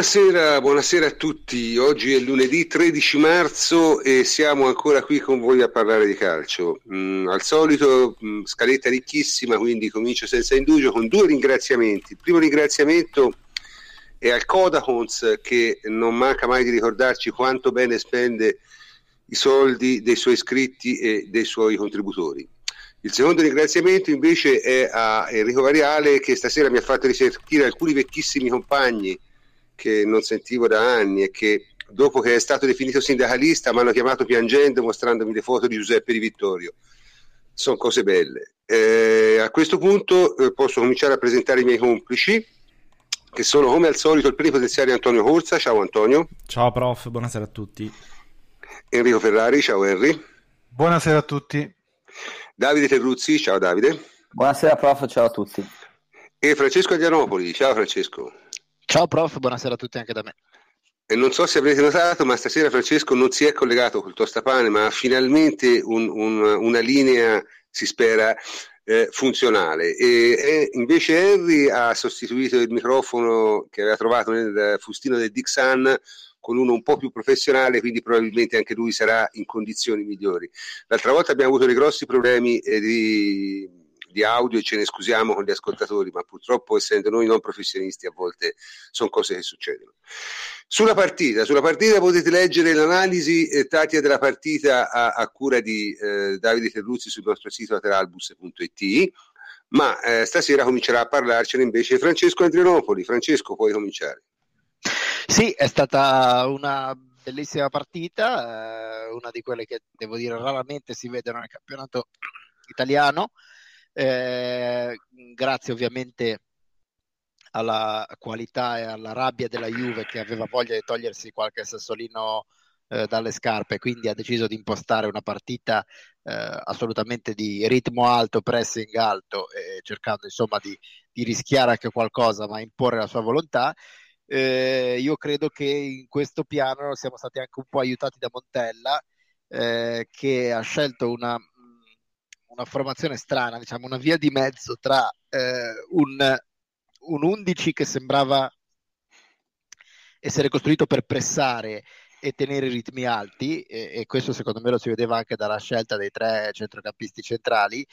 Buonasera, buonasera, a tutti. Oggi è lunedì 13 marzo e siamo ancora qui con voi a parlare di calcio. Mm, al solito, mm, scaletta ricchissima, quindi comincio senza indugio con due ringraziamenti. Il primo ringraziamento è al Codacons che non manca mai di ricordarci quanto bene spende i soldi dei suoi iscritti e dei suoi contributori. Il secondo ringraziamento invece è a Enrico Variale che stasera mi ha fatto risentire alcuni vecchissimi compagni che non sentivo da anni e che dopo che è stato definito sindacalista mi hanno chiamato piangendo mostrandomi le foto di Giuseppe Di Vittorio. Sono cose belle. Eh, a questo punto eh, posso cominciare a presentare i miei complici, che sono come al solito il plenipotenziario Antonio Corsa. Ciao Antonio. Ciao prof, buonasera a tutti. Enrico Ferrari, ciao Henry. Buonasera a tutti. Davide Terruzzi, ciao Davide. Buonasera prof, ciao a tutti. E Francesco Adrianopoli, ciao Francesco. Ciao prof, buonasera a tutti anche da me. E non so se avrete notato, ma stasera Francesco non si è collegato col tostapane, ma ha finalmente un, un, una linea, si spera, eh, funzionale. E, e, invece Henry ha sostituito il microfono che aveva trovato nel fustino del Dixon con uno un po' più professionale, quindi probabilmente anche lui sarà in condizioni migliori. L'altra volta abbiamo avuto dei grossi problemi eh, di di audio e ce ne scusiamo con gli ascoltatori, ma purtroppo essendo noi non professionisti a volte sono cose che succedono. Sulla partita, sulla partita potete leggere l'analisi eh, tattica della partita a, a cura di eh, Davide Terruzzi sul nostro sito lateralbus.it, ma eh, stasera comincerà a parlarcene invece Francesco Adrianopoli. Francesco, puoi cominciare. Sì, è stata una bellissima partita, eh, una di quelle che devo dire raramente si vedono nel campionato italiano eh, grazie ovviamente alla qualità e alla rabbia della Juve che aveva voglia di togliersi qualche sassolino eh, dalle scarpe, quindi ha deciso di impostare una partita eh, assolutamente di ritmo alto, pressing alto, eh, cercando insomma di, di, rischiare anche qualcosa, ma imporre la sua volontà. Eh, io credo che in questo piano siamo stati anche un po' aiutati da Montella, eh, che ha scelto una una formazione strana, diciamo una via di mezzo tra eh, un, un 11 che sembrava essere costruito per pressare e tenere i ritmi alti e, e, questo secondo me lo si vedeva anche dalla scelta dei tre centrocampisti centrali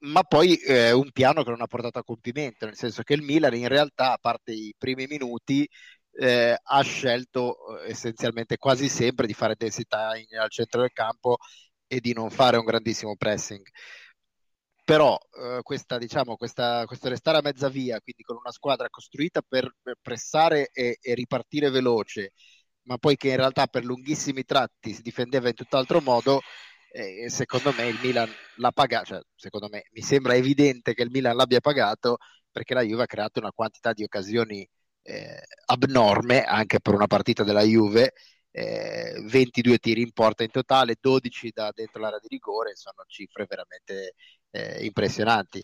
ma poi eh, un piano che non ha portato a compimento nel senso che il Milan in realtà a parte i primi minuti eh, ha scelto eh, essenzialmente quasi sempre di fare densità in, al centro del campo e di non fare un grandissimo pressing. Però eh, questa, diciamo, questa, questo restare a mezza via, quindi con una squadra costruita per, pressare e, e, ripartire veloce, ma poi che in realtà per lunghissimi tratti si difendeva in tutt'altro modo, eh, secondo me il Milan l'ha pagato, cioè, secondo me mi sembra evidente che il Milan l'abbia pagato perché la Juve ha creato una quantità di occasioni eh, abnorme anche per una partita della Juve eh, 22 tiri in porta in totale, 12 da dentro l'area di rigore, sono cifre veramente eh, impressionanti.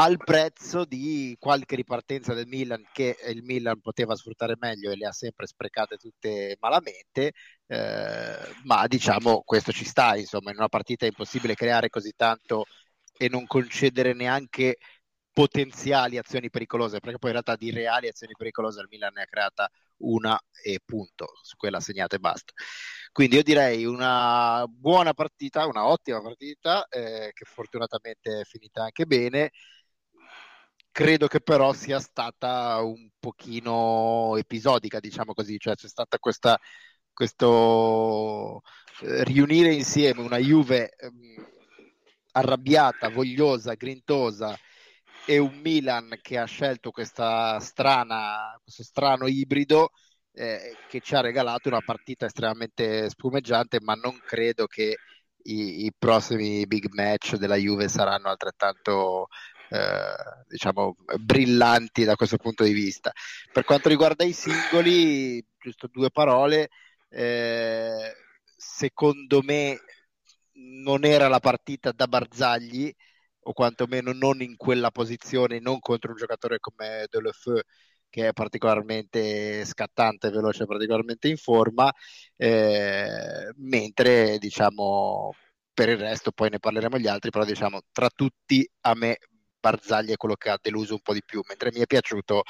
Al prezzo di qualche ripartenza del Milan che il Milan poteva sfruttare meglio e le ha sempre sprecate tutte malamente, eh, ma diciamo questo ci sta, insomma, in una partita è impossibile creare così tanto e non concedere neanche potenziali azioni pericolose, perché poi in realtà di reali azioni pericolose il Milan ne ha creata una e punto, su quella segnata e basta. Quindi io direi una buona partita, una ottima partita, eh, che fortunatamente è finita anche bene. Credo che però sia stata un pochino episodica, diciamo così, cioè c'è stata questa questo eh, riunire insieme una Juve ehm, arrabbiata, vogliosa, grintosa e un Milan che ha scelto strana, questo strano ibrido eh, che ci ha regalato una partita estremamente spumeggiante, ma non credo che i, i prossimi big match della Juve saranno altrettanto eh, diciamo brillanti da questo punto di vista. Per quanto riguarda i singoli, giusto due parole, eh, secondo me non era la partita da Barzagli o quantomeno non in quella posizione, non contro un giocatore come Delefeu che è particolarmente scattante, veloce, particolarmente in forma, eh, mentre diciamo per il resto poi ne parleremo gli altri, però diciamo tra tutti a me Barzagli è quello che ha deluso un po' di più, mentre mi è piaciuto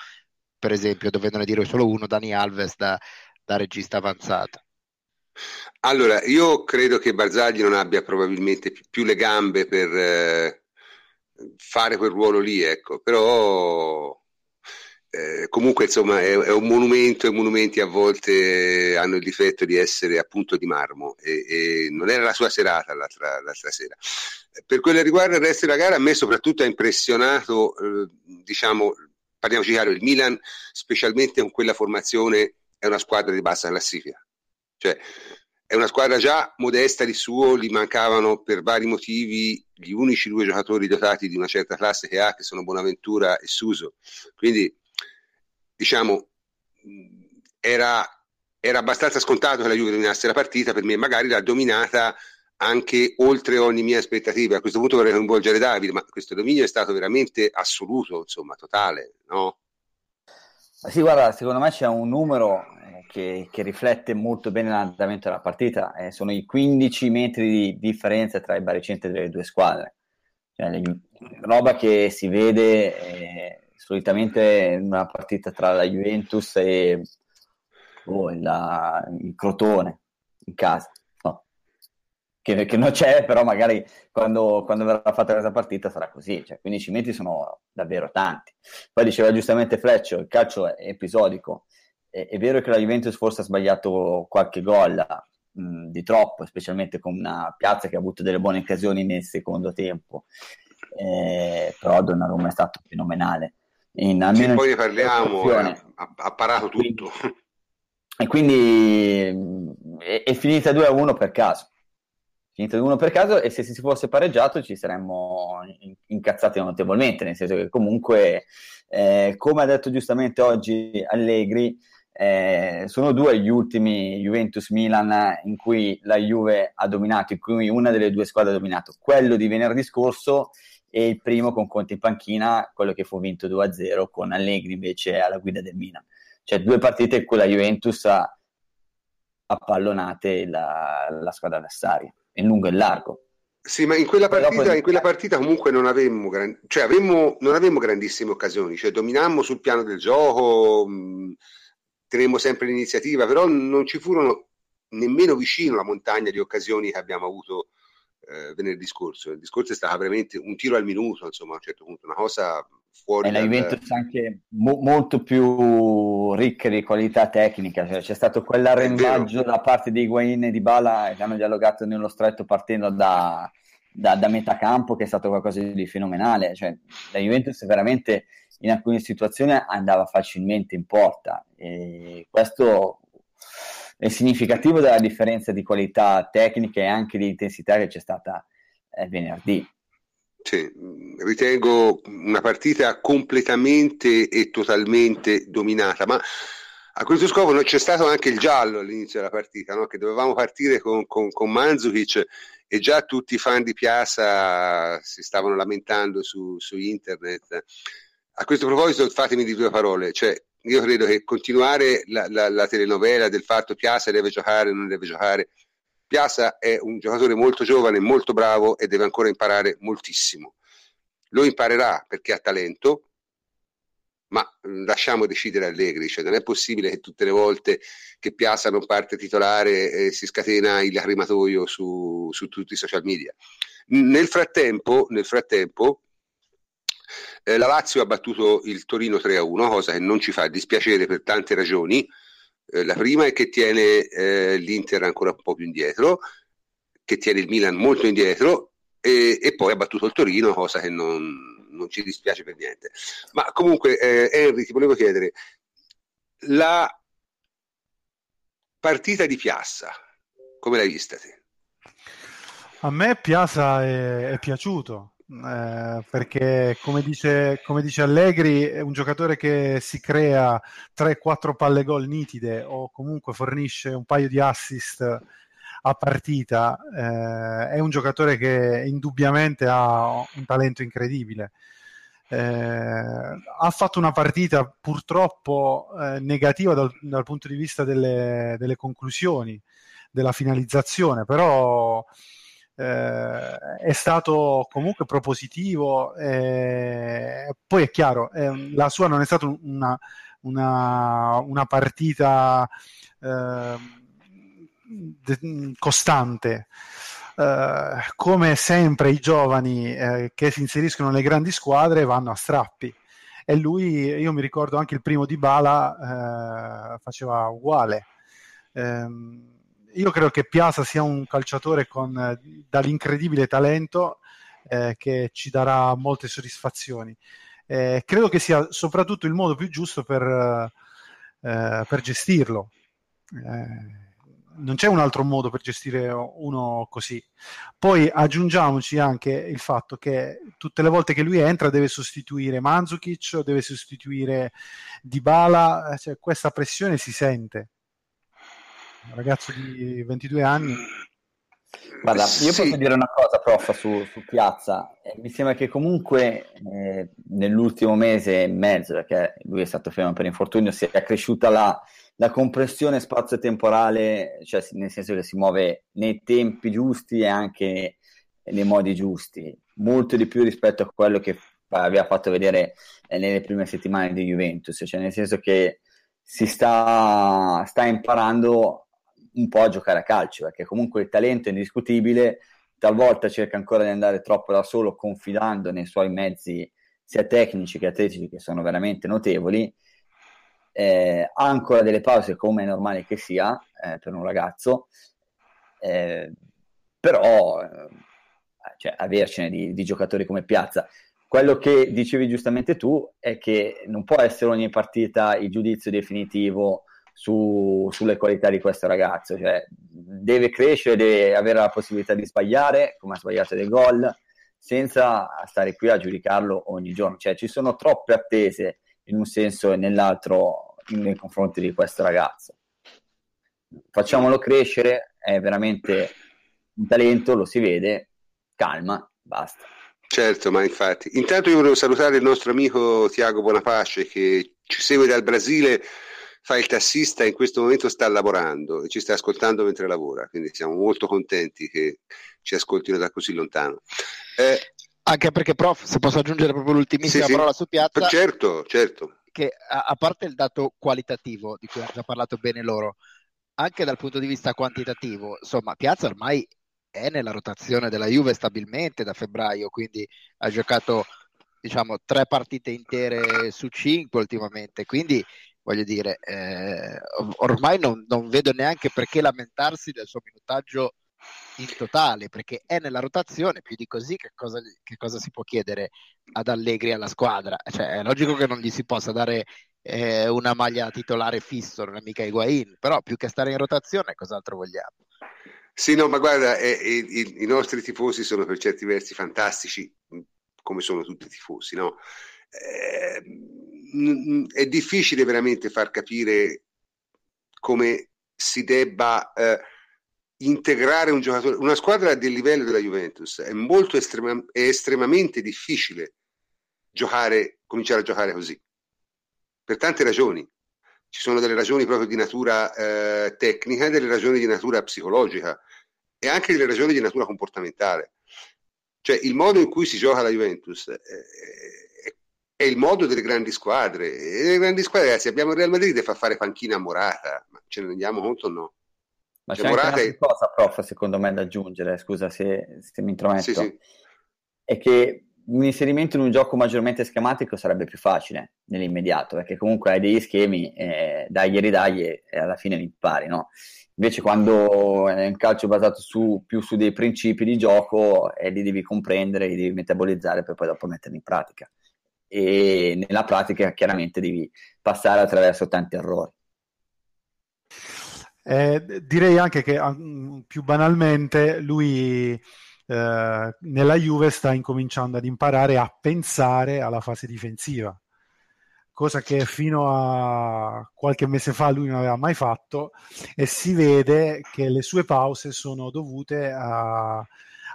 per esempio, dovendone dire solo uno, Dani Alves da, da regista avanzato? Allora, io credo che Barzagli non abbia probabilmente più le gambe per eh, fare quel ruolo lì, ecco, però eh, comunque insomma è, è, un monumento e i monumenti a volte hanno il difetto di essere appunto di marmo e, e non era la sua serata l'altra, l'altra, sera. Per quello che riguarda il resto della gara a me soprattutto ha impressionato, eh, diciamo, parliamoci chiaro, il Milan specialmente con quella formazione è una squadra di bassa classifica. Cioè, è una squadra già modesta di suo, gli mancavano per vari motivi gli unici due giocatori dotati di una certa classe che ha, che sono Bonaventura e Suso. Quindi, diciamo, era, era abbastanza scontato che la Juve dominasse la partita, per me magari l'ha dominata anche oltre ogni mia aspettativa. A questo punto vorrei coinvolgere Davide, ma questo dominio è stato veramente assoluto, insomma, totale, no? Sì, guarda, secondo me c'è un numero che, che, riflette molto bene l'andamento della partita, eh, sono i 15 metri di differenza tra i baricentri delle due squadre. Cioè, le, roba che si vede eh, solitamente in una partita tra la Juventus e oh, la, il Crotone in casa. Che, che, non c'è, però magari quando, quando, verrà fatta questa partita sarà così. Cioè, 15 metri sono davvero tanti. Poi diceva giustamente Fleccio, il calcio è episodico è, è, vero che la Juventus forse ha sbagliato qualche gol mh, di troppo, specialmente con una piazza che ha avuto delle buone occasioni nel secondo tempo, eh, però Donnarumma è stato fenomenale. In, almeno poi ne parliamo, eh, ha, ha, parato tutto. E quindi è, è finita 2-1 per caso finito 2-1 per caso e se si fosse pareggiato ci saremmo incazzati notevolmente, nel senso che comunque, eh, come ha detto giustamente oggi Allegri, eh, sono due gli ultimi Juventus-Milan in cui la Juve ha dominato, in cui una delle due squadre ha dominato, quello di venerdì scorso e il primo con Conte in panchina, quello che fu vinto 2-0 con Allegri invece alla guida del Milan. Cioè due partite in cui la Juventus ha appallonate la, la squadra avversaria, in lungo e in largo. Sì, ma in quella partita, in quella partita comunque non avemmo, gran... cioè avemmo, non avemmo grandissime occasioni, cioè dominammo sul piano del gioco, mh, tenemmo sempre l'iniziativa, però non ci furono nemmeno vicino la montagna di occasioni che abbiamo avuto eh, venerdì scorso. Il discorso è stato veramente un tiro al minuto, insomma, a un certo punto, una cosa fuori. E la Juventus anche mo- molto più ricca di qualità tecnica, cioè, c'è stato quell'arrembaggio da parte di Higuain e di Bala che hanno dialogato nello stretto partendo da, da, da metà campo, che è stato qualcosa di fenomenale. Cioè, la Juventus veramente in alcune situazioni andava facilmente in porta e questo è significativo della differenza di qualità tecnica e anche di intensità che c'è stata eh, venerdì. Sì, ritengo una partita completamente e totalmente dominata, ma a questo scopo no, c'è stato anche il giallo all'inizio della partita, no? che dovevamo partire con, con, con Manzukic e già tutti i fan di Piazza si stavano lamentando su, su internet a questo proposito fatemi di due parole, cioè io credo che continuare la, la, la telenovela del fatto Piazza deve giocare o non deve giocare, Piazza è un giocatore molto giovane, molto bravo e deve ancora imparare moltissimo. Lo imparerà perché ha talento, ma lasciamo decidere Allegri, cioè non è possibile che tutte le volte che Piazza non parte titolare eh, si scatena il lacrimatoio su, su tutti i social media. Nel frattempo, nel frattempo eh, la Lazio ha battuto il Torino 3-1, cosa che non ci fa dispiacere per tante ragioni. Eh, la prima è che tiene eh, l'Inter ancora un po' più indietro, che tiene il Milan molto indietro e, e poi ha battuto il Torino, cosa che non, non ci dispiace per niente. Ma comunque, eh, Henry, ti volevo chiedere, la partita di Piazza, come l'hai vista te? A me Piazza è, è piaciuto, eh, perché come dice, come dice, Allegri un giocatore che si crea 3-4 palle gol nitide o comunque fornisce un paio di assist a partita, eh, è un giocatore che indubbiamente ha un talento incredibile. Eh, ha fatto una partita purtroppo eh, negativa dal, dal, punto di vista delle, delle conclusioni, della finalizzazione, però è stato comunque propositivo. Eh, poi è chiaro, eh, la sua non è stata una, una, una partita eh, de- costante. Uh, come sempre i giovani eh, che si inseriscono nelle grandi squadre vanno a strappi e lui, io mi ricordo anche il primo di Bala eh, faceva uguale. Um, io credo che Piazza sia un calciatore con dall'incredibile talento eh, che ci darà molte soddisfazioni. Eh, credo che sia soprattutto il modo più giusto per, eh, per gestirlo. Eh, non c'è un altro modo per gestire uno così. Poi aggiungiamoci anche il fatto che tutte le volte che lui entra deve sostituire Mandzukic o deve sostituire Dybala, cioè questa pressione si sente. Ragazzo di 22 anni. Guarda, io sì. posso dire una cosa, prof, su, su Piazza. Eh, mi sembra che comunque eh, nell'ultimo mese e mezzo, perché lui è stato fermo per infortunio, sia cresciuta la la compressione spazio-temporale, cioè nel senso che si muove nei tempi giusti e anche nei modi giusti, molto di più rispetto a quello che aveva fatto vedere eh, nelle prime settimane di Juventus, cioè nel senso che si sta, sta imparando un po' a giocare a calcio, perché comunque il talento è indiscutibile, talvolta cerca ancora di andare troppo da solo confidando nei suoi mezzi sia tecnici che atletici che sono veramente notevoli, eh, ha ancora delle pause come è normale che sia eh, per un ragazzo, eh, però eh, cioè, avercene di, di, giocatori come Piazza. Quello che dicevi giustamente tu è che non può essere ogni partita il giudizio definitivo su, sulle qualità di questo ragazzo, cioè, deve crescere, deve avere la possibilità di sbagliare, come ha sbagliato dei gol, senza stare qui a giudicarlo ogni giorno. Cioè, ci sono troppe attese in un senso e nell'altro nei confronti di questo ragazzo. Facciamolo crescere, è veramente un talento, lo si vede, calma, basta. Certo, ma infatti. Intanto io volevo salutare il nostro amico Tiago Bonapace che ci segue dal Brasile, fa il tassista in questo momento sta lavorando e ci sta ascoltando mentre lavora, quindi siamo molto contenti che ci ascoltino da così lontano. Eh, Anche perché, prof, se posso aggiungere proprio l'ultimissima sì, parola su Piazza. Certo, certo che a, a parte il dato qualitativo di cui hanno già parlato bene loro, anche dal punto di vista quantitativo, insomma, Piazza ormai è nella rotazione della Juve stabilmente da febbraio, quindi ha giocato diciamo tre partite intere su cinque ultimamente, quindi voglio dire, eh, ormai non, non, vedo neanche perché lamentarsi del suo minutaggio in totale, perché è nella rotazione, più di così che cosa, che cosa si può chiedere ad Allegri alla squadra? Cioè, è logico che non gli si possa dare eh, una maglia titolare fisso, non è mica Higuain, però più che stare in rotazione cos'altro vogliamo? Sì, no, ma guarda, eh, i, i, nostri tifosi sono per certi versi fantastici, come sono tutti i tifosi, no? Eh, è difficile veramente far capire come si debba eh, integrare un giocatore, una squadra del livello della Juventus è molto estrema, è estremamente difficile giocare, cominciare a giocare così, per tante ragioni. Ci sono delle ragioni proprio di natura eh, tecnica, delle ragioni di natura psicologica e anche delle ragioni di natura comportamentale. Cioè il modo in cui si gioca la Juventus eh, è il modo delle grandi squadre. E le grandi squadre, ragazzi, abbiamo il Real Madrid che fa fare panchina a Morata, ma ce ne rendiamo conto o no? Ma c'è Morata anche una cosa, prof, secondo me, da aggiungere, scusa se, se mi intrometto, sì, sì. è che un inserimento in un gioco maggiormente schematico sarebbe più facile nell'immediato, perché comunque hai degli schemi, eh, dai e ridagli e alla fine li impari, no? Invece quando è un calcio basato su, più su dei principi di gioco, eh, li devi comprendere, li devi metabolizzare per poi dopo metterli in pratica. E nella pratica chiaramente devi passare attraverso tanti errori. Eh, direi anche che ah, mm, più banalmente lui eh, nella Juve sta incominciando ad imparare a pensare alla fase difensiva, cosa che fino a qualche mese fa lui non aveva mai fatto e si vede che le sue pause sono dovute a,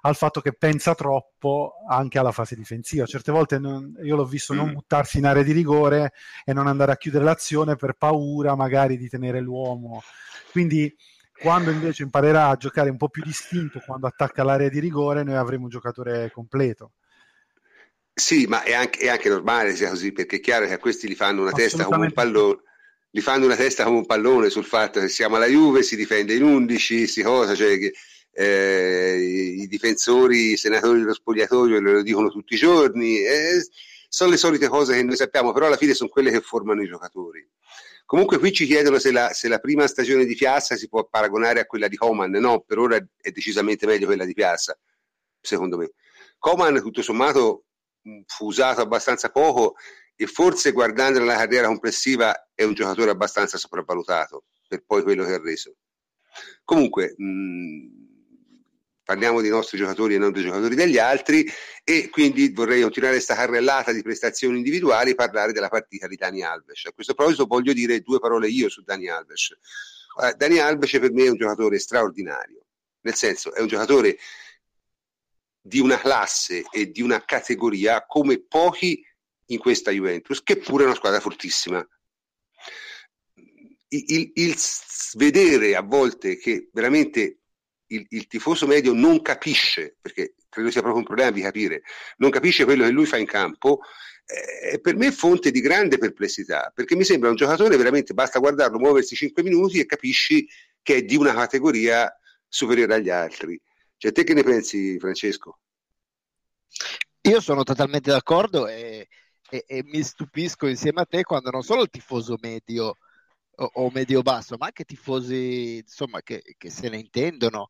al fatto che pensa troppo anche alla fase difensiva. Certe volte non, io l'ho visto non mm. buttarsi in area di rigore e non andare a chiudere l'azione per paura magari di tenere l'uomo quindi quando invece imparerà a giocare un po' più distinto quando attacca l'area di rigore, noi avremo un giocatore completo. Sì, ma è anche, è anche normale sia così, perché è chiaro che a questi li fanno una testa come un pallone li fanno una testa come un pallone sul fatto che siamo alla Juve, si difende in 11, si cosa, cioè che, eh, i difensori, i senatori dello spogliatoio lo dicono tutti i giorni, eh, sono le solite cose che noi sappiamo, però alla fine sono quelle che formano i giocatori. Comunque qui ci chiedono se la, se la prima stagione di Piazza si può paragonare a quella di Coman, no, per ora è decisamente meglio quella di Piazza, secondo me. Coman tutto sommato fu usato abbastanza poco e forse guardando la carriera complessiva è un giocatore abbastanza sopravvalutato per poi quello che ha reso. Comunque, mh, parliamo dei nostri giocatori e non dei giocatori degli altri e quindi vorrei continuare questa carrellata di prestazioni individuali e parlare della partita di Dani Alves. A questo proposito voglio dire due parole io su Dani Alves. Uh, Dani Alves per me è un giocatore straordinario, nel senso è un giocatore di una classe e di una categoria come pochi in questa Juventus, che pure è una squadra fortissima. Il, il, il vedere a volte che veramente il, il, tifoso medio non capisce, perché credo sia proprio un problema di capire, non capisce quello che lui fa in campo, eh, per me fonte di grande perplessità, perché mi sembra un giocatore veramente, basta guardarlo, muoversi 5 minuti e capisci che è di una categoria superiore agli altri. Cioè, te che ne pensi, Francesco? Io sono totalmente d'accordo e e, e, mi stupisco insieme a te quando non solo il tifoso medio o, o medio-basso, ma anche tifosi insomma, che, che se ne intendono.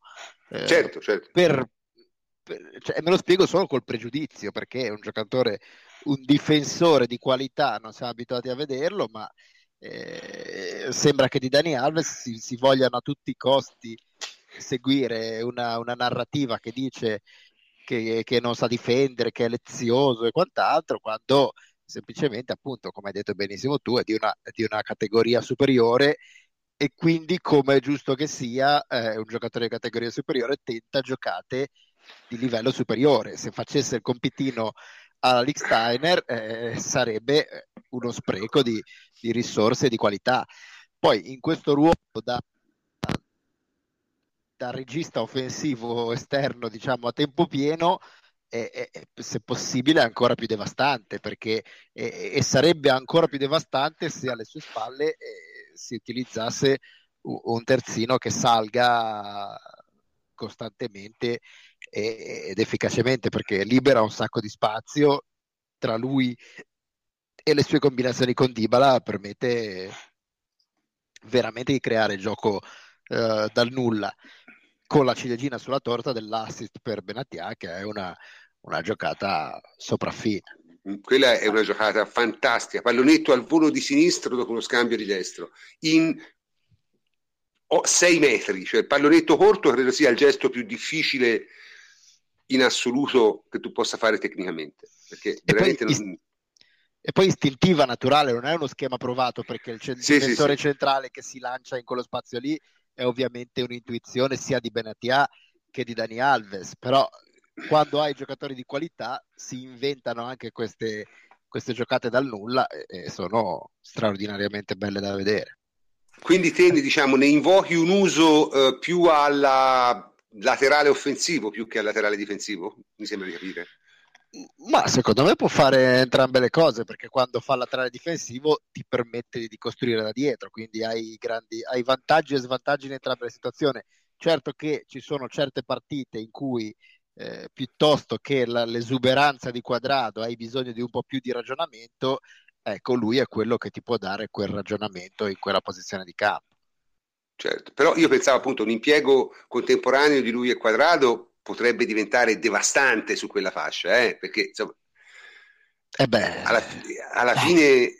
Eh, certo, certo. Per, per, cioè, me lo spiego solo col pregiudizio, perché è un giocatore, un difensore di qualità, non siamo abituati a vederlo, ma eh, sembra che di Dani Alves si, si, vogliano a tutti i costi seguire una, una narrativa che dice che, che, non sa difendere, che è lezioso e quant'altro, quando semplicemente appunto come hai detto benissimo tu è di una, di una categoria superiore e quindi come è giusto che sia eh, un giocatore di categoria superiore tenta giocate di livello superiore. Se facesse il compitino alla Licksteiner eh, sarebbe uno spreco di, di risorse e di qualità. Poi in questo ruolo da, da regista offensivo esterno diciamo a tempo pieno è, è, se possibile ancora più devastante perché e sarebbe ancora più devastante se alle sue spalle eh, si utilizzasse un terzino che salga costantemente ed efficacemente perché libera un sacco di spazio tra lui e le sue combinazioni con Dybala permette veramente di creare gioco eh, dal nulla con la ciliegina sulla torta dell'assist per Benatia che è una, una giocata sopraffina. Quella è una giocata fantastica, pallonetto al volo di sinistro dopo uno scambio di destro, in 6 metri, cioè il pallonetto corto credo sia il gesto più difficile in assoluto che tu possa fare tecnicamente, perché e veramente poi, non... E poi istintiva, naturale, non è uno schema provato perché il c- sì, difensore sì, sì. centrale che si lancia in quello spazio lì è ovviamente un'intuizione sia di Benatia che di Dani Alves, però quando hai giocatori di qualità si inventano anche queste, queste giocate dal nulla e, sono straordinariamente belle da vedere. Quindi te diciamo, ne invochi un uso eh, più alla laterale offensivo più che al laterale difensivo? Mi sembra di capire. Ma secondo me può fare entrambe le cose perché quando fa il laterale difensivo ti permette di costruire da dietro, quindi hai, grandi, hai vantaggi e svantaggi in entrambe le situazioni. Certo che ci sono certe partite in cui eh, piuttosto che la, l'esuberanza di quadrato hai bisogno di un po' più di ragionamento, ecco lui è quello che ti può dare quel ragionamento in quella posizione di campo. Certo, però io pensavo appunto un impiego contemporaneo di lui e quadrato potrebbe diventare devastante su quella fascia, eh? perché insomma, eh beh, alla, alla, fine,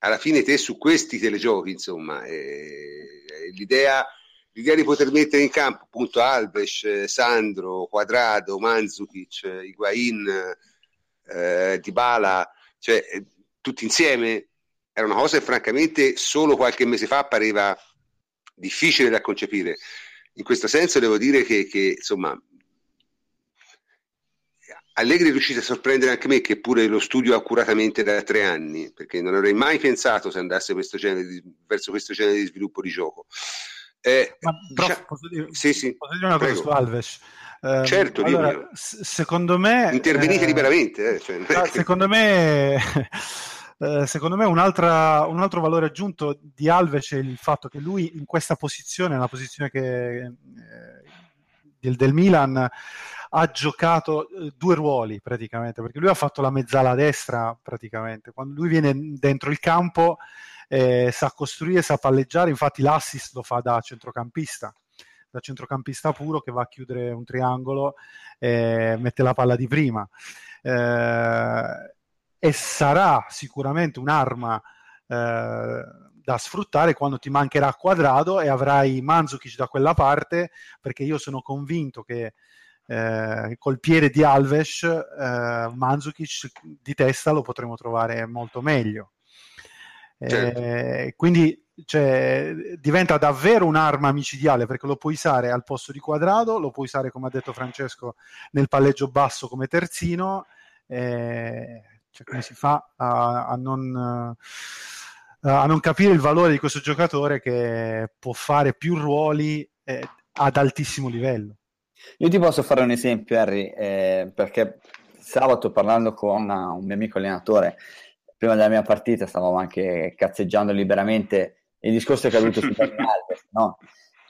alla, fine, te su questi te le giochi, insomma, eh, l'idea l'idea di poter mettere in campo appunto Alves, Sandro, Quadrado, Manzukic, Higuain, eh, Dybala, cioè eh, tutti insieme era una cosa che francamente solo qualche mese fa pareva difficile da concepire. In questo senso devo dire che, che insomma Allegri è riuscito a sorprendere anche me che pure lo studio accuratamente da tre anni, perché non avrei mai pensato se andasse questo di, verso questo genere di sviluppo di gioco. Eh, Ma, prof, diciamo... posso, dire, sì, sì, posso dire una cosa su Alves? Eh, certo, allora, secondo me... Intervenite eh, liberamente. Eh, cioè, ah, secondo me... Eh, secondo me un, un, altro valore aggiunto di Alves è il fatto che lui in questa posizione, nella posizione che, eh, del, del, Milan, ha giocato due ruoli praticamente, perché lui ha fatto la mezzala destra praticamente. Quando lui viene dentro il campo eh, sa costruire, sa palleggiare, infatti l'assist lo fa da centrocampista da centrocampista puro che va a chiudere un triangolo e mette la palla di prima. Eh, e sarà sicuramente un'arma eh, da sfruttare quando ti mancherà quadrato e avrai Manzukic da quella parte perché io sono convinto che eh, col piede di Alves eh, Manzukic di testa lo potremo trovare molto meglio certo. Eh, quindi cioè, diventa davvero un'arma micidiale perché lo puoi usare al posto di quadrato lo puoi usare come ha detto Francesco nel palleggio basso come terzino eh, cioè, come si fa a, a, non, a, non, capire il valore di questo giocatore che può fare più ruoli eh, ad altissimo livello? Io ti posso fare un esempio, Harry, eh, perché sabato parlando con un mio amico allenatore, prima della mia partita stavamo anche cazzeggiando liberamente il discorso è caduto su Dani Alves, no?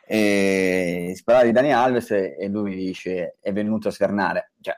E si parlava di Dani Alves e lui mi dice è venuto a svernare. Cioè,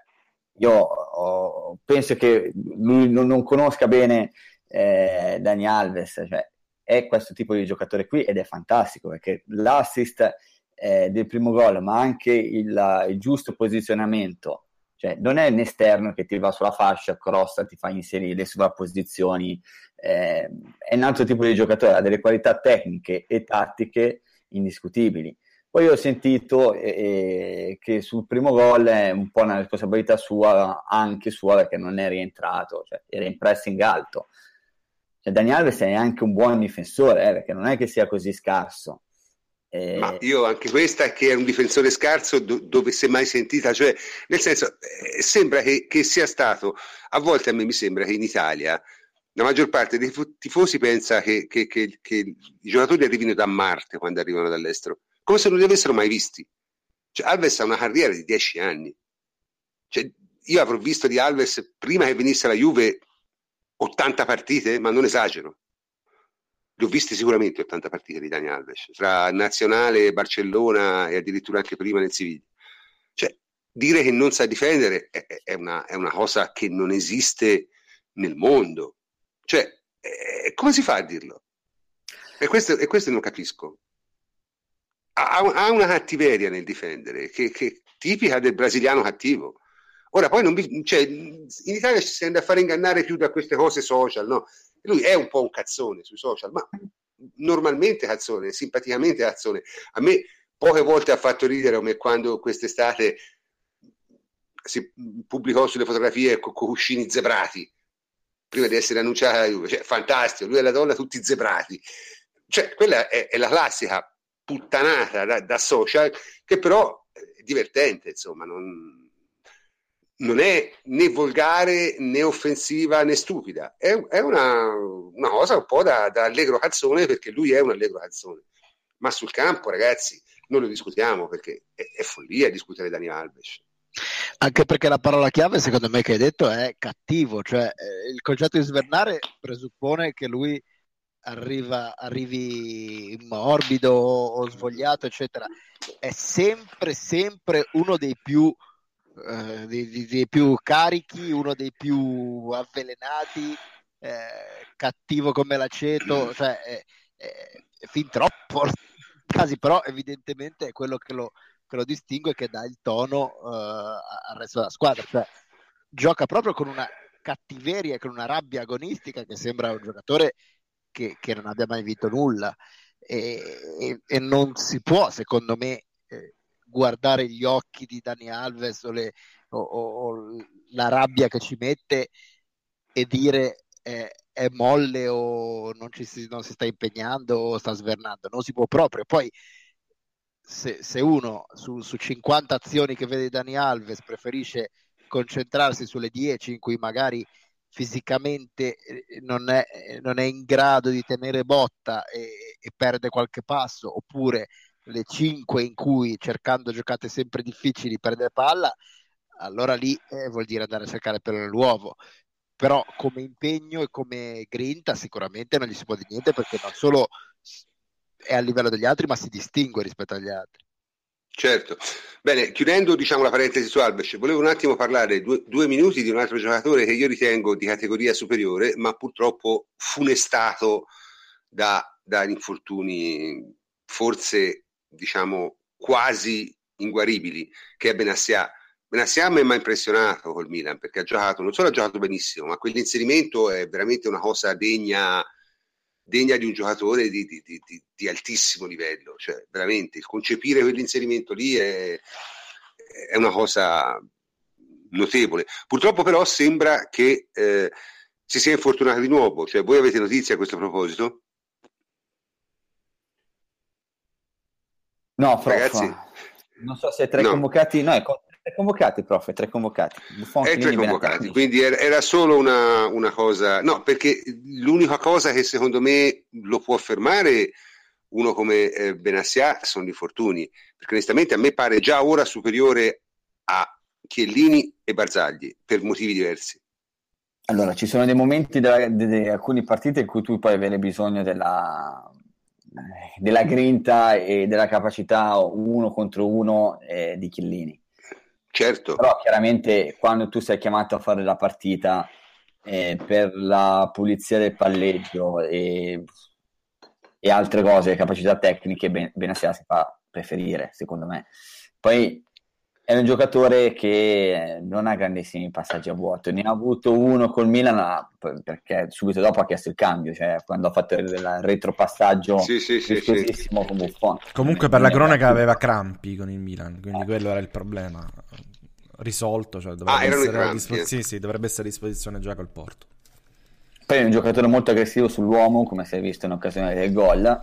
io ho, penso che lui non, non conosca bene eh, Dani Alves, cioè è questo tipo di giocatore qui ed è fantastico perché l'assist eh, del primo gol, ma anche il, il, giusto posizionamento, cioè non è un esterno che ti va sulla fascia, crossa, ti fa inserire le sovrapposizioni, eh, è un altro tipo di giocatore, ha delle qualità tecniche e tattiche indiscutibili. Poi ho sentito eh, che sul primo gol è un po' una responsabilità sua, anche sua, perché non è rientrato, cioè era in pressing alto. Cioè, Dani Alves è anche un buon difensore, eh, perché non è che sia così scarso. Eh... Ma io anche questa che è un difensore scarso do- dove si è mai sentita, cioè nel senso eh, sembra che, che, sia stato, a volte a me mi sembra che in Italia la maggior parte dei tifosi pensa che, che, che i giocatori arrivino da Marte quando arrivano dall'estero come se non li avessero mai visti. Cioè, Alves ha una carriera di 10 anni. Cioè, io avrò visto di Alves prima che venisse la Juve 80 partite, ma non esagero. Li ho visti sicuramente 80 partite di Dani Alves, tra Nazionale, Barcellona e addirittura anche prima nel Siviglia. Cioè, dire che non sa difendere è, è, una, è una, cosa che non esiste nel mondo. Cioè, eh, come si fa a dirlo? E questo, e questo non capisco ha, ha una cattiveria nel difendere, che, che tipica del brasiliano cattivo. Ora, poi non vi, cioè, in Italia ci si tende a fare ingannare più da queste cose social, no? Lui è un po' un cazzone sui social, ma normalmente cazzone, simpaticamente cazzone. A me poche volte ha fatto ridere come quando quest'estate si pubblicò sulle fotografie con cuscini zebrati prima di essere annunciata la Juve. Cioè, fantastico, lui e la donna tutti zebrati. Cioè, quella è, è la classica puttanata da, da, social, che però è divertente, insomma, non, non, è né volgare né offensiva né stupida, è, è una, una, cosa un po' da, da, allegro cazzone perché lui è un allegro cazzone, ma sul campo ragazzi non lo discutiamo perché è, è follia discutere Dani Alves. Anche perché la parola chiave, secondo me, che hai detto è cattivo, cioè eh, il concetto di svernare presuppone che lui arriva, arrivi morbido o svogliato, eccetera, è sempre, sempre uno dei più, eh, dei, dei più carichi, uno dei più avvelenati, eh, cattivo come l'aceto, cioè è, è fin troppo quasi, però evidentemente è quello che lo, che lo distingue che dà il tono uh, al resto della squadra. Cioè, gioca proprio con una cattiveria, con una rabbia agonistica che sembra un giocatore che, che non abbia mai vinto nulla e, e, e non si può, secondo me, eh, guardare gli occhi di Dani Alves o, le, o, o, la rabbia che ci mette e dire eh, è molle o non, si, non si sta impegnando o sta svernando, non si può proprio. Poi se, se uno su, su, 50 azioni che vede Dani Alves preferisce concentrarsi sulle 10 in cui magari fisicamente eh, non è, non è, in grado di tenere botta e, e, perde qualche passo, oppure le 5 in cui cercando giocate sempre difficili prende palla, allora lì eh, vuol dire andare a cercare pelo nell'uovo. Però come impegno e come grinta sicuramente non gli si può dire niente perché non solo è a livello degli altri, ma si distingue rispetto agli altri. Certo. Bene, chiudendo diciamo, la parentesi su Alves, volevo un attimo parlare due, due, minuti di un altro giocatore che io ritengo di categoria superiore, ma purtroppo funestato da, da infortuni forse diciamo quasi inguaribili, che è Benassia. Benassia mi ha impressionato col Milan perché ha giocato, non solo ha giocato benissimo, ma quell'inserimento è veramente una cosa degna degna di un giocatore di, di, di, di, altissimo livello, cioè veramente il concepire quell'inserimento lì è, è una cosa notevole. Purtroppo però sembra che eh, si sia infortunato di nuovo, cioè voi avete notizie a questo proposito? No, prof, Ragazzi, non so se tre no. convocati, no, è Tre convocati, prof, tre convocati. Buffon, è tre convocati, quindi era, solo una, una, cosa... No, perché l'unica cosa che secondo me lo può fermare uno come eh, Benassia sono i fortuni, perché onestamente a me pare già ora superiore a Chiellini e Barzagli, per motivi diversi. Allora, ci sono dei momenti di alcune partite in cui tu puoi avere bisogno della, della grinta e della capacità uno contro uno eh, di Chiellini Certo. Però chiaramente quando tu sei chiamato a fare la partita eh, per la pulizia del palleggio e, e altre cose, capacità tecniche, ben, Benassia si fa preferire, secondo me. Poi è un giocatore che non ha grandissimi passaggi a vuoto, ne ha avuto uno col Milan perché subito dopo ha chiesto il cambio, cioè quando ha fatto il retropassaggio sì, sì, sì, sì. con Buffon. Comunque per la cronaca aveva crampi con il Milan, quindi eh. quello era il problema risolto, cioè dovrebbe, ah, essere crampi, dispo- eh. sì, sì, dovrebbe essere a disposizione già col Porto. Poi è un giocatore molto aggressivo sull'uomo, come si è visto in occasione del gol,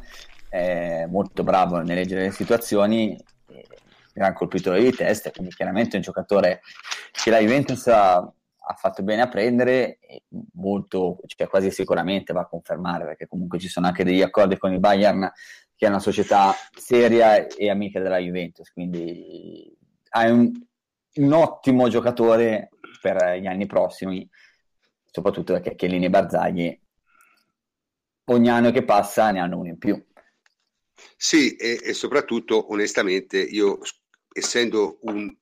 è molto bravo nel leggere le situazioni, gran colpitore di testa, quindi chiaramente è un giocatore che la Juventus ha, ha fatto bene a prendere molto, cioè quasi sicuramente va a confermare, perché comunque ci sono anche degli accordi con il Bayern che è una società seria e amica della Juventus, quindi hai un, un ottimo giocatore per gli anni prossimi, soprattutto perché Chiellini e Barzagli ogni anno che passa ne hanno uno in più. Sì, e, e soprattutto onestamente io essendo un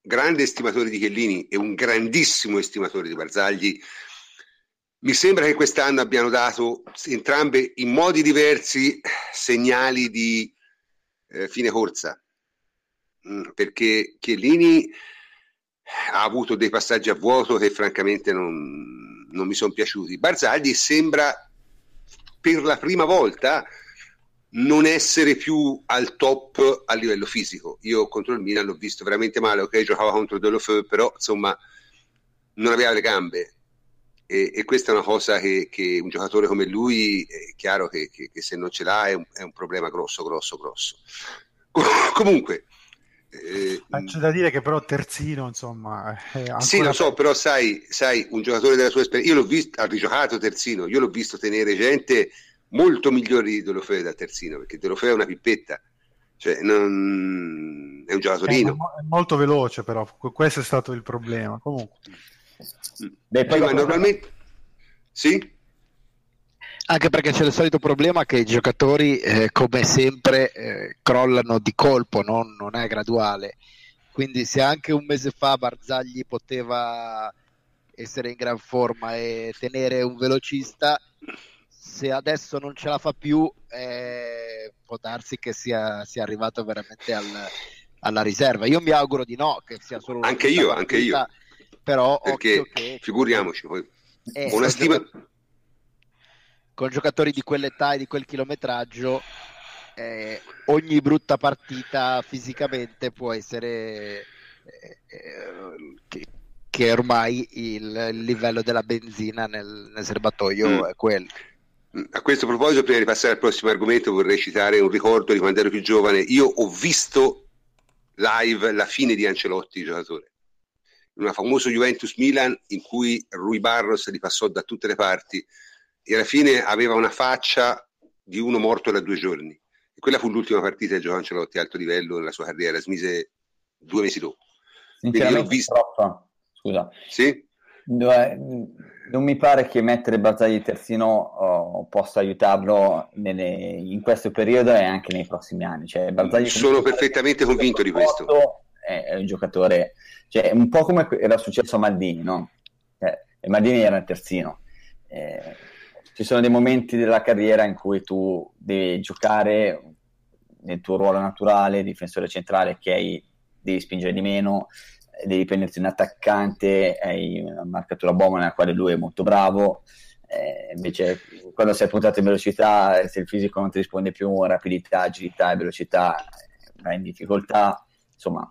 grande estimatore di Chiellini e un grandissimo estimatore di Barzagli, mi sembra che quest'anno abbiano dato entrambe in modi diversi segnali di eh, fine corsa, mm, perché Chiellini ha avuto dei passaggi a vuoto che francamente non, non mi sono piaciuti. Barzagli sembra per la prima volta non essere più al top a livello fisico. Io contro il Milan l'ho visto veramente male, ok, giocava contro Delofeu, però insomma non aveva le gambe. E, e questa è una cosa che, che, un giocatore come lui è chiaro che, che, che se non ce l'ha è un, è un, problema grosso, grosso, grosso. Comunque, eh, c'è da dire che però terzino, insomma, sì, lo so, però sai, sai, un giocatore della sua esperienza, io l'ho visto, ha rigiocato terzino, io l'ho visto tenere gente molto migliori di Delofeu da terzino, perché Delofeu è una pippetta, cioè non... è un giocatorino. È, molto veloce però, questo è stato il problema. Comunque. Beh, poi ma normalmente... Sì? Anche perché c'è il solito problema che i giocatori, eh, come sempre, eh, crollano di colpo, no? non è graduale. Quindi se anche un mese fa Barzagli poteva essere in gran forma e tenere un velocista, se adesso non ce la fa più, eh, può darsi che sia, sia arrivato veramente al, alla riserva. Io mi auguro di no, che sia solo anche io, partita, anche io. Però Perché, che, figuriamoci, poi, eh, una stima... con giocatori di quell'età e di quel chilometraggio, eh, ogni brutta partita fisicamente può essere eh, eh, che, che, ormai il, il, livello della benzina nel, nel serbatoio mm. è quello. A questo proposito, prima di passare al prossimo argomento, vorrei citare un ricordo di quando ero più giovane. Io ho visto live la fine di Ancelotti, giocatore, in una famosa Juventus Milan in cui Rui Barros li passò da tutte le parti e alla fine aveva una faccia di uno morto da due giorni. E quella fu l'ultima partita di Gio Ancelotti a alto livello nella sua carriera, smise due mesi dopo. Sinceramente, visto... troppa. Scusa. Sì? Non mi pare che mettere Barzagli terzino oh, possa aiutarlo nelle, in questo periodo e anche nei prossimi anni. Cioè, Sono perfettamente convinto di questo. È, è un giocatore, cioè, un po' come era successo a Maldini, no? Eh, Maldini era il terzino. Eh, ci sono dei momenti della carriera in cui tu devi giocare nel tuo ruolo naturale, difensore centrale, che hai, devi spingere di meno, devi prenderti un attaccante, hai una marcatura bomba nella quale lui è molto bravo. Eh, invece, quando sei puntato in velocità, se il fisico non ti risponde più, rapidità, agilità e velocità, vai in difficoltà. Insomma,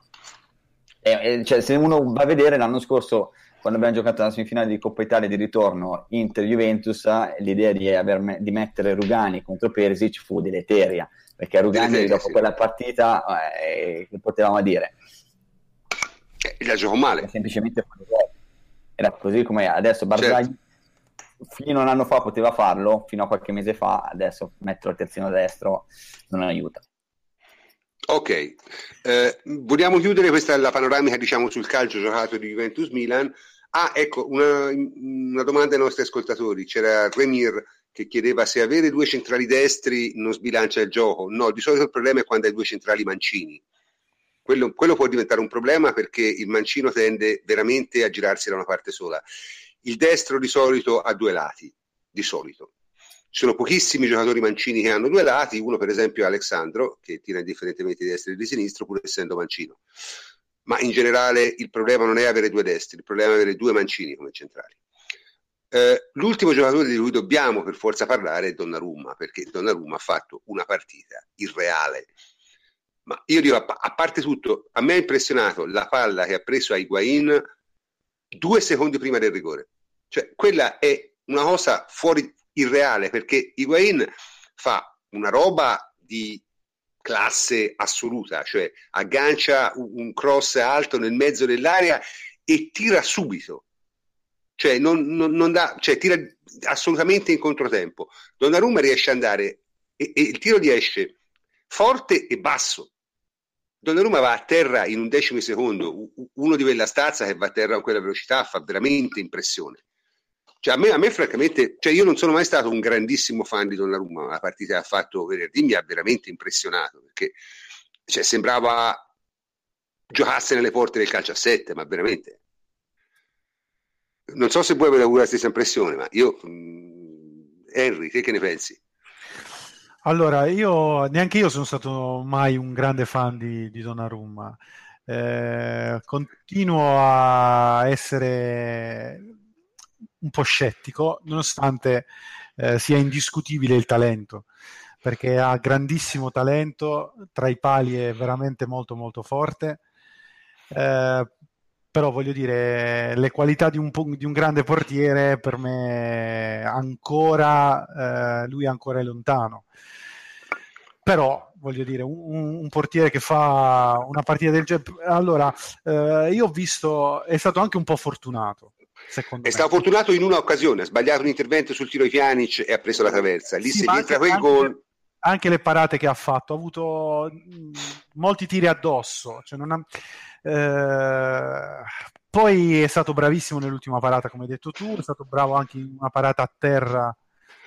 eh, cioè, se uno va a vedere l'anno scorso quando abbiamo giocato la semifinale di Coppa Italia di ritorno Inter-Juventus, l'idea di, aver, di mettere Rugani contro Perisic fu deleteria, perché Rugani dopo quella partita, eh, potevamo dire? Eh, la giocò male. Semplicemente era così come adesso Barzagli certo. fino a un anno fa poteva farlo, fino a qualche mese fa, adesso metterlo al terzino destro non aiuta. Ok, eh, vogliamo chiudere questa è la panoramica diciamo sul calcio giocato di Juventus Milan Ah, ecco, una, una, domanda ai nostri ascoltatori. C'era Remir che chiedeva se avere due centrali destri non sbilancia il gioco. No, di solito il problema è quando hai due centrali mancini. Quello, quello può diventare un problema perché il mancino tende veramente a girarsi da una parte sola. Il destro di solito ha due lati, di solito. Ci sono pochissimi giocatori mancini che hanno due lati, uno per esempio è Alessandro, che tira indifferentemente di destra e di sinistro, pur essendo mancino ma in generale il problema non è avere due destri, il problema è avere due mancini come centrali. Eh, l'ultimo giocatore di cui dobbiamo per forza parlare è Donnarumma, perché Donnarumma ha fatto una partita irreale. Ma io dico, a, parte tutto, a me ha impressionato la palla che ha preso a Higuain due secondi prima del rigore. Cioè, quella è una cosa fuori irreale, perché Higuain fa una roba di classe assoluta, cioè aggancia un cross alto nel mezzo dell'area e tira subito, cioè, non, non, non dà, cioè tira assolutamente in controtempo. Donnarumma riesce ad andare e, e il tiro gli esce forte e basso. Donnarumma va a terra in un decimo secondo, uno di quella stazza che va a terra con quella velocità fa veramente impressione. Cioè, a, me, a me, francamente, cioè io non sono mai stato un grandissimo fan di Donnarumma, ma la partita che ha fatto venerdì mi ha veramente impressionato, perché cioè, sembrava giocasse nelle porte del calcio a 7, ma veramente. Non so se vuoi avere avuto la stessa impressione, ma io... Mh, mm, Henry, te che ne pensi? Allora, io neanche io sono stato mai un grande fan di, di Donnarumma. Eh, continuo a essere un po' scettico, nonostante eh, sia indiscutibile il talento, perché ha grandissimo talento, tra i pali è veramente molto molto forte. Eh, però voglio dire, le qualità di un, di un, grande portiere per me ancora, eh, lui ancora è lontano. Però voglio dire, un, un, portiere che fa una partita del genere. Allora, eh, io ho visto, è stato anche un po' fortunato, è stato fortunato in una occasione, ha sbagliato un intervento sul tiro di Pjanic e ha preso la traversa. Lì sì, se entra quel gol... Anche le parate che ha fatto, ha avuto mh, molti tiri addosso. Cioè ha, eh, poi è stato bravissimo nell'ultima parata, come hai detto tu, è stato bravo anche in una parata a terra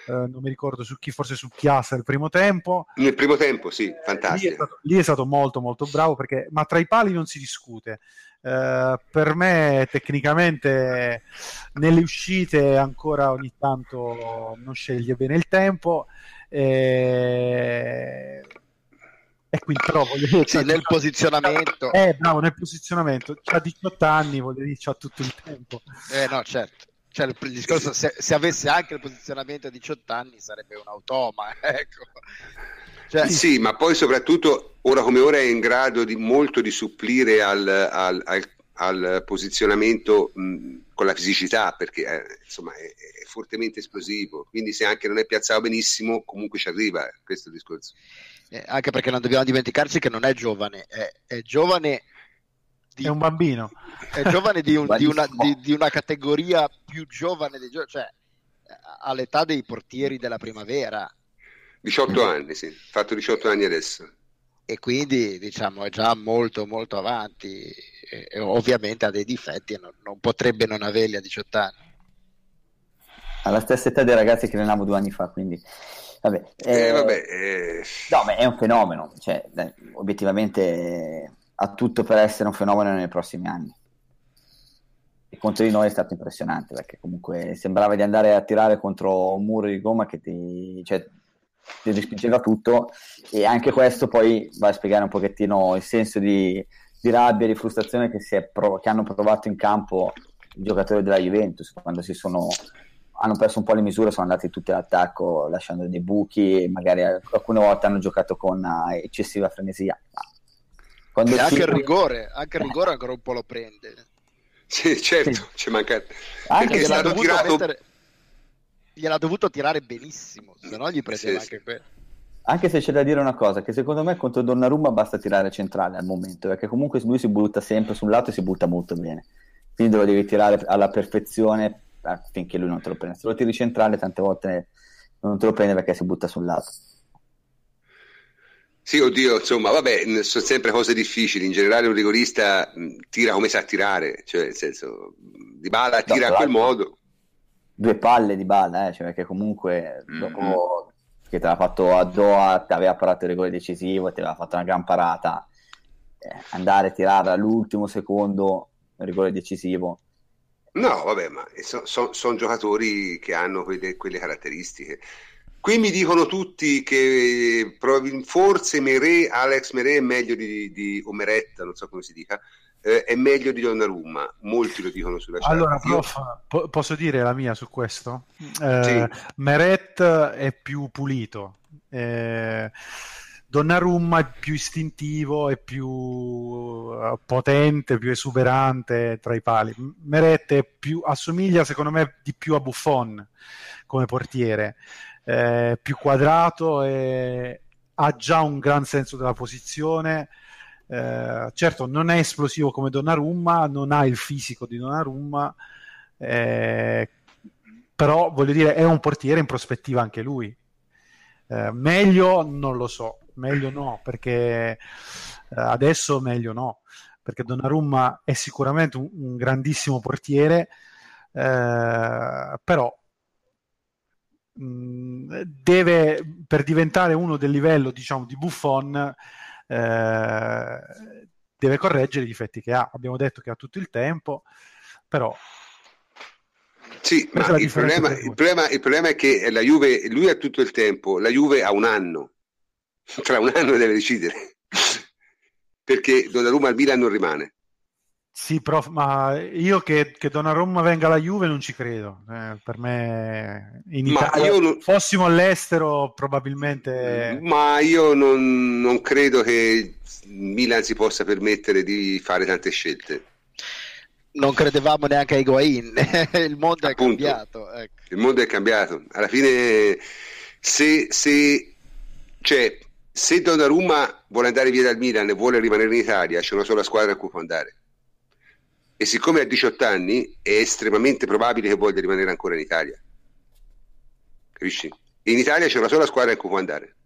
eh, non mi ricordo su chi, forse su Chiasa il primo tempo. Nel primo tempo, sì, fantastico. Lì è, stato, lì è stato molto molto bravo perché, ma tra i pali non si discute. Uh, per me tecnicamente nelle uscite ancora ogni tanto non sceglie bene il tempo e, e quindi però voglio dire sì, nel posizionamento. Eh bravo nel posizionamento. Ha 18 anni voglio dire c'ha tutto il tempo. Eh no certo. Cioè, il discorso, se, se, avesse anche il posizionamento a 18 anni sarebbe un automa, ecco. Cioè... Sì, ma poi soprattutto ora come ora è in grado di molto di supplire al, al, al, al posizionamento mh, con la fisicità, perché eh, insomma è, è, fortemente esplosivo, quindi se anche non è piazzato benissimo comunque ci arriva, questo è il discorso. Eh, anche perché non dobbiamo dimenticarci che non è giovane, è, è giovane di, è un bambino. È giovane di, un, di, una, di, di, una, categoria più giovane, dei gio- cioè all'età dei portieri della primavera. 18 anni, sì, fatto 18 anni adesso. E quindi diciamo è già molto molto avanti e, ovviamente ha dei difetti e non, non, potrebbe non averli a 18 anni. Alla stessa età dei ragazzi che allenavo due anni fa, quindi vabbè. Eh, eh, vabbè eh... No, ma è un fenomeno, cioè, dai, obiettivamente ha tutto per essere un fenomeno nei prossimi anni. E contro di noi è stato impressionante perché comunque sembrava di andare a tirare contro un muro di gomma che ti, cioè, ti respingeva tutto e anche questo poi va a spiegare un pochettino il senso di, di rabbia e di frustrazione che, prov- che, hanno provato in campo i giocatori della Juventus quando si sono hanno perso un po' le misure, sono andati tutti all'attacco lasciando dei buchi e magari alcune volte hanno giocato con uh, eccessiva frenesia. Ma e anche il rigore, anche il rigore ancora un po' lo prende. Sì, certo, sì. ci manca. Perché è tirato... Mettere... Gliel'ha dovuto tirare benissimo, se no gli prendeva sì, anche sì. quello. Anche se c'è da dire una cosa, che secondo me contro Donnarumma basta tirare centrale al momento, perché comunque lui si butta sempre sul lato e si butta molto bene. Quindi lo devi tirare alla perfezione finché lui non te lo prende. Se lo tiri centrale tante volte non te lo prende perché si butta sul lato. Sì, oddio, insomma, vabbè, sono sempre cose difficili. In generale un rigorista tira come sa tirare, cioè nel senso, Di Bala tira no, a quel modo. Due palle di Bala, eh, cioè perché comunque mm-hmm. dopo che te l'ha fatto a Doha, ti aveva parato il rigore decisivo, ti aveva fatto una gran parata, eh, andare a tirare all'ultimo secondo il rigore decisivo. No, vabbè, ma sono son, son giocatori che hanno quelle, quelle, caratteristiche. Qui mi dicono tutti che forse Mere, Alex Mere è meglio di, di Omeretta, non so come si dica, eh, è meglio di Donnarumma, molti lo dicono sulla chat. Allora, prof, Io... po- posso dire la mia su questo? Eh, sì. Meret è più pulito, eh, Donnarumma è più istintivo, è più uh, potente, più esuberante tra i pali. Meret più, assomiglia secondo me di più a Buffon come portiere, eh, più quadrato e ha già un gran senso della posizione eh, certo non è esplosivo come Donnarumma, non ha il fisico di Donnarumma, eh, però voglio dire è un portiere in prospettiva anche lui. Eh, meglio non lo so, meglio no, perché eh, adesso meglio no, perché Donnarumma è sicuramente un, un grandissimo portiere, eh, però mh, deve per diventare uno del livello diciamo di Buffon eh, deve correggere i difetti che ha. Abbiamo detto che ha tutto il tempo, però... Sì, ma il problema, il, problema, il problema, è che la Juve, lui ha tutto il tempo, la Juve ha un anno, tra un anno deve decidere, perché Donnarumma al Milan non rimane. Sì, prof, ma io che, che Donnarumma venga alla Juve non ci credo. Eh, per me in Italia, non... fossimo all'estero probabilmente... Ma io non, non credo che Milan si possa permettere di fare tante scelte. Non credevamo neanche a Higuain, il mondo Appunto, è cambiato. Ecco. Il mondo è cambiato. Alla fine, se, se, cioè, se Donnarumma vuole andare via dal Milan e vuole rimanere in Italia, c'è una sola squadra a cui può andare e siccome ha 18 anni è estremamente probabile che voglia rimanere ancora in Italia. Capisci? In Italia c'è una sola squadra in cui può andare.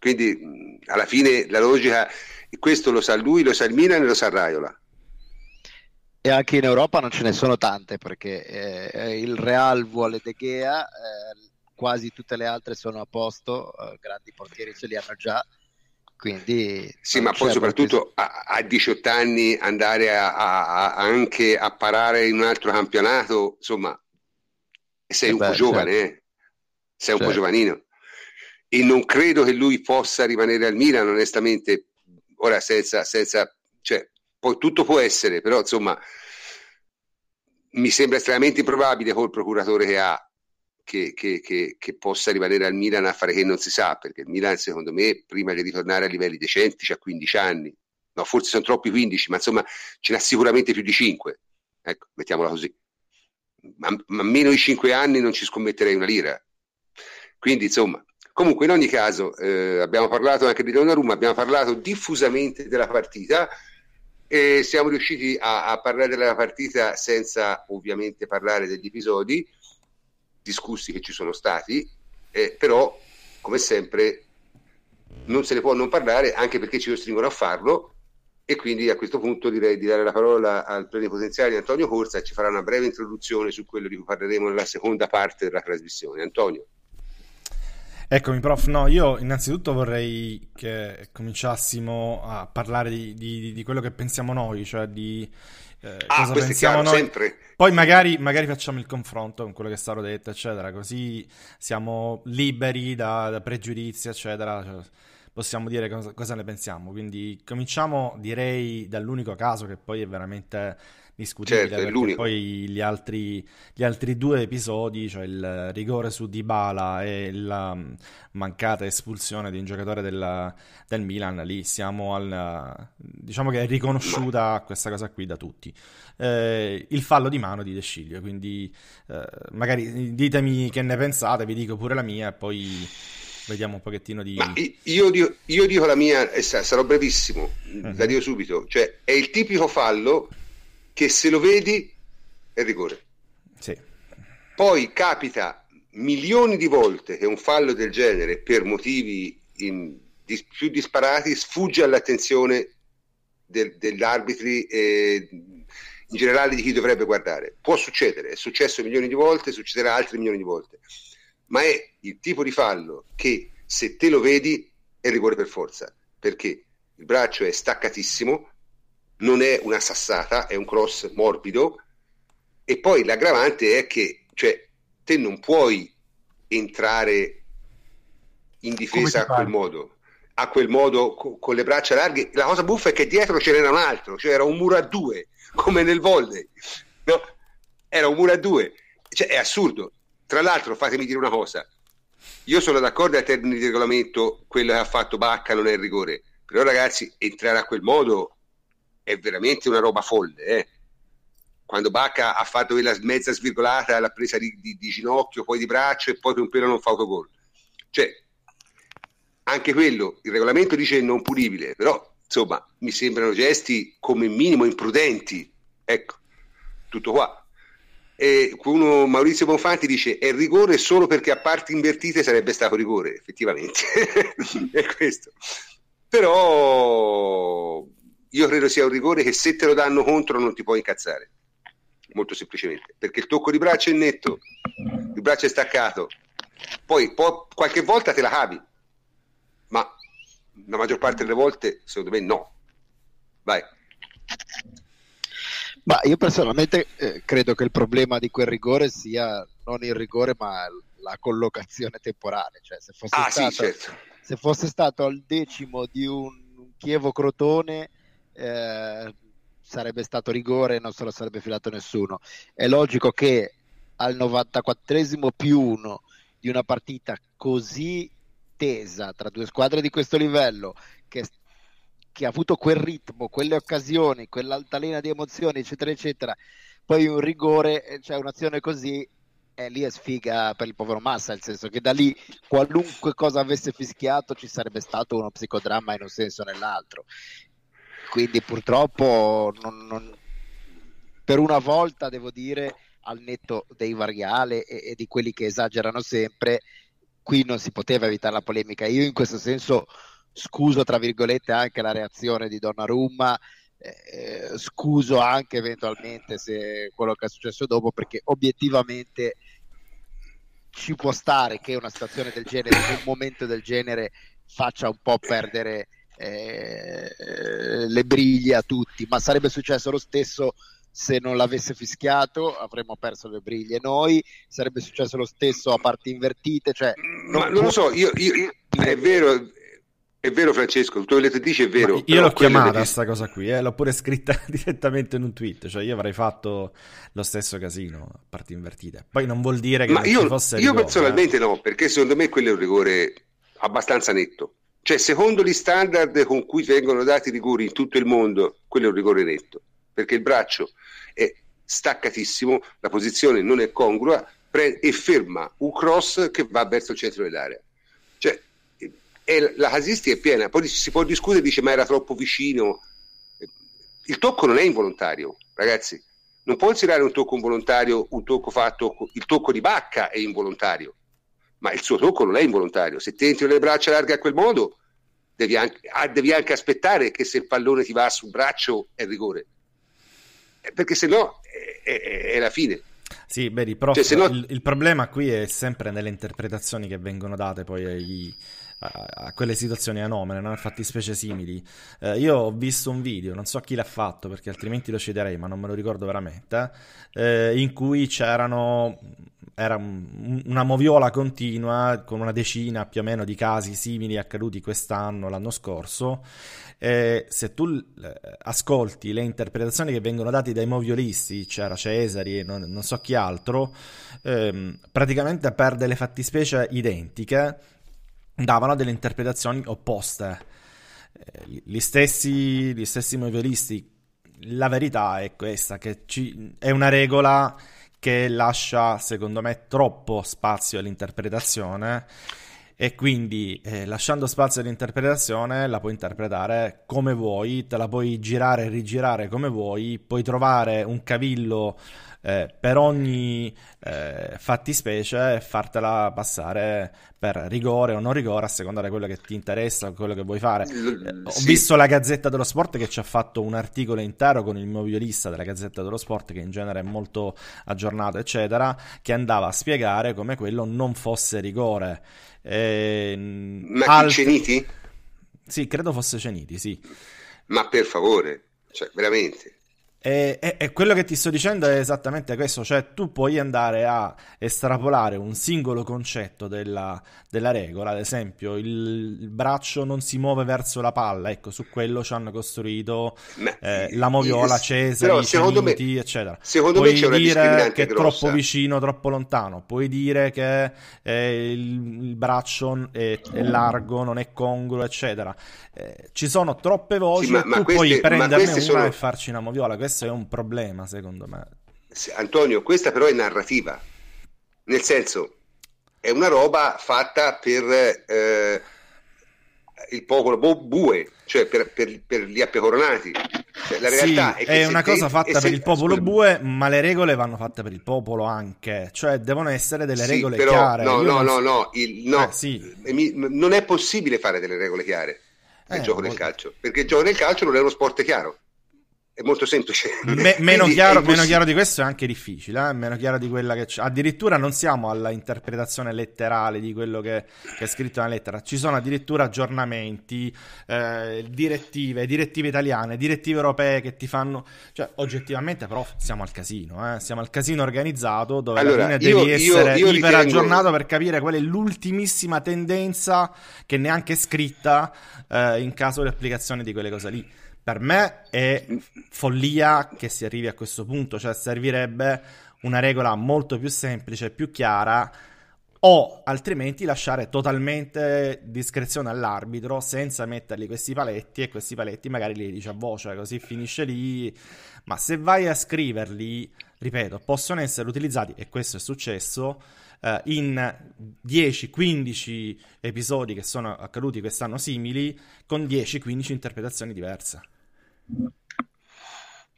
Quindi alla fine la logica, questo lo sa lui, lo sa il Milan e lo sa Raiola. E anche in Europa non ce ne sono tante perché eh, il Real vuole De Gea, eh, quasi tutte le altre sono a posto, eh, grandi portieri ce li hanno già quindi, sì, ma poi soprattutto a, a, 18 anni andare a, a, anche a parare in un altro campionato, insomma, sei eh un beh, po' giovane, certo. eh? sei un certo. po' giovanino. E non credo che lui possa rimanere al Milan, onestamente, ora senza, senza cioè, poi tutto può essere, però insomma, mi sembra estremamente improbabile col procuratore che ha che, che, che, che, possa rimanere al Milan a fare che non si sa, perché il Milan secondo me prima di ritornare a livelli decenti ha 15 anni, no forse sono troppi 15, ma insomma ce n'ha sicuramente più di 5, ecco, mettiamola così. Ma, ma meno di 5 anni non ci scommetterei una lira. Quindi insomma, comunque in ogni caso eh, abbiamo parlato anche di Donnarumma, abbiamo parlato diffusamente della partita e siamo riusciti a, a parlare della partita senza ovviamente parlare degli episodi discussi che ci sono stati, eh, però come sempre non se ne può non parlare anche perché ci costringono a farlo e quindi a questo punto direi di dare la parola al plenipotenziario Antonio Corsa ci farà una breve introduzione su quello di cui parleremo nella seconda parte della trasmissione. Antonio. Eccomi prof, no, io innanzitutto vorrei che cominciassimo a parlare di, di, di quello che pensiamo noi, cioè di eh, ah, cosa pensiamo noi. Sempre. Poi magari, magari, facciamo il confronto con quello che è stato detto, eccetera, così siamo liberi da, da pregiudizi, eccetera. Cioè, possiamo dire cosa, cosa, ne pensiamo. Quindi cominciamo, direi, dall'unico caso che poi è veramente discutibile, certo, perché poi gli altri, gli altri, due episodi, cioè il rigore su Dybala e la mancata espulsione di un giocatore del, del Milan, lì siamo al... diciamo che è riconosciuta questa cosa qui da tutti. Eh, il fallo di mano di De Sciglio, quindi eh, magari ditemi che ne pensate, vi dico pure la mia e poi vediamo un pochettino di... Io, dico, io dico la mia, sarò brevissimo, uh-huh. la dico subito, cioè è il tipico fallo che se lo vedi è rigore. Sì. Poi capita milioni di volte che un fallo del genere, per motivi in, di, più disparati, sfugge all'attenzione del, degli arbitri e in generale di chi dovrebbe guardare. Può succedere, è successo milioni di volte, succederà altre milioni di volte ma è il tipo di fallo che se te lo vedi è rigore per forza, perché il braccio è staccatissimo, non è una sassata, è un cross morbido. E poi l'aggravante è che cioè, te non puoi entrare in difesa a quel modo a quel modo co- con le braccia larghe. La cosa buffa è che dietro ce n'era un altro cioè era un muro a due come nel volley no? era un muro a due. Cioè, è assurdo. Tra l'altro, fatemi dire una cosa, io sono d'accordo ai termini di regolamento, quello che ha fatto Bacca non è il rigore, però ragazzi, entrare a quel modo è veramente una roba folle. Eh? Quando Bacca ha fatto quella mezza svirgolata, l'ha presa di, di, di ginocchio, poi di braccio e poi per un pelo non fa autogol. Cioè, anche quello, il regolamento dice non punibile, però insomma mi sembrano gesti come minimo imprudenti. Ecco, tutto qua e uno, Maurizio Bonfanti dice è rigore solo perché a parti invertite sarebbe stato rigore, effettivamente. è questo. Però io credo sia un rigore che se te lo danno contro non ti puoi incazzare. Molto semplicemente. Perché il tocco di braccio è netto, il braccio è staccato. Poi po- qualche volta te la cavi, ma la maggior parte delle volte, secondo me, no. Vai. Ma io personalmente eh, credo che il problema di quel rigore sia non il rigore, ma la collocazione temporale. Cioè, se fosse, ah, stato, sì, certo. se fosse stato al decimo di un, un Chievo Crotone, eh, sarebbe stato rigore e non se lo sarebbe filato nessuno. È logico che al 94esimo più uno di una partita così tesa tra due squadre di questo livello, che che ha avuto quel ritmo, quelle occasioni, quell'altalena di emozioni, eccetera, eccetera, poi un rigore, cioè un'azione così, eh, lì è sfiga per il povero Massa, nel senso che da lì qualunque cosa avesse fischiato ci sarebbe stato uno psicodramma in un senso o nell'altro. Quindi purtroppo non, non... per una volta devo dire al netto dei variale e, e di quelli che esagerano sempre, qui non si poteva evitare la polemica. Io in questo senso scuso tra virgolette anche la reazione di Donnarumma eh, scuso anche eventualmente se quello che è successo dopo perché obiettivamente ci può stare che una situazione del genere un momento del genere faccia un po' perdere eh, le briglie a tutti ma sarebbe successo lo stesso se non l'avesse fischiato avremmo perso le briglie noi, sarebbe successo lo stesso a parti invertite. Cioè, non, Ma non lo so, io, io, io, è vero, è vero Francesco, tutto quello che dici è vero. Ma io l'ho chiamata questa cosa qui, eh? l'ho pure scritta direttamente in un tweet, cioè io avrei fatto lo stesso casino a parti invertite. Poi non vuol dire che Ma non io, ci fosse Io rigore, personalmente eh? no, perché secondo me quello è un rigore abbastanza netto. Cioè, secondo gli standard con cui vengono dati rigori in tutto il mondo, quello è un rigore netto, perché il braccio è staccatissimo, la posizione non è congrua pre- e ferma un cross che va verso il centro dell'area. Cioè, e la casistica è piena, poi si può discutere, dice ma era troppo vicino. Il tocco non è involontario, ragazzi. Non può considerare un tocco involontario un tocco fatto, il tocco di Bacca è involontario, ma il suo tocco non è involontario. Se ti entri le braccia larghe a quel modo, devi anche, ah, devi anche aspettare che se il pallone ti va sul braccio è rigore, eh, perché se no è, è, è la fine. Sì, beh, prof, cioè, no... il, il, problema qui è sempre nelle interpretazioni che vengono date poi ai, a, quelle situazioni anomale, non a fattispecie simili. Eh, io ho visto un video, non so chi l'ha fatto perché altrimenti lo citerei, ma non me lo ricordo veramente, eh, in cui c'erano era una moviola continua con una decina più o meno di casi simili accaduti quest'anno, l'anno scorso. Eh, se tu ascolti le interpretazioni che vengono date dai moviolisti, c'era Cesari e non, non so chi altro, ehm, praticamente per delle fattispecie identiche davano delle interpretazioni opposte. Eh, gli, stessi, gli stessi moviolisti, la verità è questa, che ci, è una regola che lascia secondo me troppo spazio all'interpretazione e quindi eh, lasciando spazio all'interpretazione la puoi interpretare come vuoi, te la puoi girare e rigirare come vuoi, puoi trovare un cavillo eh, per ogni eh, fattispecie fartela passare per rigore o non rigore a seconda di quello che ti interessa, quello che vuoi fare. L- Ho visto la Gazzetta dello Sport che ci ha fatto un articolo intero con il moviolista della Gazzetta dello Sport, che in genere è molto aggiornato, eccetera, che andava a spiegare come quello non fosse rigore. Eh, Ma altri... Ceniti? Sì, credo fosse Ceniti, sì. Ma per favore, cioè veramente. E, e, e, quello che ti sto dicendo è esattamente questo, cioè tu puoi andare a estrapolare un singolo concetto della, della regola, ad esempio il, il, braccio non si muove verso la palla, ecco su quello ci hanno costruito eh, la moviola, Cesare, Ceniti, eccetera. Secondo puoi me c'è dire che è grossa. troppo vicino, troppo lontano, puoi dire che eh, il, il, braccio è, è, largo, non è congruo, eccetera. Eh, ci sono troppe voci, sì, ma, ma tu queste, puoi prenderne una sono... e farci una moviola, questo è un problema secondo me. Antonio, questa però è narrativa, nel senso è una roba fatta per eh, il popolo bue, cioè per, per, per gli appecoronati. Cioè, la realtà sì, è, che è una cosa fatta per se... il popolo bue, ma le regole vanno fatte per il popolo anche, cioè devono essere delle sì, regole però, chiare. No, no, no, no, il, no. Eh, sì. non è possibile fare delle regole chiare nel eh, gioco del calcio, perché il gioco del calcio non è uno sport chiaro è molto semplice. Me, meno, chiaro, meno, chiaro, di questo è anche difficile, eh? meno chiaro di quella che c'è. Addirittura non siamo alla interpretazione letterale di quello che, che, è scritto nella lettera, ci sono addirittura aggiornamenti, eh, direttive, direttive italiane, direttive europee che ti fanno... Cioè, oggettivamente però siamo al casino, eh? siamo al casino organizzato dove allora, alla fine io, devi essere io, io iper ritengo... aggiornato per capire qual è l'ultimissima tendenza che neanche è scritta eh, in caso di applicazione di quelle cose lì. Per me è follia che si arrivi a questo punto, cioè servirebbe una regola molto più semplice, più chiara, o altrimenti lasciare totalmente discrezione all'arbitro senza mettergli questi paletti e questi paletti magari li dice a voce, così finisce lì. Ma se vai a scriverli, ripeto, possono essere utilizzati, e questo è successo, eh, in 10-15 episodi che sono accaduti quest'anno simili, con 10-15 interpretazioni diverse.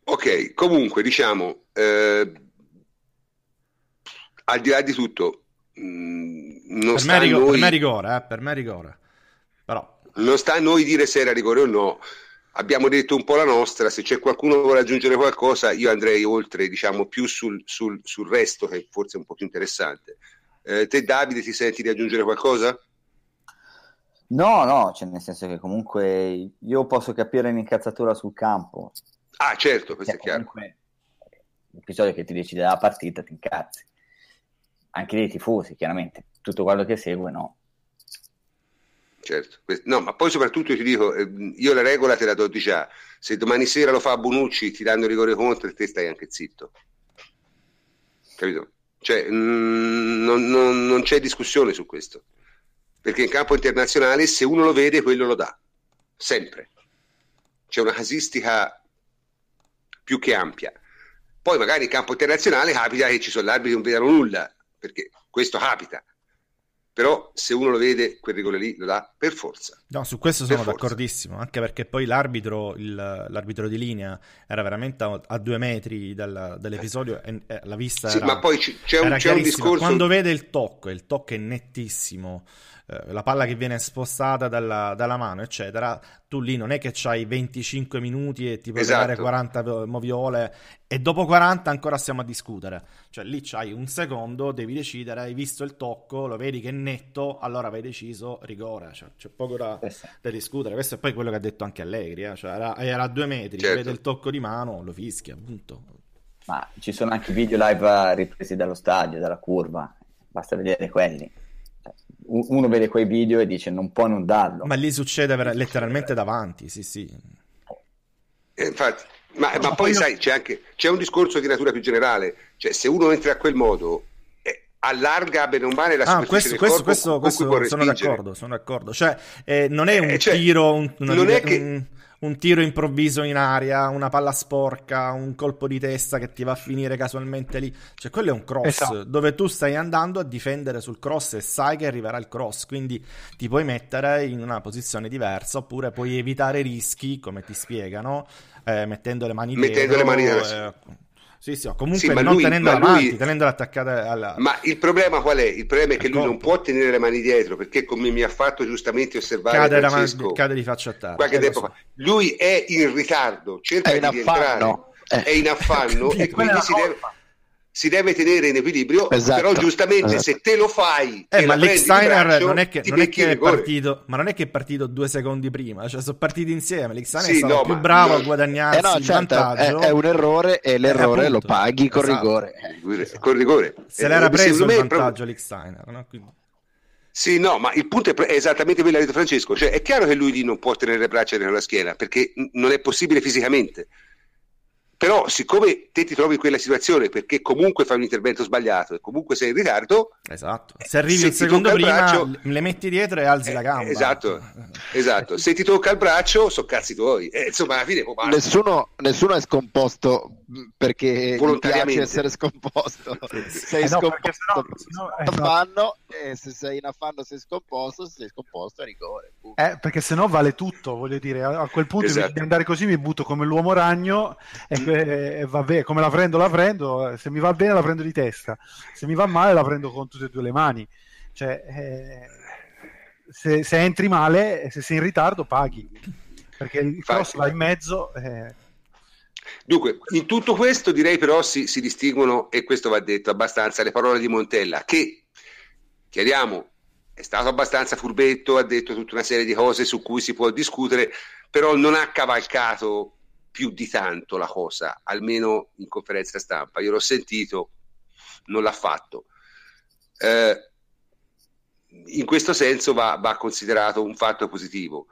Ok, comunque diciamo, eh, al di là di tutto, mh, mm, non per, me rigore, noi... per me rigore, eh, per me rigore. Però... Non sta a noi dire se era rigore o no. Abbiamo detto un po' la nostra, se c'è qualcuno che vuole aggiungere qualcosa, io andrei oltre, diciamo, più sul, sul, sul resto, che forse è un po' più interessante. Eh, te, Davide, ti senti di aggiungere qualcosa? No, no, cioè nel senso che comunque io posso capire l'incazzatura sul campo. Ah, certo, questo cioè, è chiaro. L'episodio che ti decide la partita ti incazzi. Anche dei tifosi, chiaramente. Tutto quello che segue, no. Certo, no, ma poi soprattutto ti dico, eh, io la regola te la do già. Se domani sera lo fa Bonucci, ti danno rigore contro e te stai anche zitto. Capito? Cioè, mh, mm, non, non, non c'è discussione su questo perché in campo internazionale se uno lo vede quello lo dà, sempre. C'è una casistica più che ampia. Poi magari in campo internazionale capita che ci sono l'arbitri che non vedano nulla, perché questo capita. però se uno lo vede quel rigore lì lo dà per forza. No, su questo sono d'accordissimo, anche perché poi l'arbitro, il, l'arbitro di linea era veramente a, a due metri dal, dall'episodio e, e la vista sì, era, ma poi c'è un, c'è un discorso... Quando vede il tocco, il tocco è nettissimo, eh, la palla che viene spostata dalla, dalla, mano, eccetera, tu lì non è che c'hai 25 minuti e ti puoi esatto. dare 40 moviole e dopo 40 ancora stiamo a discutere. Cioè lì c'hai un secondo, devi decidere, hai visto il tocco, lo vedi che è netto, allora vai deciso rigore. Cioè, c'è poco da, eh da, discutere. Questo è poi quello che ha detto anche Allegri, eh? cioè, era, era, a due metri, certo. vede il tocco di mano, lo fischia, appunto. Ma ci sono anche video live ripresi dallo stadio, dalla curva, basta vedere quelli uno vede quei video e dice non può non darlo. Ma lì succede ver- letteralmente davanti, sì, sì. Eh, infatti, ma, ma, poi sai, c'è anche c'è un discorso di natura più generale, cioè se uno entra a quel modo eh, allarga bene o male la ah, questo, questo, questo, questo sono d'accordo, sono d'accordo. Cioè, eh, non è un eh, cioè, tiro, un, non è che... Un un tiro improvviso in aria, una palla sporca, un colpo di testa che ti va a finire casualmente lì. Cioè, quello è un cross esatto. dove tu stai andando a difendere sul cross e sai che arriverà il cross, quindi ti puoi mettere in una posizione diversa oppure puoi evitare rischi, come ti spiegano, eh, mettendo le mani mettendo dietro. Le mani dietro. Eh, sì, sì, comunque sì, non lui, tenendola lui... avanti, tenendola attaccata alla... Ma il problema qual è? Il problema è che lui non può tenere le mani dietro, perché come mi ha fatto giustamente osservare cade, Francesco, man... cade di faccia a terra. Qualche eh, tempo fa. Lui è in ritardo, cerca è di rientrare, eh. è in affanno e quindi si deve si deve tenere in equilibrio, esatto. però giustamente esatto. se te lo fai eh, ma Lex Steiner non è che, non è che è partito ma non è che è partito due secondi prima cioè sono partiti insieme. Lex Steiner sì, è stato no, più bravo non... a guadagnarsi eh no, certo, vantaggio. è, è, un errore e l'errore eh, lo paghi con esatto. rigore. Con rigore se l'era preso il vantaggio Lex Steiner no? Quindi... Sì, no, ma il punto è esattamente quello che ha detto Francesco, cioè è chiaro che lui lì non può tenere le braccia nella schiena perché non è possibile fisicamente, però siccome te ti trovi in quella situazione perché comunque fai un intervento sbagliato e comunque sei in ritardo esatto. Se arrivi se il secondo prima braccio, le metti dietro e alzi eh, la gamba. esatto esatto. Se ti tocca il braccio sono cazzi tuoi. Eh, insomma alla fine nessuno, nessuno è scomposto perché gli piace essere scomposto. Sei eh no, scomposto. sennò, sennò, eh, affanno e se sei in affanno sei scomposto se sei scomposto è rigore eh, perché sennò vale tutto voglio dire. A, a quel punto esatto. di andare così mi butto come l'uomo ragno e mm e va bene, come la prendo la prendo, se mi va bene la prendo di testa, se mi va male la prendo con tutte e due le mani. Cioè, eh, se, se, entri male, se sei in ritardo paghi, perché il cross va in mezzo. Eh. Dunque, in tutto questo direi però si, si distinguono, e questo va detto abbastanza, le parole di Montella, che, chiariamo, è stato abbastanza furbetto, ha detto tutta una serie di cose su cui si può discutere, però non ha cavalcato più di tanto la cosa, almeno in conferenza stampa. Io l'ho sentito, non l'ha fatto. Eh, in questo senso va, va, considerato un fatto positivo.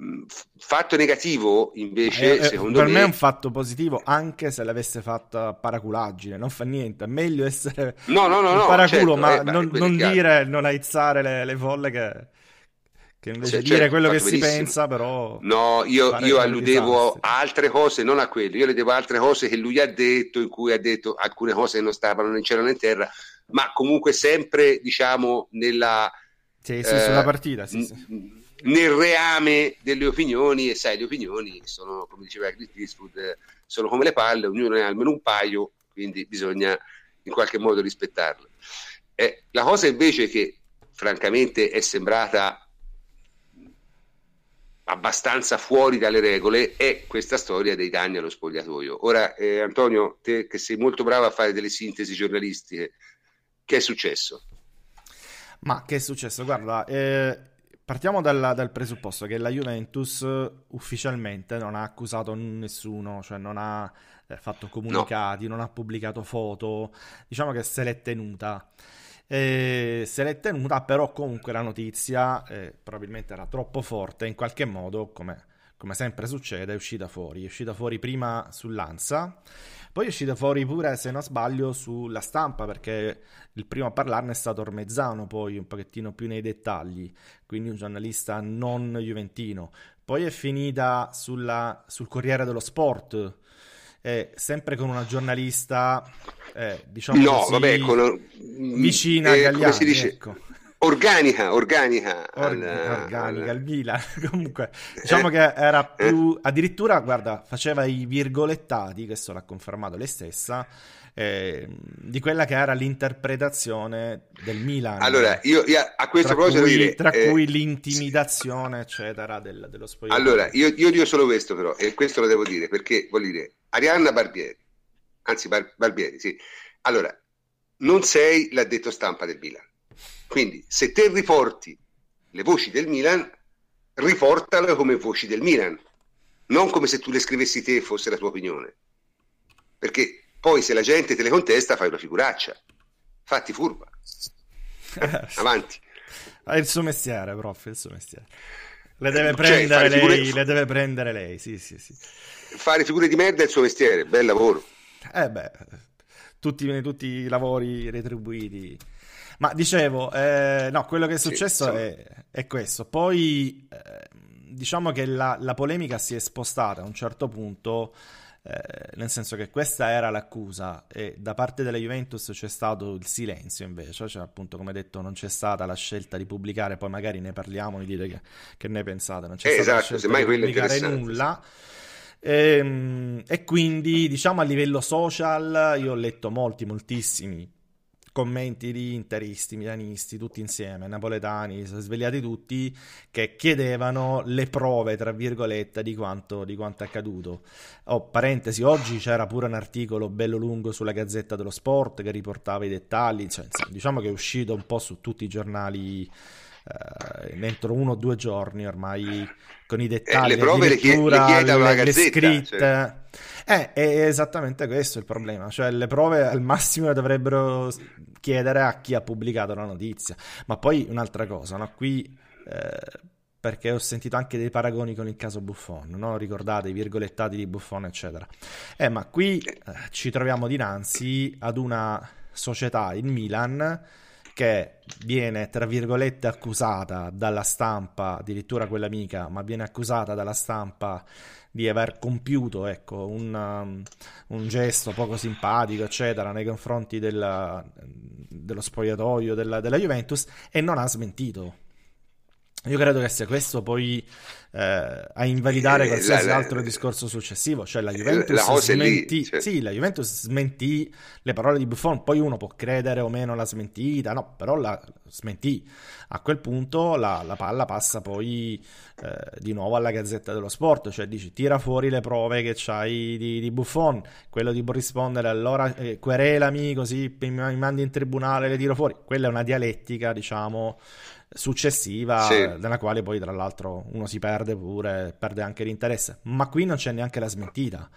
Mm, fatto negativo, invece, eh, secondo per me... me è un fatto positivo anche se l'avesse fatta paraculaggine, non fa niente, è meglio essere no, no, no, no paraculo, certo, ma eh, non, non dire, non aizzare le, le folle che che invece cioè, dire certo, quello che benissimo. si pensa, però. No, io, io alludevo a altre cose, non a quello. Io le devo altre cose che lui ha detto, in cui ha detto alcune cose che non stavano né in cielo né in terra, ma comunque sempre, diciamo, nella. Sì, sì, eh, sulla partita, sì, sì. Nel reame delle opinioni, e sai, le opinioni sono, come diceva Chris Eastwood, sono come le palle, ognuno ne ha almeno un paio, quindi bisogna in qualche modo rispettarle. Eh, la cosa invece che francamente è sembrata abbastanza fuori dalle regole è questa storia dei danni allo spogliatoio. Ora, eh, Antonio, te che sei molto bravo a fare delle sintesi giornalistiche, che è successo? Ma che è successo? Guarda, eh, partiamo dal, dal, presupposto che la Juventus ufficialmente non ha accusato nessuno, cioè non ha eh, fatto comunicati, no. non ha pubblicato foto, diciamo che se l'è tenuta. Eh, se l'è tenuta, però comunque la notizia eh, probabilmente era troppo forte, in qualche modo, come, come, sempre succede, è uscita fuori. È uscita fuori prima sull'Ansa, poi è uscita fuori pure, se non sbaglio, sulla stampa, perché il primo a parlarne è stato Ormezzano, poi un pochettino più nei dettagli, quindi un giornalista non juventino. Poi è finita sulla, sul Corriere dello Sport, eh, sempre con una giornalista, eh, diciamo no, così, vabbè, con, vicina a eh, Gagliani. Dice, ecco. organica, organica. Org- al, organica, al... il Milan. Comunque, diciamo eh, che era più... Eh. Addirittura, guarda, faceva i virgolettati, questo l'ha confermato lei stessa, eh, di quella che era l'interpretazione del Milan. Allora, io, io a questo proposito dire... Tra eh, cui l'intimidazione, eccetera, del, dello spogliatoio. Allora, io, io dico solo questo però, e questo lo devo dire, perché, vuol dire, Arianna Barbieri, anzi Bar- Barbieri, sì. Allora, non sei l'addetto stampa del Milan. Quindi, se te riporti le voci del Milan, riportale come voci del Milan, non come se tu le scrivessi te e fosse la tua opinione. Perché poi se la gente te le contesta fai una figuraccia. Fatti furba. Avanti. È il suo mestiere, prof, è il suo mestiere. Le deve, cioè, prendere lei, figure... le deve prendere lei, sì, sì, sì. Fare figure di merda è il suo mestiere, bel lavoro. Eh beh, tutti, tutti i lavori retribuiti. Ma dicevo, eh, no, quello che è successo sì, è, è, questo. Poi, eh, diciamo che la, la polemica si è spostata a un certo punto eh, nel senso che questa era l'accusa e da parte della Juventus c'è stato il silenzio invece, cioè appunto come detto non c'è stata la scelta di pubblicare, poi magari ne parliamo, mi dite che, che ne pensate, non c'è eh, stata esatto, la scelta di pubblicare nulla. E, ehm, e quindi diciamo a livello social io ho letto molti, moltissimi commenti di interisti, milanisti, tutti insieme, napoletani, svegliati tutti, che chiedevano le prove, tra virgolette, di quanto, di quanto accaduto. Oh, parentesi, oggi c'era pure un articolo bello lungo sulla Gazzetta dello Sport che riportava i dettagli, cioè, diciamo che è uscito un po' su tutti i giornali eh, entro uno o due giorni ormai con i dettagli, eh, le prove le, chiede, le, le, le scritte. Cioè. Eh, è esattamente questo il problema, cioè le prove al massimo dovrebbero chiedere a chi ha pubblicato la notizia. Ma poi un'altra cosa, no? qui eh, perché ho sentito anche dei paragoni con il caso Buffon, no? ricordate i virgolettati di Buffon, eccetera. Eh, ma qui eh, ci troviamo dinanzi ad una società, il Milan, che viene, tra virgolette, accusata dalla stampa, addirittura quella amica, ma viene accusata dalla stampa di aver compiuto ecco, un, um, un, gesto poco simpatico, eccetera, nei confronti della, dello spogliatoio della, della Juventus e non ha smentito. Io credo che sia questo poi eh, a invalidare eh, qualsiasi la, la, altro discorso successivo, cioè la Juventus, la smentì, lì, cioè. sì, la Juventus smentì le parole di Buffon, poi uno può credere o meno la smentita, no, però la smentì. A quel punto la, la palla passa poi eh, di nuovo alla Gazzetta dello Sport, cioè dici tira fuori le prove che c'hai di, di Buffon, quello di rispondere allora eh, querelami così mi mandi in tribunale le tiro fuori, quella è una dialettica diciamo successiva, sì. nella quale poi tra l'altro uno si perde pure, perde anche l'interesse, ma qui non c'è neanche la smentita.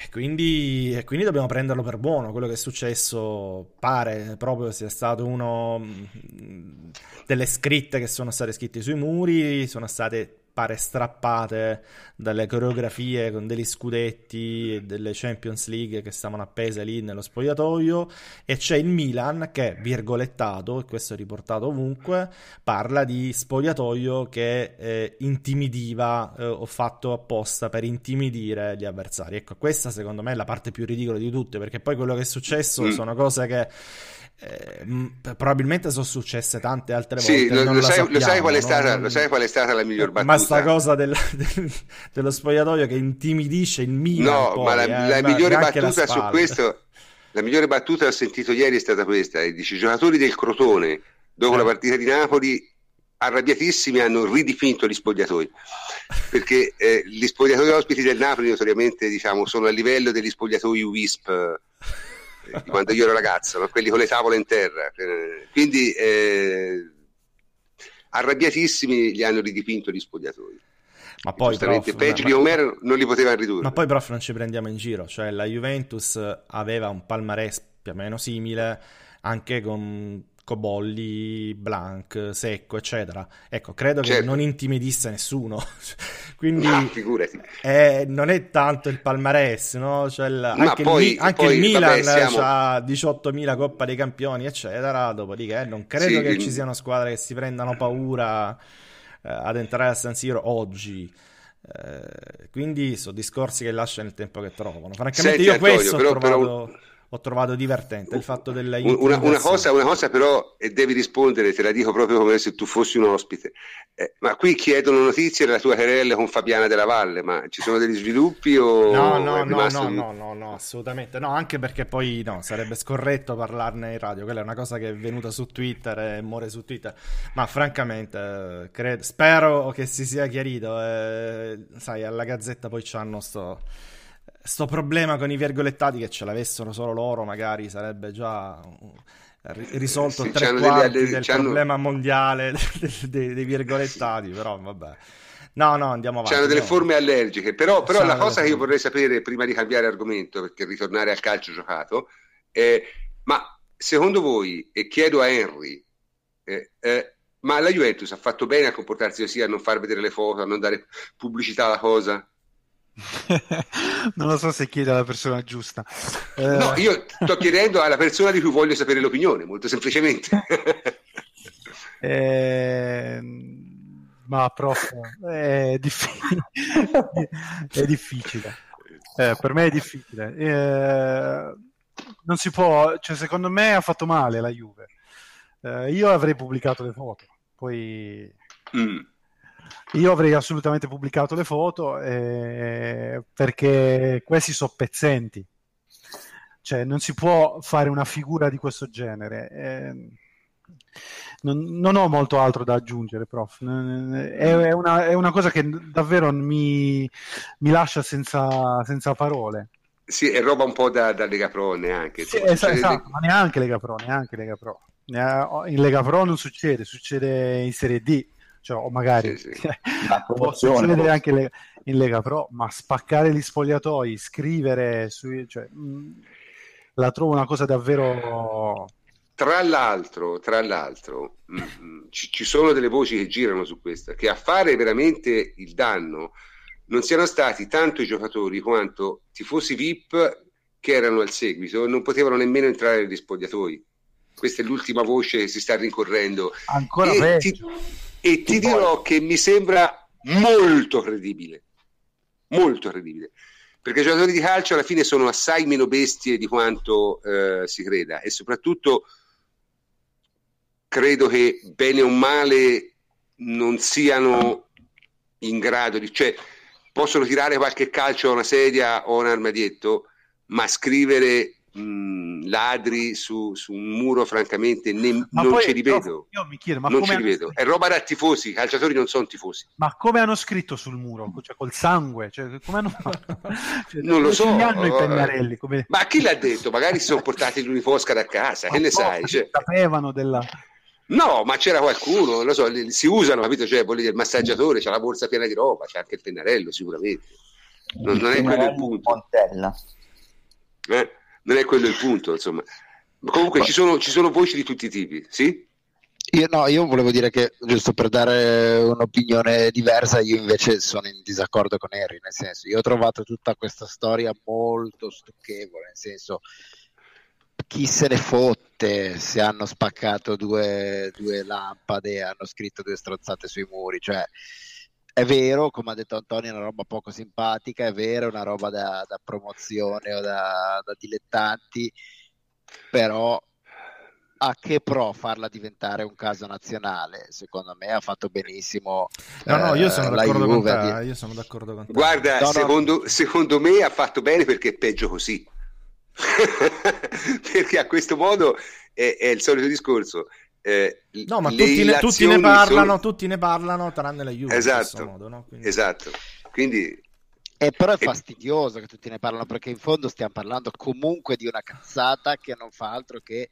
E quindi, e quindi, dobbiamo prenderlo per buono. Quello che è successo pare proprio sia stato uno mm, delle scritte che sono state scritte sui muri, sono state pare strappate dalle coreografie con degli scudetti e delle Champions League che stavano appese lì nello spogliatoio e c'è il Milan che, virgolettato, e questo è riportato ovunque, parla di spogliatoio che eh, intimidiva eh, o fatto apposta per intimidire gli avversari. Ecco, questa secondo me è la parte più ridicola di tutte perché poi quello che è successo mm. sono cose che eh, probabilmente sono successe tante altre volte. Sì, lo, lo, sai, sappiamo, lo, sai, qual è stata, non... lo sai qual è stata la miglior battuta? Ma sta cosa del, del, dello spogliatoio che intimidisce il Milan. No, poi, ma la, eh, la migliore battuta su questo, la migliore battuta che ho sentito ieri è stata questa: e dice, i giocatori del Crotone, dopo eh. la partita di Napoli, arrabbiatissimi, hanno ridipinto gli spogliatoi. Perché eh, gli spogliatoi ospiti del Napoli, notoriamente, diciamo, sono a livello degli spogliatoi WISP di quando io ero ragazzo, no? quelli con le tavole in terra. Quindi eh, arrabbiatissimi gli hanno ridipinto gli spogliatoi. Ma poi, prof, peggio di Omero non li potevano ridurre. Ma poi, prof, non ci prendiamo in giro. Cioè, la Juventus aveva un palmarès più o meno simile anche con Cobolli, Blanc, Secco, eccetera. Ecco, credo certo. che non intimidisse nessuno. Quindi ah, eh, non è tanto il palmarès, no? Cioè il, anche, poi, il, anche poi, il, Milan vabbè, siamo... ha 18.000 Coppa dei Campioni, eccetera. Dopodiché non credo sì, che il... ci siano squadre che si prendano paura eh, ad entrare a San Siro oggi. Eh, quindi sono discorsi che lasciano il tempo che trovano. Francamente, Senti, io Antonio, questo però, ho trovato... Però ho trovato divertente il fatto della una, una, cosa, una cosa però, e devi rispondere, te la dico proprio come se tu fossi un ospite, eh, ma qui chiedono notizie della tua querella con Fabiana della Valle, ma ci sono degli sviluppi o... No, no, no, no, no, no, no, assolutamente. No, anche perché poi no, sarebbe scorretto parlarne in radio, quella è una cosa che è venuta su Twitter e muore su Twitter, ma francamente credo, spero che si sia chiarito, eh, sai, alla Gazzetta poi c'hanno sto sto problema con i virgolettati che ce l'avessero solo loro, magari sarebbe già risolto sì, tre quarti delle, del problema mondiale dei, dei, virgolettati, però vabbè. No, no, andiamo avanti. C'hanno delle forme allergiche, però, però la cosa che io vorrei sapere prima di cambiare argomento, perché ritornare al calcio giocato, è, ma secondo voi, e chiedo a Henry, eh, eh, ma la Juventus ha fatto bene a comportarsi così, a non far vedere le foto, a non dare pubblicità alla cosa? non lo so se chiede alla persona giusta. Eh... No, io sto chiedendo alla persona di cui voglio sapere l'opinione, molto semplicemente. eh... Ma prof, è, difficile. è difficile. Eh, per me è difficile. Eh, non si può, cioè, secondo me ha fatto male la Juve. Eh, io avrei pubblicato le foto, poi... Mm io avrei assolutamente pubblicato le foto eh, perché questi sono pezzenti. Cioè, non si può fare una figura di questo genere. Eh, non, non, ho molto altro da aggiungere, prof. È, è, una, è una, cosa che davvero mi, mi lascia senza, senza, parole. Sì, è roba un po' da, da Lega Pro neanche. Sì, esatto, esatto, ma neanche Lega Pro, neanche Lega Pro. In Lega Pro non succede, succede in Serie D cioè, o magari sì, sì. può succedere anche le, in Lega Pro, ma spaccare gli spogliatoi, scrivere, sui, cioè, mh, mm, la trovo una cosa davvero... Tra l'altro, tra l'altro mh, mm, mm, ci, ci, sono delle voci che girano su questa, che a fare veramente il danno non siano stati tanto i giocatori quanto tifosi VIP che erano al seguito non potevano nemmeno entrare negli spogliatoi. Questa è l'ultima voce che si sta rincorrendo. Ancora e peggio. Ti e ti dirò che mi sembra molto credibile, molto credibile, perché i giocatori di calcio alla fine sono assai meno bestie di quanto eh, si creda. E soprattutto credo che bene o male non siano in grado di, cioè possono tirare qualche calcio a una sedia o un armadietto, ma scrivere mh, ladri su, su, un muro, francamente, ne, non poi, ci rivedo. Io mi chiedo, ma non ci rivedo. È roba da tifosi, i calciatori non sono tifosi. Ma come hanno scritto sul muro? Cioè, col sangue? Cioè, come hanno cioè, non lo so. hanno i pennarelli? Come... Ma chi l'ha detto? Magari si sono portati l'unifosca da casa, ma che ne sai? Cioè... Sapevano della... No, ma c'era qualcuno, lo so, si usano, capito? Cioè, il massaggiatore, c'ha la borsa piena di roba, c'è anche il pennarello sicuramente. Non, non è quello il punto. Montella. Eh? Non è quello il punto, insomma. Comunque ci sono, ci sono voci di tutti i tipi, sì? Io, no, io volevo dire che, giusto per dare un'opinione diversa, io invece sono in disaccordo con Harry, nel senso, io ho trovato tutta questa storia molto stucchevole, nel senso, chi se ne fotte se hanno spaccato due, due lampade hanno scritto due strozzate sui muri, cioè è vero, come ha detto Antonio, è una roba poco simpatica, è vero, è una roba da, da promozione o da, da, dilettanti, però a che pro farla diventare un caso nazionale? Secondo me ha fatto benissimo. No, no, io sono, eh, d'accordo, con te, io sono d'accordo con te. Guarda, no, secondo, no. secondo me ha fatto bene perché è peggio così. perché a questo modo è, è il solito discorso eh, no, ma tutti ne, tutti ne, parlano, sono... tutti ne parlano, tranne la Juve. Esatto, modo, no? Quindi... esatto. Quindi... Eh, però è fastidioso che tutti ne parlano perché in fondo stiamo parlando comunque di una cazzata che non fa altro che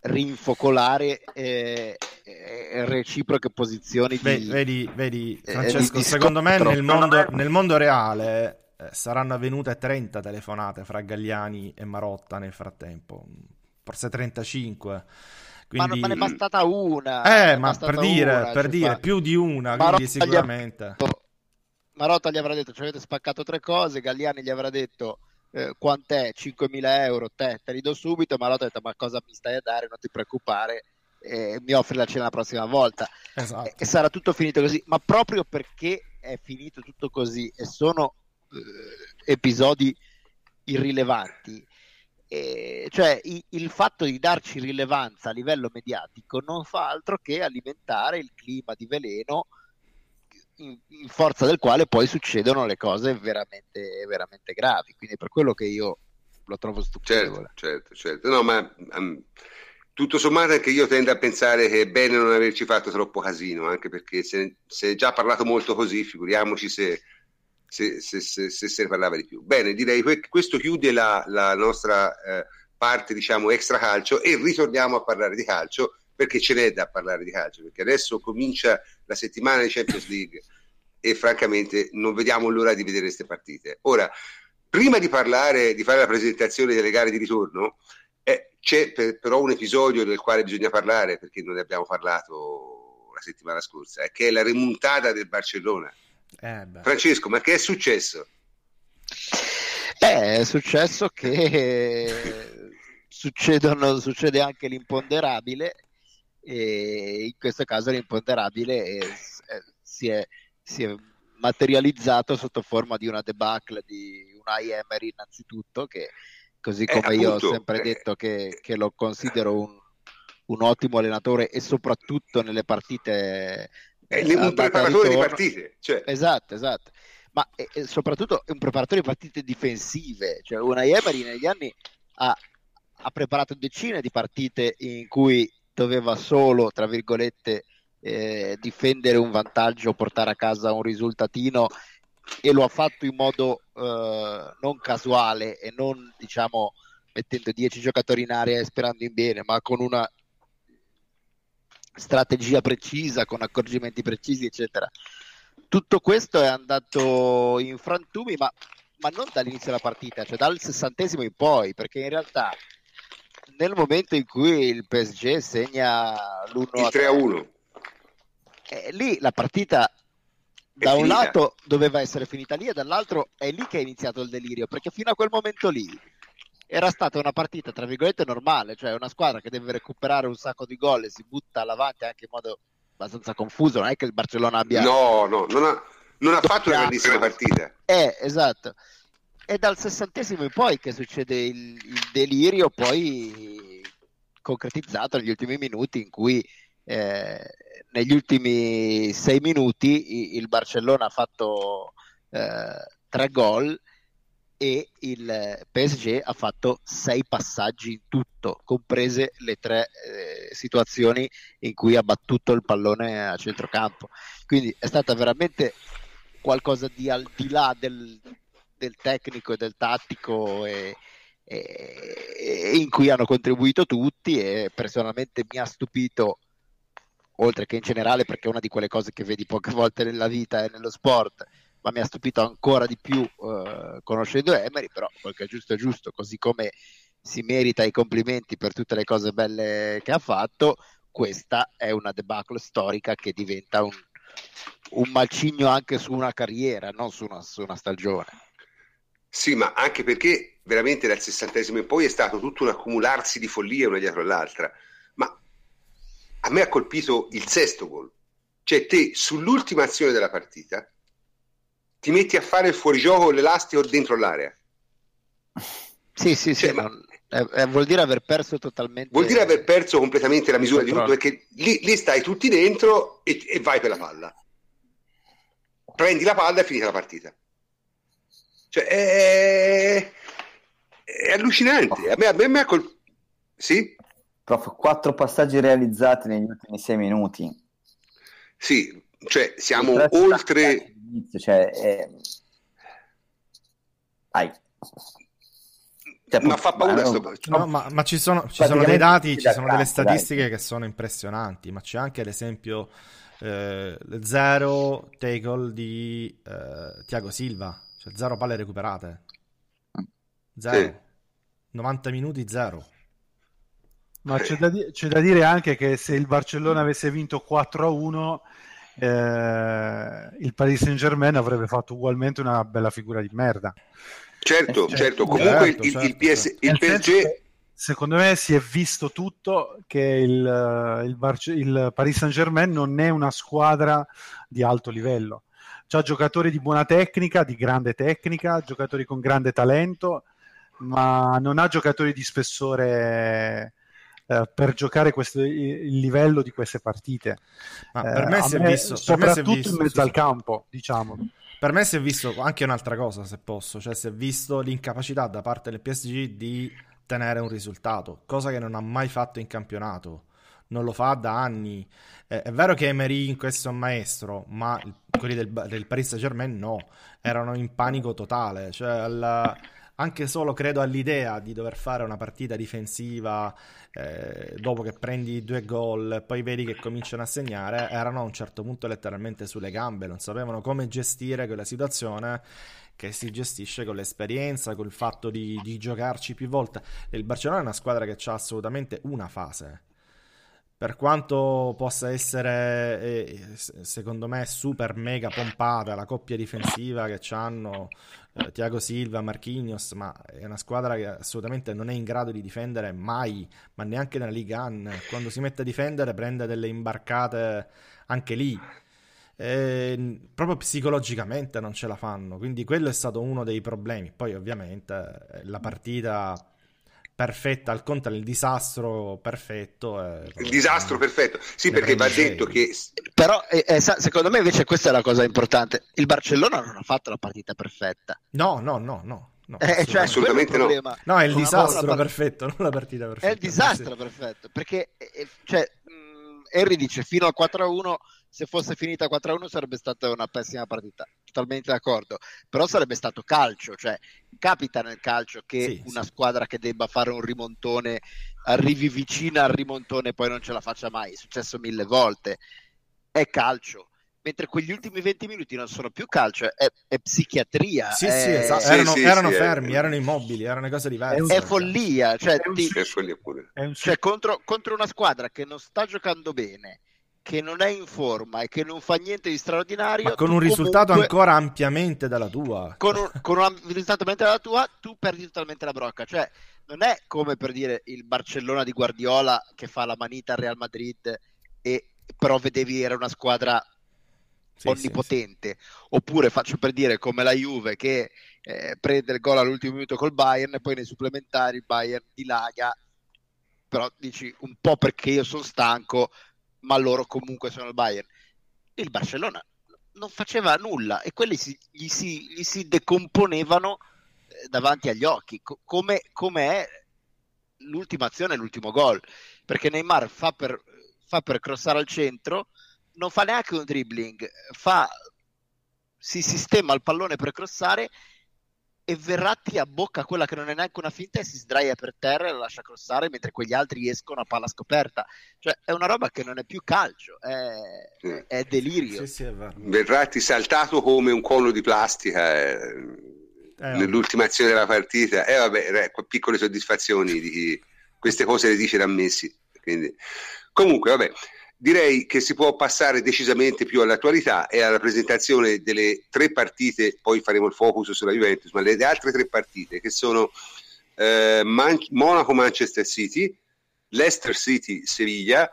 rinfocolare eh, eh, reciproche posizioni di, vedi, vedi eh, Francesco, di secondo me nel mondo, nel mondo reale eh, saranno avvenute 30 telefonate fra Galliani e Marotta nel frattempo, forse 35 quindi... Ma, ne è bastata una. Eh, ma per dire, una, per dire più di una, Marotta quindi sicuramente. Gli Marotta gli avrà detto, ci avete spaccato tre cose, Galliani gli avrà detto eh, quant'è, 5.000 euro, te, te li do subito, Marotta ha detto ma cosa mi stai a dare, non ti preoccupare, eh, mi offri la cena la prossima volta. Esatto. E, e, sarà tutto finito così, ma proprio perché è finito tutto così e sono eh, episodi irrilevanti, e, cioè i, il fatto di darci rilevanza a livello mediatico non fa altro che alimentare il clima di veleno in, in forza del quale poi succedono le cose veramente, veramente gravi. Quindi per quello che io lo trovo stupendo. Certo, certo, certo. No, ma um, tutto sommato è che io tendo a pensare che è bene non averci fatto troppo casino, anche perché se, se è già parlato molto così, figuriamoci se se, se, se, se, se ne parlava di più. Bene, direi che questo chiude la, la nostra eh, parte, diciamo, extra calcio e ritorniamo a parlare di calcio perché ce n'è da parlare di calcio, perché adesso comincia la settimana di Champions League e francamente non vediamo l'ora di vedere queste partite. Ora, prima di parlare, di fare la presentazione delle gare di ritorno, eh, c'è per, però un episodio del quale bisogna parlare, perché non ne abbiamo parlato la settimana scorsa, eh, che è la remontata del Barcellona. Eh Francesco, ma che è successo? Eh, è successo che succede anche l'imponderabile e in questo caso l'imponderabile è, è, si, è, si, è, materializzato sotto forma di una debacle di Unai Emery innanzitutto che così eh, come eh, io ho sempre eh. detto che, che, lo considero un, un ottimo allenatore e soprattutto nelle partite un preparatore di partite. Cioè. Esatto, esatto. Ma è, è soprattutto è un preparatore di partite difensive. Cioè, una Emery negli anni ha, ha, preparato decine di partite in cui doveva solo, tra virgolette, eh, difendere un vantaggio, portare a casa un risultatino e lo ha fatto in modo eh, non casuale e non diciamo mettendo 10 giocatori in area e sperando in bene, ma con una strategia precisa, con accorgimenti precisi, eccetera. Tutto questo è andato in frantumi, ma, ma non dall'inizio della partita, cioè dal sessantesimo in poi, perché in realtà nel momento in cui il PSG segna l'1 3 a 1, eh, lì la partita da un lato doveva essere finita lì e dall'altro è lì che è iniziato il delirio, perché fino a quel momento lì era stata una partita tra virgolette normale, cioè una squadra che deve recuperare un sacco di gol e si butta avanti anche in modo abbastanza confuso, non è che il Barcellona abbia... No, no, non ha, non ha fatto una grandissima partita. Eh, esatto. È dal sessantesimo in poi che succede il, il delirio, poi concretizzato negli ultimi minuti in cui eh, negli ultimi sei minuti il Barcellona ha fatto eh, tre gol e il PSG ha fatto sei passaggi in tutto, comprese le tre eh, situazioni in cui ha battuto il pallone a centrocampo. Quindi è stata veramente qualcosa di al di là del, del tecnico e del tattico e, e, e in cui hanno contribuito tutti e personalmente mi ha stupito oltre che in generale perché è una di quelle cose che vedi poche volte nella vita e nello sport ma mi ha stupito ancora di più eh, conoscendo Emery, però quel che è giusto è giusto, così come si merita i complimenti per tutte le cose belle che ha fatto, questa è una debacle storica che diventa un, un malcigno anche su una carriera, non su una, su una stagione. Sì, ma anche perché veramente dal sessantesimo in poi è stato tutto un accumularsi di follie una dietro l'altra. Ma a me ha colpito il sesto gol. Cioè te sull'ultima azione della partita ti metti a fare il fuorigioco l'elastico dentro l'area. Sì, sì, cioè, sì, ma... eh, eh, vuol dire aver perso totalmente. Vuol dire aver perso completamente la misura di tutto, perché lì, lì stai tutti dentro e, e, vai per la palla. Prendi la palla e finita la partita. Cioè, è, è allucinante. A me, a me, a me col... Sì? Prof, quattro passaggi realizzati negli ultimi sei minuti. Sì, cioè siamo oltre inizio, cioè, è... Vai. Cioè, ma fa paura sto... no, ma, ma, ci sono, ci sono dei dati, ci sono delle statistiche dai. che sono impressionanti, ma c'è anche ad esempio eh, zero tackle di eh, Tiago Silva, cioè zero palle recuperate. Zero. Sì. 90 minuti zero. Ma c'è da, di- c'è da, dire anche che se il Barcellona avesse vinto 4-1 eh, il Paris Saint Germain avrebbe fatto ugualmente una bella figura di merda. Certo, eh, certo, comunque certo, il, certo. il, PS, il PSG... Secondo me si è visto tutto che il, il, Barce- il Paris Saint Germain non è una squadra di alto livello. C'ha giocatori di buona tecnica, di grande tecnica, giocatori con grande talento, ma non ha giocatori di spessore eh, per giocare questo, il livello di queste partite. Ma per me Eh, si è me- visto, per me si è soprattutto visto- in mezzo sì, al campo, diciamo. Per me si è visto anche un'altra cosa, se posso, cioè si è visto l'incapacità da parte del PSG di tenere un risultato, cosa che non ha mai fatto in campionato. Non lo fa da anni. Eh, è vero che Emery in questo è un maestro, ma quelli del, del Paris Saint-Germain no, erano in panico totale. Cioè, al- anche solo credo all'idea di dover fare una partita difensiva eh, dopo che prendi due gol poi vedi che cominciano a segnare, erano a un certo punto letteralmente sulle gambe, non sapevano come gestire quella situazione che si gestisce con l'esperienza, col fatto di, di giocarci più volte. Il Barcellona è una squadra che ha assolutamente una fase. Per quanto possa essere, eh, secondo me, super mega pompata la coppia difensiva che hanno eh, Thiago Silva, Marquinhos, ma è una squadra che assolutamente non è in grado di difendere mai, ma neanche nella Liga 1. Quando si mette a difendere prende delle imbarcate anche lì. E proprio psicologicamente non ce la fanno, quindi quello è stato uno dei problemi. Poi, ovviamente, eh, la partita perfetta al contrario, il disastro perfetto. è- Il disastro perfetto. Sì, perché va detto che Però eh, eh, secondo me invece questa è la cosa importante. Il Barcellona non ha fatto la partita perfetta. No, no, no, no. no, Eh, cioè, Assolutamente quello è no. il problema. No, è il Una disastro perfetto, non la partita perfetta. È il disastro perfetto, perché cioè, mh, Henry dice fino al 4-1, se fosse finita 4-1 sarebbe stata una pessima partita, totalmente d'accordo, però sarebbe stato calcio, cioè capita nel calcio che Sì, una sì. squadra che debba fare un rimontone arrivi vicina al rimontone e poi non ce la faccia mai, è successo mille volte, è calcio. Mentre quegli ultimi 20 minuti non sono più calcio, è, è psichiatria, Sì, è, sì, esatto. Sì, erano, sì, erano sì, fermi, è- erano immobili, erano cose diverse. È un- è follia. Cioè, È un ti- è follia pure. È un cioè, contro, contro una squadra che non sta giocando bene, che non è in forma e che non fa niente di straordinario, Ma con un risultato comunque- ancora ampiamente dalla tua. con un, con un risultato mentre la tua, tu perdi totalmente la brocca. Cioè, non è come per dire il Barcellona di Guardiola che fa la manita al Real Madrid e però vedevi era una squadra Sì, onnipotente. Oppure faccio per dire come la Juve che eh, prende il gol all'ultimo minuto col Bayern e poi nei supplementari il Bayern dilaga. Però dici un po' perché io sono stanco, ma loro comunque sono il Bayern. Il Barcellona non faceva nulla e quelli si- gli, si, gli si decomponevano eh, davanti agli occhi, co- come, è l'ultima azione, l'ultimo gol, perché Neymar fa per, fa per crossare al centro, non fa neanche un dribbling, fa, si sistema il pallone per crossare e Verratti abbocca quella che non è neanche una finta e si sdraia per terra e la lascia crossare mentre quegli altri escono a palla scoperta. Cioè è una roba che non è più calcio, è, Sì. è delirio. Sì, sì, è vero. Verratti saltato come un cono di plastica eh, Eh, nell'ultima azione della partita. E vabbè, ecco, piccole soddisfazioni di queste cose le dice da Messi. Quindi. Comunque, vabbè, direi che si può passare decisamente più all'attualità e alla presentazione delle tre partite, poi faremo il focus sulla Juventus, ma le, altre tre partite che sono eh, Man- Monaco-Manchester City, Leicester City-Seviglia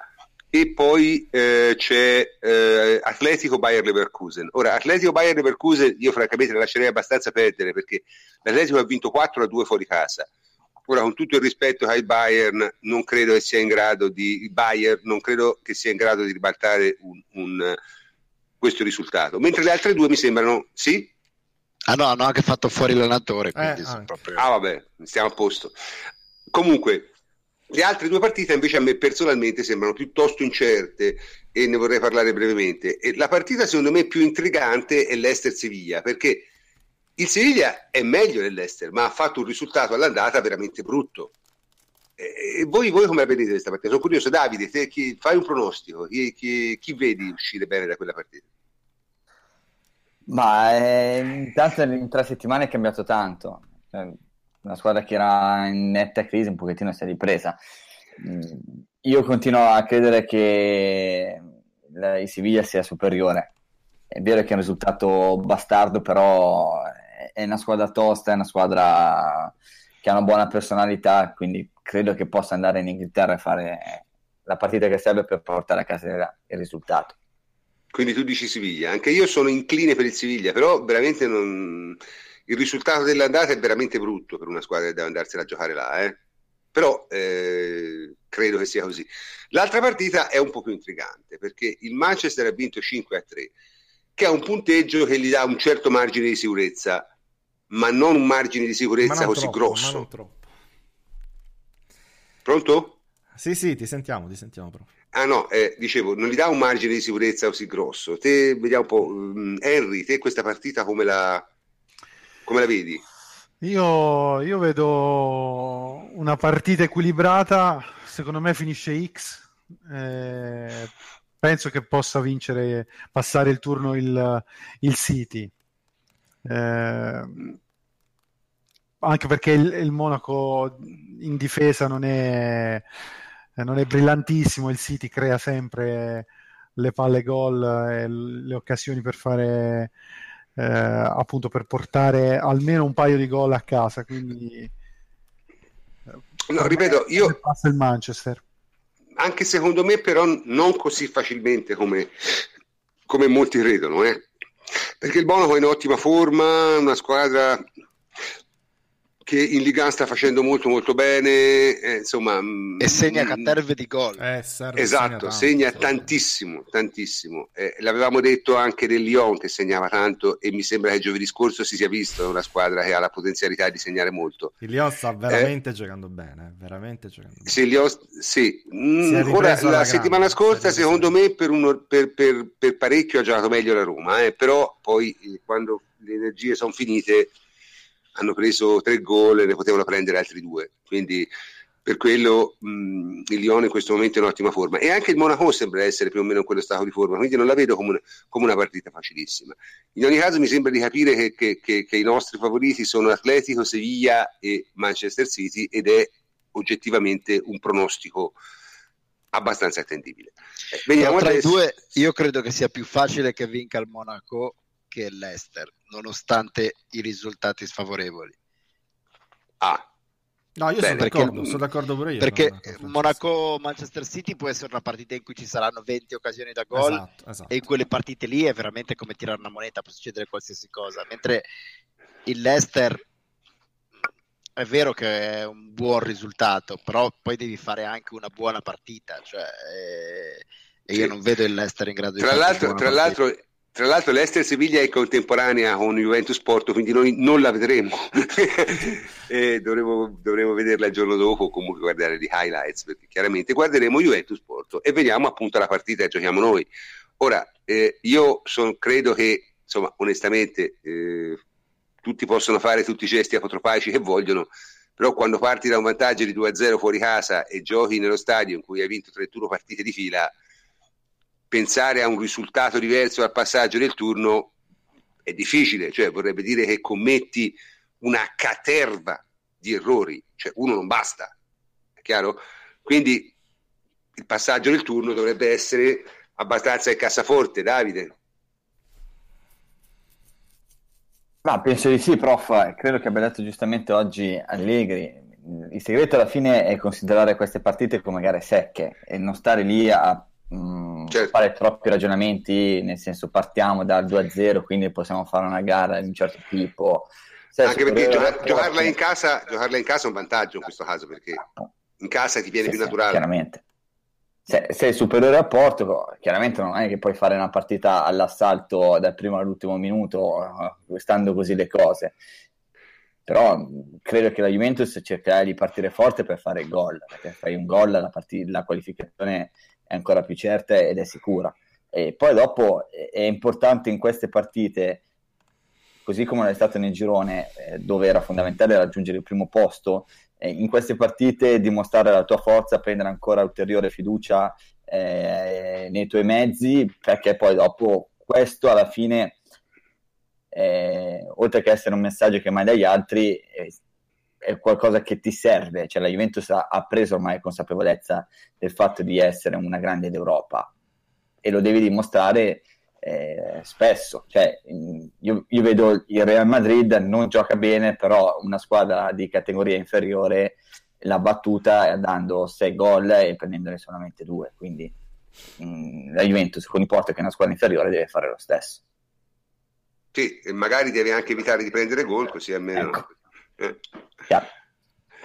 e poi eh, c'è eh, Atletico Bayer Leverkusen. Ora, Atletico Bayer Leverkusen io francamente la lascerei abbastanza perdere perché l'Atletico ha vinto 4 a 2 fuori casa. Ora, con tutto il rispetto ai Bayern, non credo che sia in grado di il Bayern non credo che sia in grado di ribaltare un, un, questo risultato. Mentre le altre due mi sembrano sì. Ah no, hanno anche fatto fuori l'allenatore, quindi Eh, sono anche. proprio... Ah, vabbè, stiamo a posto. Comunque, le altre due partite invece a me personalmente sembrano piuttosto incerte e ne vorrei parlare brevemente. E la partita secondo me più intrigante è l'Ester-Seviglia perché il Seviglia è meglio dell'Ester, ma ha fatto un risultato all'andata veramente brutto. E voi, voi come la vedete questa partita? Sono curioso, Davide, te chi, fai un pronostico, chi, chi, chi vedi uscire bene da quella partita? Ma eh, intanto in tre settimane è cambiato tanto. Una squadra che era in netta crisi un pochettino si è ripresa. Mm, Io continuo a credere che il Siviglia sia superiore. È vero che è un risultato bastardo, però è- è una squadra tosta, è una squadra che ha una buona personalità, quindi credo che possa andare in Inghilterra e fare la partita che serve per portare a casa il risultato. Quindi tu dici Siviglia, anche io sono incline per il Siviglia, però veramente non... il risultato dell'andata è veramente brutto per una squadra che deve andarsela a giocare là, eh? però eh, credo che sia così. L'altra partita è un po' più intrigante perché il Manchester ha vinto 5 a 3, che ha un punteggio che gli dà un certo margine di sicurezza, ma non un margine di sicurezza così troppo, grosso. Pronto? Sì, sì, ti sentiamo, ti sentiamo proprio. Ah no, eh, dicevo, non gli dà un margine di sicurezza così grosso. Te, vediamo un po', um, Henry, te questa partita come la, come la vedi? Io, io, vedo una partita equilibrata, secondo me finisce X, eh, penso che possa vincere, passare il turno il, il City. Eh, anche perché il, il, Monaco in difesa non è, non è brillantissimo, il City crea sempre le palle gol e le occasioni per fare eh, appunto per portare almeno un paio di gol a casa quindi no, ripeto io passa il Manchester anche secondo me però non così facilmente come, come molti credono eh? Perché il Monaco è in ottima forma una squadra che in Liga sta facendo molto molto bene, eh, insomma... Mm, e segna mm, caterve di gol. Eh, serve, esatto, segna, tanto, segna tantissimo, tantissimo. Eh, l'avevamo detto anche del Lyon che segnava tanto e mi sembra che giovedì scorso si sia visto una squadra che ha la potenzialità di segnare molto. Il Lyon sta veramente giocando bene, veramente giocando bene. Sì, Lyon, sì. Mm, ora, la settimana scorsa secondo me per, uno, per, per, per, parecchio ha giocato meglio la Roma, eh, però poi eh, quando le energie sono finite hanno preso tre gol e ne potevano prendere altri due. Quindi per quello mh, il Lione in questo momento è in ottima forma e anche il Monaco sembra essere più o meno in quello stato di forma, quindi non la vedo come una, come una partita facilissima. In ogni caso mi sembra di capire che, che, che, che, i nostri favoriti sono Atletico, Sevilla e Manchester City ed è oggettivamente un pronostico abbastanza attendibile. Eh, veniamo tra adesso... i due io credo che sia più facile che vinca il Monaco che l'Ester, nonostante i risultati sfavorevoli. Ah, No, io Beh, sono, perché, d'accordo, sono d'accordo pure io. Perché Monaco-Manchester City può essere una partita in cui ci saranno 20 occasioni da gol esatto, esatto. e in quelle partite lì è veramente come tirare una moneta, può succedere qualsiasi cosa. Mentre il Leicester è vero che è un buon risultato, però poi devi fare anche una buona partita. Cioè, eh, e io non vedo il Leicester in grado di tra fare l'altro, tra l'altro tra l'altro l'Ester Siviglia è contemporanea con Juventus Porto, quindi noi non la vedremo. e dovremo, dovremo, vederla il giorno dopo o comunque guardare gli highlights, perché chiaramente guarderemo Juventus Porto e vediamo appunto la partita che giochiamo noi. Ora, eh, io son, credo che, insomma, onestamente, eh, tutti possono fare tutti i gesti apotropaici che vogliono, però quando parti da un vantaggio di 2-0 fuori casa e giochi nello stadio in cui hai vinto 31 partite di fila, pensare a un risultato diverso dal passaggio del turno è difficile, cioè vorrebbe dire che commetti una caterva di errori, cioè uno non basta, è chiaro? Quindi il passaggio del turno dovrebbe essere abbastanza il cassaforte, Davide. Ma penso di sì, prof, credo che abbia detto giustamente oggi Allegri. Il segreto alla fine è considerare queste partite come gare secche e non stare lì a Mm, certo. fare troppi ragionamenti, nel senso partiamo dal 2-0, quindi possiamo fare una gara di un certo tipo. Se Anche perché giocar- giocarla, in casa, giocarla in casa è un vantaggio in questo caso, perché in casa ti viene sì, più sì, naturale. Chiaramente. Se sei superiore a Porto, chiaramente non è che puoi fare una partita all'assalto dal primo all'ultimo minuto, eh, stando così le cose. Però credo che la Juventus cercherà di partire forte per fare il gol, perché fai un gol, la, part- la qualificazione è ancora più certa ed è sicura. E poi dopo è importante in queste partite, così come è stato nel girone, eh, dove era fondamentale raggiungere il primo posto, eh, in queste partite dimostrare la tua forza, prendere ancora ulteriore fiducia eh, nei tuoi mezzi, perché poi dopo questo alla fine, eh, oltre che essere un messaggio che mai dagli altri, eh, è qualcosa che ti serve, cioè la Juventus ha, ha, preso ormai consapevolezza del fatto di essere una grande d'Europa e lo devi dimostrare eh, spesso, cioè, io, io, vedo il Real Madrid non gioca bene, però una squadra di categoria inferiore l'ha battuta dando 6 gol e prendendone solamente 2, quindi mh, la Juventus con i Porto che è una squadra inferiore deve fare lo stesso. Sì, e magari deve anche evitare di prendere gol, così almeno... Ecco. Eh. Chiaro.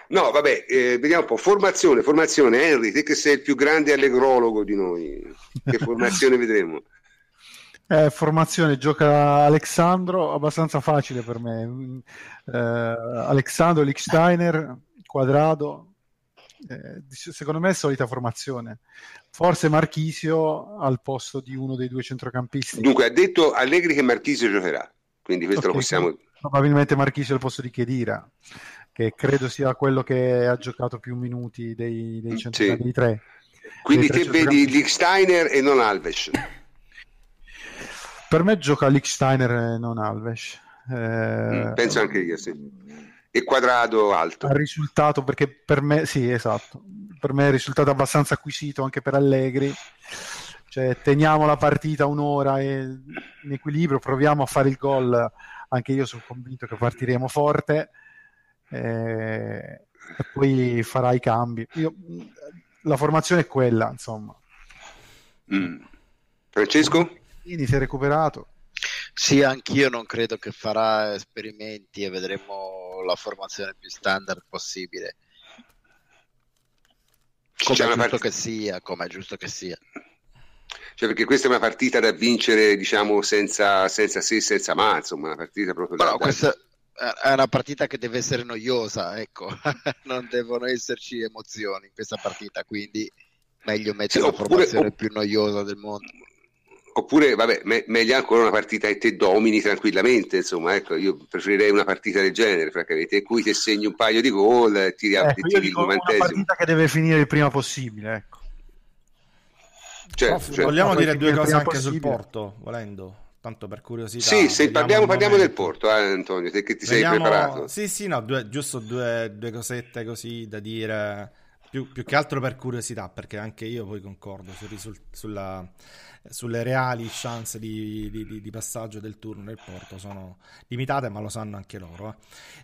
No, vabbè, eh, vediamo un po'. Formazione, formazione. Henry, te che sei il più grande allegrologo di noi, che formazione vedremo? Eh, formazione gioca Alexandro, abbastanza facile per me. Eh, Alexandro, Lichsteiner, Quadrado. Eh, secondo me è solita formazione. Forse Marchisio al posto di uno dei due centrocampisti. Dunque, ha detto Allegri che Marchisio giocherà, quindi questo Ok, lo possiamo... Probabilmente Marchisio al posto di Chedira, che credo sia quello che ha giocato più minuti dei, dei Mm, centrocampi sì. di tre. Quindi te vedi. Lichsteiner e non Alves. Per me gioca Lichsteiner e non Alves. Eh, Mm, Penso anche io, sì. E quadrado alto. al risultato perché per me sì esatto per me è risultato abbastanza acquisito anche per Allegri cioè teniamo la partita un'ora in equilibrio proviamo a fare il gol anche io sono convinto che partiremo forte eh, e poi farà i cambi Io- la formazione è quella insomma Mm. Francesco? quindi si è recuperato Sì, anch'io non credo che farà esperimenti e vedremo la formazione più standard possibile. Come è giusto part- che sia, come è giusto che sia. Cioè, perché questa è una partita da vincere, diciamo, senza, senza se, senza ma, insomma, una partita proprio da... Però da- questa è una partita che deve essere noiosa, ecco, non devono esserci emozioni in questa partita, quindi meglio mettere Sì, la oppure- formazione opp- più noiosa del mondo. Oppure, vabbè, me- meglio ancora una partita che te domini tranquillamente, insomma, ecco, io preferirei una partita del genere, francamente, in cui ti segni un paio di gol, eh, tiri, Ecco, tiri io il dico una novantesimo. partita che deve finire il prima possibile ecco. Certo, Prof, certo. vogliamo dire due cose anche sul possibile. Porto, volendo, tanto per curiosità. Sì, se parliamo, parliamo del. Porto, eh, Antonio, te che ti sei Vediamo- preparato. Sì, sì, no, due- giusto due, due cosette così da dire, più, più che altro per curiosità, perché anche io poi concordo sul risul- sulla- sulle reali chance di, di- di- passaggio del turno del Porto. Sono limitate, ma lo sanno anche loro.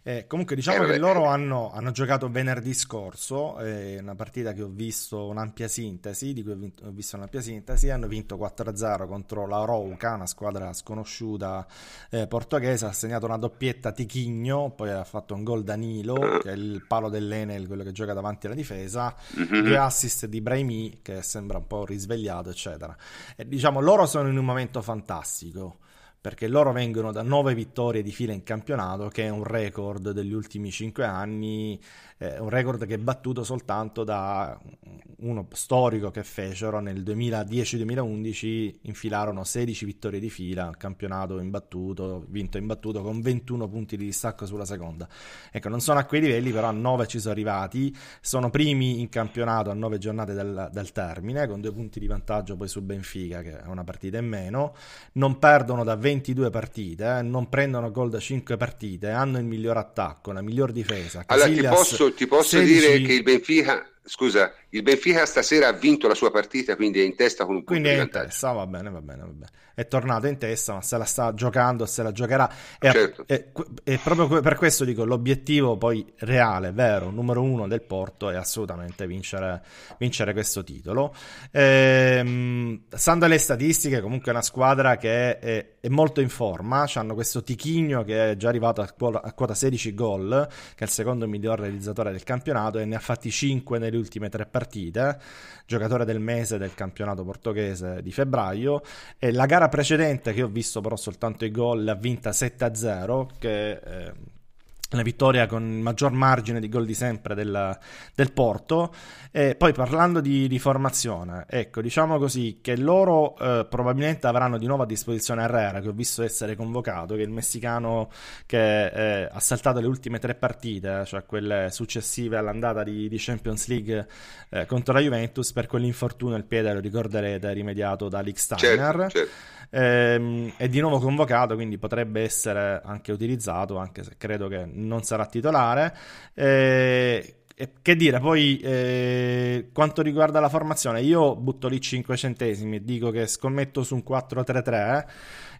eh. Eh, comunque diciamo Eh, che loro hanno, hanno giocato venerdì scorso, eh, una partita che ho visto un'ampia sintesi, di cui ho, vinto- ho visto un'ampia sintesi, hanno vinto 4-0 contro la Rouca, una squadra sconosciuta eh, portoghese, ha segnato una doppietta Tichigno, poi ha fatto un gol Danilo, che è il palo dell'Enel, quello che gioca davanti alla difesa, Mhm. due assist di Brahimi, che sembra un po' risvegliato, eccetera. E diciamo, loro sono in un momento fantastico. Perché loro vengono da nove vittorie di fila in campionato, che è un record degli ultimi cinque anni, eh, un record che è battuto soltanto da uno storico che fecero nel 2010-2011, infilarono 16 vittorie di fila, il campionato imbattuto, vinto e imbattuto con 21 punti di distacco sulla seconda. Ecco, non sono a quei livelli, però a 9 ci sono arrivati, sono primi in campionato a 9 giornate dal, dal termine, con due punti di vantaggio poi sul Benfica, che è una partita in meno, non perdono da 22 partite, eh, non prendono gol da 5 partite, hanno il miglior attacco, la miglior difesa. Allora ti Casillas, posso, ti posso 16 dire che il Benfica, scusa, il Benfica stasera ha vinto la sua partita, quindi è in testa con un punto Quindi di è in vantaggio. testa, va bene, va bene, va bene. È tornato in testa, ma se la sta giocando, se la giocherà. E, Certo. e- e proprio per questo dico, l'obiettivo poi reale, vero, numero uno del Porto è assolutamente vincere, vincere questo titolo. Ehm, stando alle statistiche, comunque è una squadra che è, è molto in forma, hanno questo Tichigno che è già arrivato a quota, a quota 16 gol, che è il secondo miglior realizzatore del campionato e ne ha fatti 5 nelle ultime tre partite, giocatore del mese del campionato portoghese di febbraio. E la gara precedente, che ho visto però soltanto i gol, l'ha vinta 7-0, che eh, la vittoria con il maggior margine di gol di sempre del, del Porto. E poi parlando di, di formazione, ecco, diciamo così che loro eh, probabilmente avranno di nuovo a disposizione Herrera, che ho visto essere convocato, che è il messicano che eh, ha saltato le ultime tre partite, cioè quelle successive all'andata di, di Champions League eh, contro la Juventus, per quell'infortunio al piede, lo ricorderete, rimediato da Lick Steiner. Certo, certo. Ehm, è di nuovo convocato, quindi potrebbe essere anche utilizzato, anche se credo che non sarà titolare. Eh, che dire, poi eh, quanto riguarda la formazione, io butto lì 5 centesimi e dico che scommetto su un 4-3-3,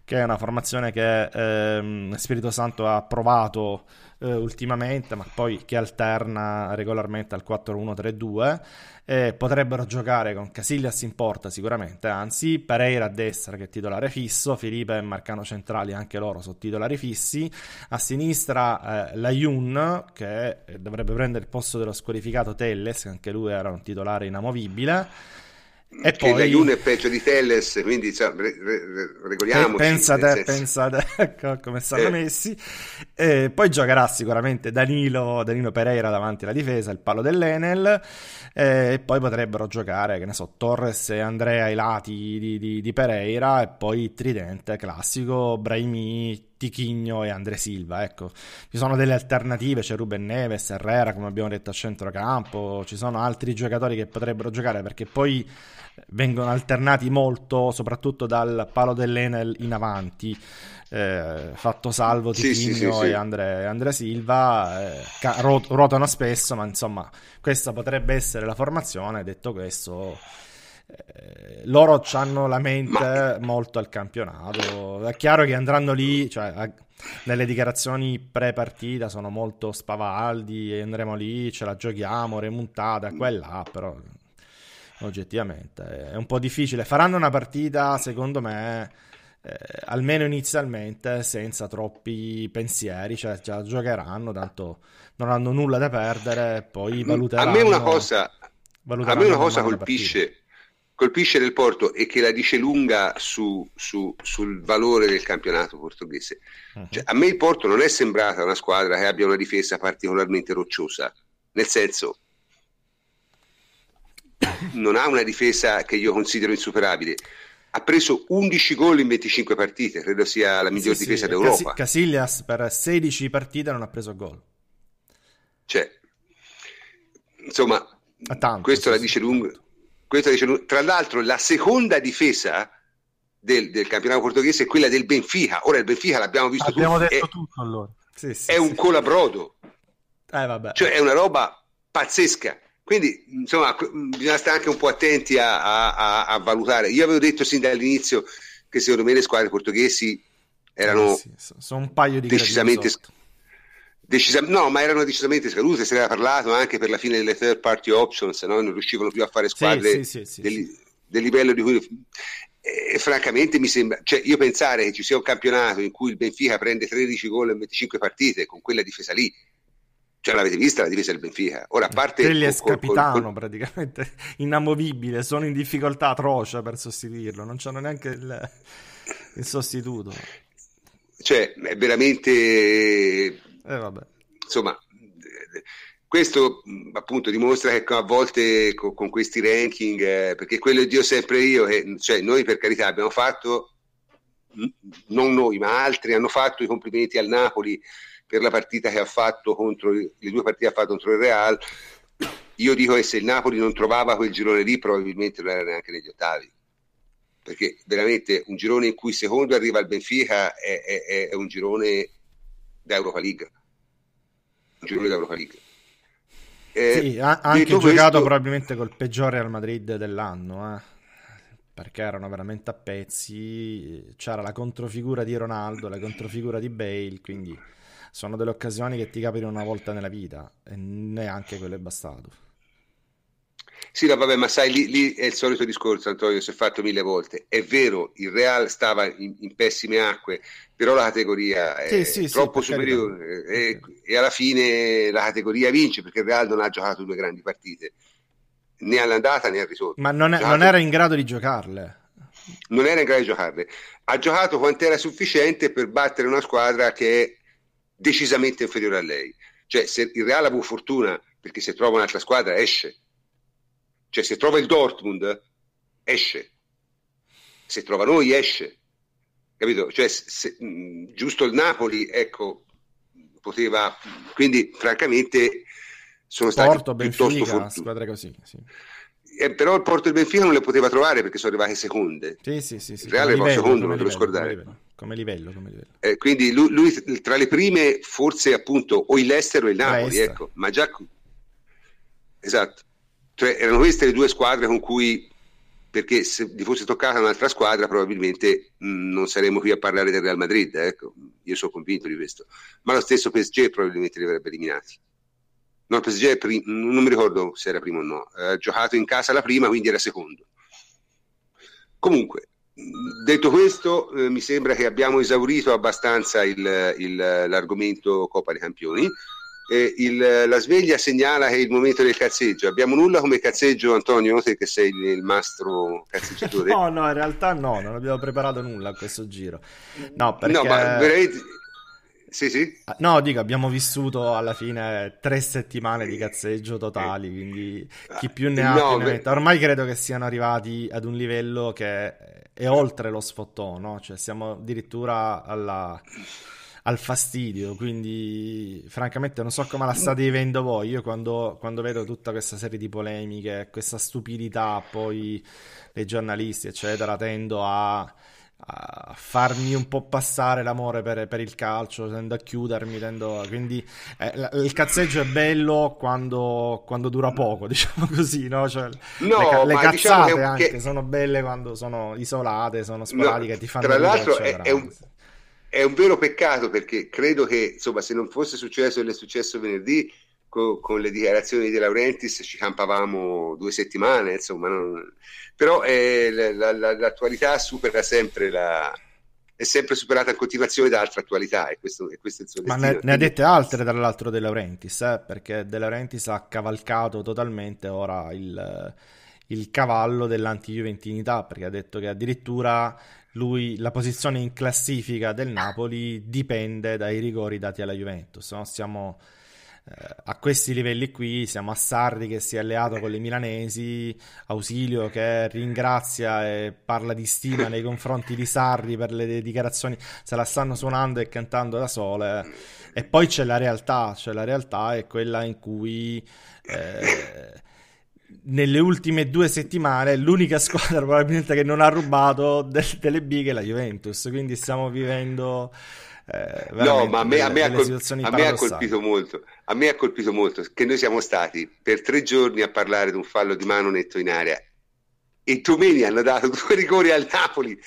che è una formazione che ehm, Spirito Santo ha provato eh, ultimamente, ma poi che alterna regolarmente al 4-1-3-2. Eh, potrebbero giocare con Casillas in porta sicuramente, anzi Pereira a destra che è titolare fisso, Felipe e Marcano centrali anche loro sono titolari fissi, a sinistra eh, la Jun che dovrebbe prendere il posto dello squalificato Telles, che anche lui era un titolare inamovibile e che poi... la Juve è peggio di Telles, quindi cioè, re, re, regoliamoci. Pensate, pensate ecco, come stanno eh. messi. E poi giocherà sicuramente Danilo, Danilo, Pereira davanti alla difesa, il palo dell'Enel. E poi potrebbero giocare, che ne so, Torres e Andrea ai lati di, di, di Pereira. E poi tridente classico, Brahimi, Tichigno e Andre Silva. Ecco, ci sono delle alternative, c'è Ruben Neves, Herrera, come abbiamo detto a centrocampo, ci sono altri giocatori che potrebbero giocare perché poi vengono alternati molto, soprattutto dal palo dell'Enel in avanti. Eh, fatto salvo Tichino sì, sì, sì, e Andre, Andre Silva eh, ruotano spesso ma insomma questa potrebbe essere la formazione detto questo loro hanno la mente ma... molto al campionato è chiaro che andranno lì cioè, a, nelle dichiarazioni pre-partita sono molto spavaldi andremo lì, ce la giochiamo, remontata, qua là, però oggettivamente è un po' difficile. Faranno una partita, secondo me, eh, almeno inizialmente, senza troppi pensieri, cioè già giocheranno, tanto non hanno nulla da perdere, poi valuteranno. A me una cosa, a me una cosa colpisce, colpisce del Porto e che la dice lunga su, su, sul valore del campionato portoghese. Uh-huh. Cioè, a me il Porto non è sembrata una squadra che abbia una difesa particolarmente rocciosa, nel senso non ha una difesa che io considero insuperabile. Ha preso 11 gol in 25 partite, credo sia la miglior sì, difesa sì. d'Europa. Casillas per 16 partite non ha preso gol. Cioè, insomma, tanto, questo, sì, la dice lunga, questo dice. Tra l'altro, la seconda difesa del, del, campionato portoghese è quella del Benfica. Ora il Benfica l'abbiamo visto Abbiamo tutto, detto è, tutto allora. è un colabrodo. Eh, cioè, è una roba pazzesca. Quindi, insomma, bisogna stare anche un po' attenti a, a, a, valutare. Io avevo detto sin dall'inizio che secondo me le squadre portoghesi erano eh sì, sono un paio di decisamente Decisam- no, ma erano decisamente scadute, se ne era parlato anche per la fine delle third party options, no? non riuscivano più a fare squadre sì, sì, del, del, livello di cui... E, francamente mi sembra, cioè io pensare che ci sia un campionato in cui il Benfica prende 13 gol in 25 partite con quella difesa lì, cioè l'avete vista la difesa del Benfica? Ora a parte Quelli capitano col... praticamente inamovibile, sono in difficoltà atroce per sostituirlo, non c'hanno neanche il, il sostituto. Cioè, è veramente eh, insomma questo appunto dimostra che a volte con, con questi ranking, eh, perché quello Dio sempre io, che, cioè noi per carità abbiamo fatto, non noi ma altri hanno fatto i complimenti al Napoli per la partita che ha fatto contro le due partite che ha fatto contro il Real. Io dico che se il Napoli non trovava quel girone lì, probabilmente non era neanche negli ottavi. Perché veramente un girone in cui secondo arriva il Benfica è, è, è un girone da Europa League. Un girone da Europa League. Eh, sì, ha anche giocato questo... probabilmente col peggiore al Madrid dell'anno, eh? perché erano veramente a pezzi. C'era la controfigura di Ronaldo, la controfigura di Bale, quindi sono delle occasioni che ti capitano una volta nella vita e neanche quello è bastato. Sì, no, vabbè, ma sai, lì, lì, è il solito discorso, Antonio, si è fatto mille volte. È vero, il Real stava in, in pessime acque, però la categoria è sì, sì, troppo sì, superiore e, e, alla fine la categoria vince perché il Real non ha giocato due grandi partite, né all'andata né al ritorno. Ma non, è, non era in grado di giocarle. Non era in grado di giocarle. Ha giocato quanto era sufficiente per battere una squadra che è decisamente inferiore a lei. Cioè, se il Real ha avuto fortuna perché se trova un'altra squadra esce. Cioè, se trova il Dortmund esce. Se trova noi esce. Capito? Cioè, se, mh, giusto il Napoli, ecco, poteva... Quindi, francamente, sono stati Porto, piuttosto squadre così, sì. Eh, però il Porto e il Benfica non le poteva trovare perché sono arrivate seconde. Sì, sì, sì. sì. Il Real è secondo, non devo scordare come livello. Come livello. Eh, quindi lui, lui, tra le prime, forse appunto o il Leicester o il Napoli, ecco, ma già esatto, cioè, erano queste le due squadre con cui perché se gli fosse toccata un'altra squadra probabilmente mh, non saremmo qui a parlare del Real Madrid, ecco. io sono convinto di questo, ma lo stesso PSG probabilmente li avrebbe eliminati. No, il PSG prim- non mi ricordo se era primo o no, ha giocato in casa la prima, quindi era secondo. Comunque, detto questo, eh, mi sembra che abbiamo esaurito abbastanza il, il, l'argomento Coppa dei Campioni eh, il, la sveglia segnala che è il momento del cazzeggio. Abbiamo nulla come cazzeggio, Antonio, te che sei il, mastro cazzeggiatore? no, no, in realtà no, non abbiamo preparato nulla a questo giro. No, perché... No, ma veramente... Sì, sì. Ah, no, dico, abbiamo vissuto alla fine tre settimane di cazzeggio totali, quindi chi più ne ha no, più ne metta. Ormai credo che siano arrivati ad un livello che è oltre lo sfottò, no? Cioè siamo addirittura alla al fastidio, quindi francamente non so come la state vivendo voi, io quando, quando vedo tutta questa serie di polemiche, questa stupidità poi dei giornalisti eccetera, tendo a, a farmi un po' passare l'amore per, per, il calcio, tendo a chiudermi, tendo quindi eh, il cazzeggio è bello quando, quando, dura poco, diciamo così, no? Cioè, no le, le diciamo cazzate diciamo anche che... sono belle quando sono isolate, sono sporadiche, no, ti fanno Tra l'altro è, è, un, è un vero peccato perché credo che insomma, se non fosse successo quello è successo venerdì con, con, le dichiarazioni di Laurentiis ci campavamo due settimane, insomma, non... però eh, la, la, l'attualità supera sempre la, è sempre superata in continuazione da altre attualità e questo, e questo è il suo Ma ne, ne, ha dette altre tra l'altro De Laurentiis, eh? perché De Laurentiis ha cavalcato totalmente ora il, il cavallo dell'anti-juventinità, perché ha detto che addirittura lui, la posizione in classifica del Napoli dipende dai rigori dati alla Juventus. No? Siamo eh, a questi livelli qui, siamo a Sarri che si è alleato con le milanesi, Ausilio che ringrazia e parla di stima nei confronti di Sarri per le dichiarazioni, se la stanno suonando e cantando da sole. E poi c'è la realtà, cioè la realtà è quella in cui... Eh, nelle ultime due settimane l'unica squadra probabilmente che non ha rubato de- delle bighe è la Juventus, quindi stiamo vivendo eh, no, ma a me, a me, ha, col- a me ha colpito molto. A me ha colpito molto che noi siamo stati per tre giorni a parlare di un fallo di mano netto in area e Tomeni hanno dato due rigori al Napoli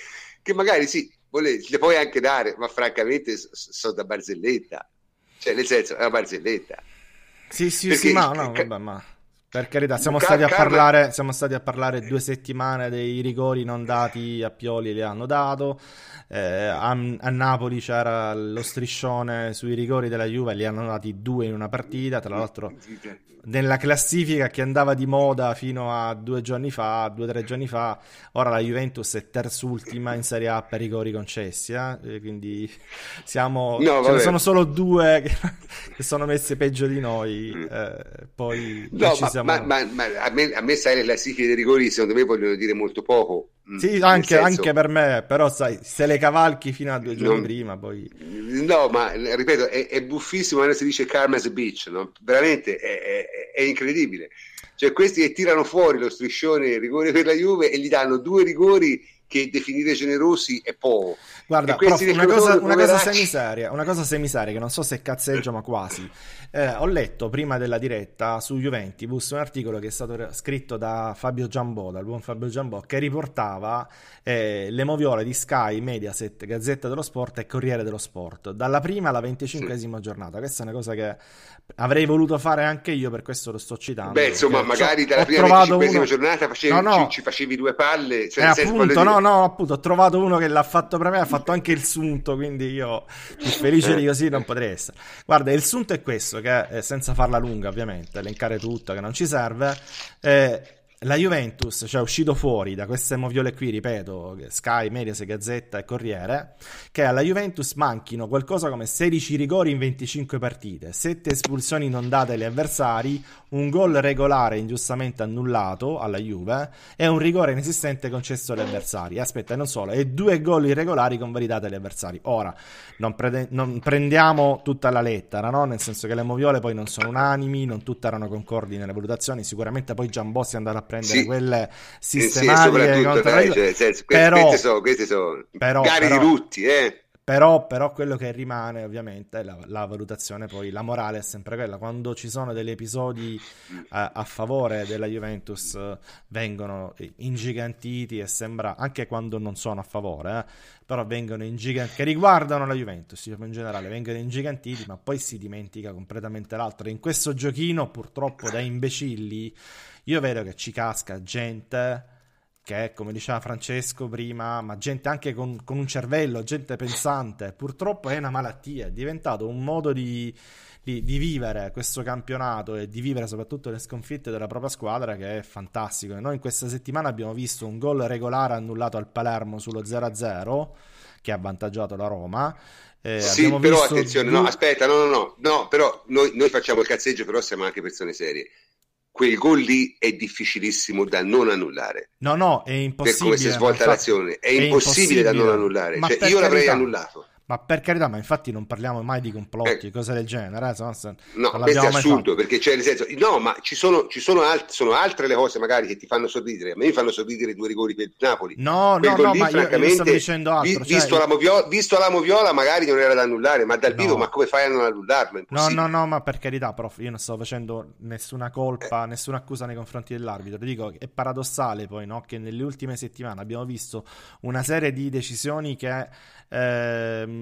che magari sì, vole- le puoi anche dare, ma francamente sono so da barzelletta. Cioè, nel senso, è una barzelletta. Sì, sì, Perché sì, ma no, vabbè, ma per carità, siamo, Car- stati parlare, siamo, stati a parlare, due settimane dei rigori non dati a Pioli, li hanno dato. Eh, a, a, Napoli c'era lo striscione sui rigori della Juve, li hanno dati due in una partita. Tra l'altro, nella classifica che andava di moda fino a due giorni fa, due o tre giorni fa, ora la Juventus è terzultima in Serie A per rigori concessi, eh? quindi siamo, no, ce ne sono solo due che, che, sono messe peggio di noi, mm. eh, poi, no, poi ma, siamo... ma, ma, ma, a, me, a me sai le classifiche dei rigori secondo me vogliono dire molto poco. Mm, sì, anche, senso... anche, per me, però sai, se le cavalchi fino a due giorni non... prima, poi... No, ma ripeto, è, è buffissimo quando si dice Karma's Beach, no? veramente è, è, è, incredibile. Cioè questi che tirano fuori lo striscione rigore per la Juve e gli danno due rigori che definire generosi è poco. Guarda, prof, una, cosa, una, cosa semiseria, una cosa semiseria che non so se cazzeggio, ma quasi. Eh, ho letto prima della diretta su Juventus un articolo che è stato scritto da Fabio Giambò, dal buon Fabio Giambò, che riportava eh, le moviole di Sky, Mediaset, Gazzetta dello Sport e Corriere dello Sport, dalla prima alla venticinquesima sì. giornata. Questa è una cosa che avrei voluto fare anche io, per questo lo sto citando. Beh, insomma, magari dalla prima venticinquesima uno... giornata facevi, no, no. Ci, ci, facevi due palle. Cioè, eh, appunto, no, no, appunto, ho trovato uno che l'ha fatto per me, ha fatto anche il sunto, quindi io più felice di così non potrei essere. Guarda, il sunto è questo, che eh, senza farla lunga ovviamente, elencare tutto, che non ci serve, eh, la Juventus, cioè è uscito fuori da queste moviole qui, ripeto, Sky, Mediaset, Gazzetta e Corriere, che alla Juventus manchino qualcosa come 16 rigori in 25 partite, 7 espulsioni non date agli avversari, un gol regolare ingiustamente annullato alla Juve e un rigore inesistente concesso agli avversari. Aspetta, non solo, e due gol irregolari convalidati agli avversari. Ora, non, pre- non prendiamo tutta la lettera, no? nel senso che le moviole poi non sono unanimi, non tutte erano concordi nelle valutazioni, sicuramente poi Giambossi andrà a prendere sì. quelle sistematiche sì, contro dai, cioè, senso, però, questi sono, questi sono però, gare però, di tutti, eh Però, però, quello che rimane ovviamente è la, la, valutazione, poi la morale è sempre quella. Quando ci sono degli episodi a, a favore della Juventus vengono ingigantiti e sembra, anche quando non sono a favore, eh, però vengono ingigantiti, che riguardano la Juventus in generale, vengono ingigantiti, ma poi si dimentica completamente l'altro. In questo giochino purtroppo da imbecilli io vedo che ci casca gente che come diceva Francesco prima, ma gente anche con, con, un cervello, gente pensante, purtroppo è una malattia, è diventato un modo di, di, di, vivere questo campionato e di vivere soprattutto le sconfitte della propria squadra che è fantastico. E noi in questa settimana abbiamo visto un gol regolare annullato al Palermo sullo 0-0 che ha avvantaggiato la Roma. Eh, sì, però attenzione, due... no, aspetta, no, no, no, no, però noi, noi facciamo il cazzeggio, però siamo anche persone serie quel gol lì è difficilissimo da non annullare. No, no, è impossibile. Per come si è svolta l'azione, è, è impossibile, impossibile, da non annullare. Cioè, io l'avrei annullato. Ma per carità, ma infatti non parliamo mai di complotti, eh. cose del genere. Eh? No, questo è assurdo, perché c'è nel senso, no, ma ci sono, ci sono, alt- sono, altre le cose magari che ti fanno sorridere. A me mi fanno sorridere due rigori per Napoli. No, Quel no, no, lì, ma io, io sto dicendo altro. Vi, cioè... visto, la moviola, visto la moviola, magari non era da annullare, ma dal no. vivo, ma come fai a non annullarlo? No, no, no, ma per carità, prof, io non sto facendo nessuna colpa, eh. nessuna accusa nei confronti dell'arbitro. Ti dico, è paradossale poi, no, che nelle ultime settimane abbiamo visto una serie di decisioni che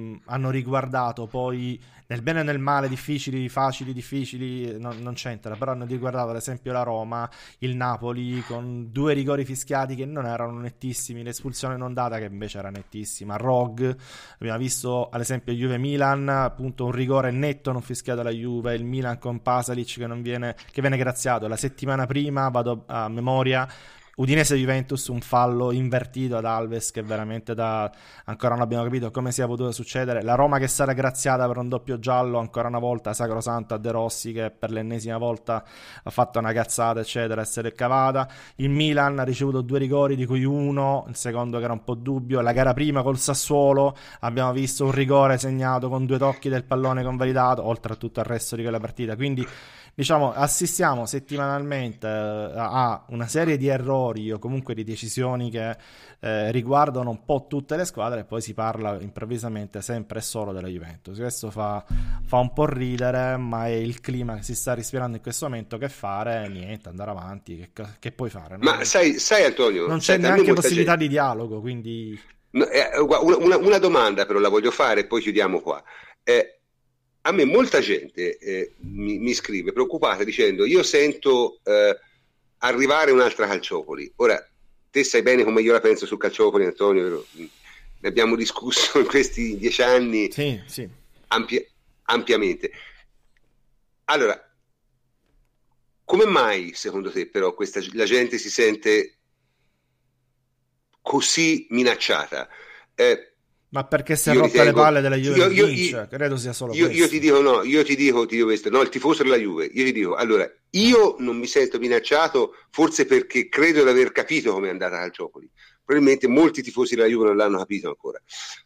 ehm, hanno riguardato poi nel bene e nel male, difficili, facili, difficili, non, non, c'entra, però hanno riguardato ad esempio la Roma, il Napoli con due rigori fischiati che non erano nettissimi, l'espulsione non data che invece era nettissima, Rog, abbiamo visto ad esempio Juve-Milan, appunto un rigore netto non fischiato alla Juve, il Milan con Pasalic che, viene, che viene graziato, la settimana prima, vado a memoria, Udinese Juventus, un fallo invertito ad Alves che veramente da ancora non abbiamo capito come sia potuto succedere. La Roma che sarà graziata per un doppio giallo ancora una volta, Sacrosanto a De Rossi che per l'ennesima volta ha fatto una cazzata, eccetera, essere cavata. Il Milan ha ricevuto due rigori, di cui uno, il secondo che era un po' dubbio. La gara prima col Sassuolo abbiamo visto un rigore segnato con due tocchi del pallone convalidato, oltre a tutto il resto di quella partita. Quindi diciamo, assistiamo settimanalmente eh, a una serie di errori o comunque di decisioni che eh, riguardano un po' tutte le squadre e poi si parla improvvisamente sempre e solo della Juventus. Questo fa, fa un po' ridere, ma è il clima che si sta respirando in questo momento che fare, niente, andare avanti, che, che puoi fare? No? Ma sai, sai, Antonio, non c'è neanche possibilità gente... di dialogo, quindi... No, eh, una, una, domanda però la voglio fare e poi chiudiamo qua. Eh, a me molta gente eh, mi, mi, scrive preoccupata dicendo io sento eh, arrivare un'altra Calciopoli. Ora, te sai bene come io la penso su Calciopoli, Antonio, vero? ne abbiamo discusso in questi dieci anni sì, sì. Ampia, ampiamente. Allora, come mai secondo te però questa, la gente si sente così minacciata? Eh, ma perché si è rotta ritengo, le palle della Juve? Io, io, io, credo sia solo io, questo. Io ti dico no, io ti dico, ti dico questo, no, il tifoso della Juve, io ti dico, allora, io non mi sento minacciato forse perché credo di aver capito come è andata Calciopoli. Probabilmente molti tifosi della Juve non l'hanno capito ancora.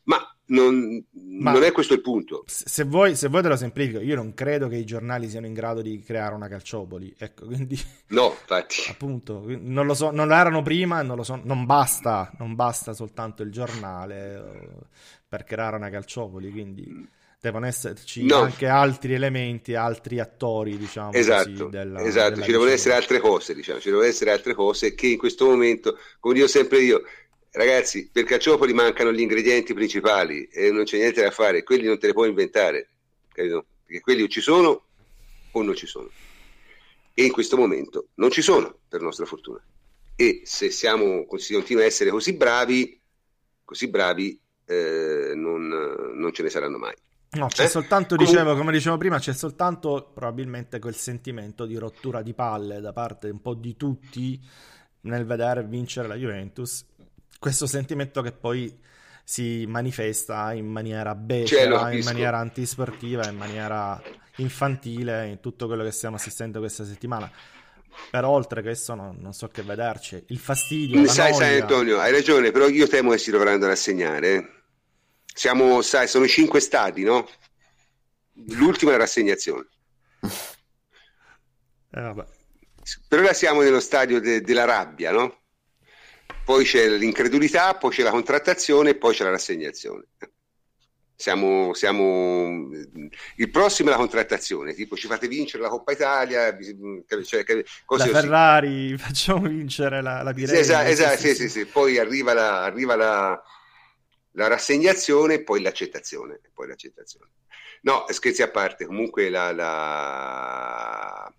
Ma non, Ma non, è questo il punto. Se vuoi, se vuoi te lo semplifico, io non credo che i giornali siano in grado di creare una calciopoli. Ecco, quindi... No, infatti. Appunto, non lo so, non lo erano prima non lo so, non basta, non basta soltanto il giornale eh, per creare una calciopoli, quindi devono esserci no. anche altri elementi, altri attori, diciamo esatto, così, della, esatto. Della ci devono essere altre cose, diciamo, ci devono essere altre cose che in questo momento, come dico sempre io, ragazzi, per Calciopoli mancano gli ingredienti principali e non c'è niente da fare, quelli non te li puoi inventare, capito? Perché quelli o ci sono o non ci sono. E in questo momento non ci sono, per nostra fortuna. E se siamo, si continua a essere così bravi, così bravi, eh, non, non ce ne saranno mai. No, c'è eh? soltanto, Comun- dicevo, come dicevo prima, c'è soltanto probabilmente quel sentimento di rottura di palle da parte un po' di tutti nel vedere vincere la Juventus. Questo sentimento che poi si manifesta in maniera becera, in maniera antisportiva, in maniera infantile, in tutto quello che stiamo assistendo questa settimana. Però oltre questo non, non so che vederci. Il fastidio. Sai, noia... sai, Antonio, hai ragione, però io temo che si dovranno rassegnare. Siamo, sai, sono cinque stati, no? L'ultima è la rassegnazione. Eh, per ora siamo nello stadio de- della rabbia, no? Poi c'è l'incredulità, poi c'è la contrattazione e poi c'è la rassegnazione. Siamo, siamo, il prossimo è la contrattazione, tipo ci fate vincere la Coppa Italia, cioè, cose la Ferrari, così. facciamo vincere la, la Pirelli. Esatto, esatto sì, sì, sì, poi arriva, la, arriva la, la rassegnazione e poi l'accettazione. Poi l'accettazione. No, scherzi a parte, comunque la, la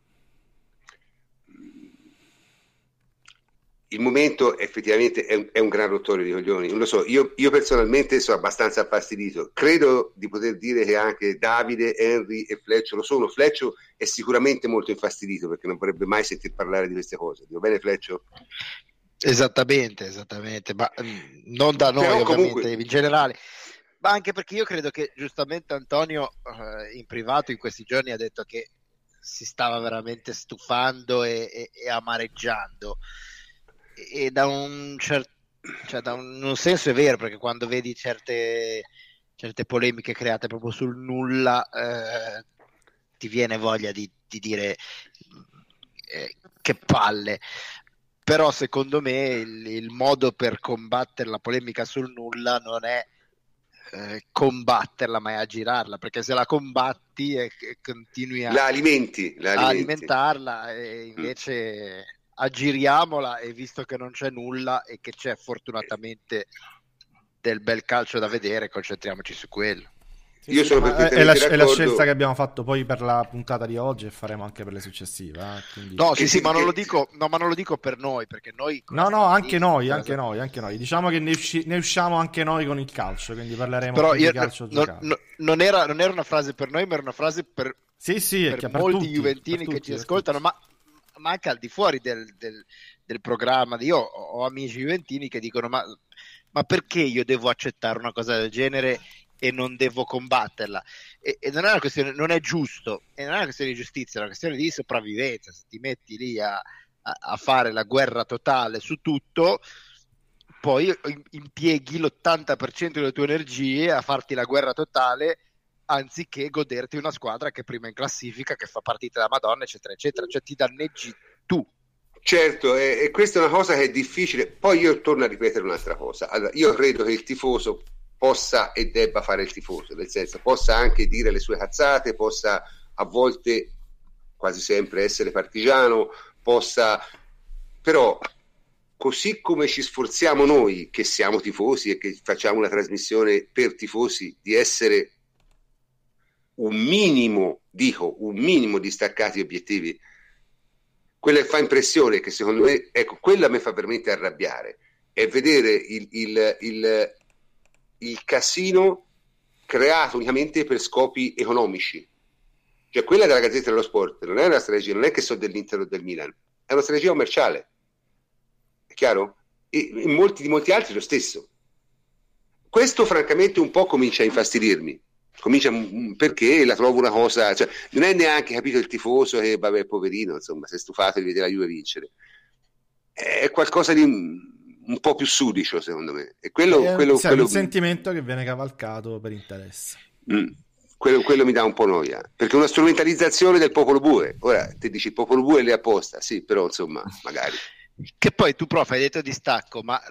il momento effettivamente è un, è un, gran rottore di coglioni. Non lo so, io, io, personalmente sono abbastanza affastidito. Credo di poter dire che anche Davide, Henry e Fleccio lo sono. Fleccio è sicuramente molto infastidito perché non vorrebbe mai sentir parlare di queste cose. Dico bene, Fleccio? Esattamente, esattamente, ma mm, non da noi, Però ovviamente, comunque... in generale. Ma anche perché io credo che giustamente Antonio eh, in privato in questi giorni ha detto che si stava veramente stufando e, e, e amareggiando e da un certo cioè da un, un, senso è vero perché quando vedi certe, certe polemiche create proprio sul nulla eh, ti viene voglia di, di dire eh, che palle però secondo me il, il, modo per combattere la polemica sul nulla non è eh, combatterla ma è aggirarla perché se la combatti e, e continui a, la alimenti, la alimenti. a alimentarla e invece mm aggiriamola e visto che non c'è nulla e che c'è fortunatamente del bel calcio da vedere, concentriamoci su quello. Io sono è la, è la, scelta che abbiamo fatto poi per la puntata di oggi e faremo anche per le successive. Eh? Quindi... No, sì, sì, ma non, lo dico, no, ma non lo dico per noi, perché noi... No, no, anche noi, anche noi, anche noi. Diciamo che ne, usci- ne, usciamo anche noi con il calcio, quindi parleremo Però io, di calcio no, no, non, era, non, era, una frase per noi, ma era una frase per, sì, sì, per molti tutti, juventini che ci ascoltano, ma ma anche al di fuori del, del, del programma. Io ho, amici juventini che dicono: ma, ma, perché io devo accettare una cosa del genere e non devo combatterla? E, e non, è una questione, non è giusto, e non è una questione di giustizia, è una questione di sopravvivenza. Se ti metti lì a, a, a fare la guerra totale su tutto, poi impieghi l'80% delle tue energie a farti la guerra totale anziché goderti una squadra che è prima in classifica, che fa partite da Madonna, eccetera, eccetera. Cioè ti danneggi tu. Certo, e, e questa è una cosa che è difficile. Poi io torno a ripetere un'altra cosa. Allora, io credo che il tifoso possa e debba fare il tifoso, nel senso possa anche dire le sue cazzate, possa a volte, quasi sempre, essere partigiano, possa... Però così come ci sforziamo noi che siamo tifosi e che facciamo una trasmissione per tifosi di essere un minimo, dico, un minimo di staccati obiettivi, quella che fa impressione, che secondo me, ecco, quella mi fa veramente arrabbiare, è vedere il, il, il, il casino creato unicamente per scopi economici. Cioè quella della Gazzetta dello Sport non è una strategia, non è che so dell'Inter o del Milan, è una strategia commerciale. È chiaro? E in molti, di molti altri lo stesso. Questo francamente un po' comincia a infastidirmi comincia perché la trovo una cosa, cioè, non è neanche capito il tifoso che vabbè poverino, insomma, si è stufato di vedere la Juve vincere. È qualcosa di un po' più sudicio, secondo me. E quello, è, quello, quello... un sentimento che viene cavalcato per interesse. Mm. Quello, quello, mi dà un po' noia, perché è una strumentalizzazione del popolo bue. Ora ti dici il popolo bue è lì apposta, sì, però insomma, magari. Che poi tu, prof, hai detto distacco, ma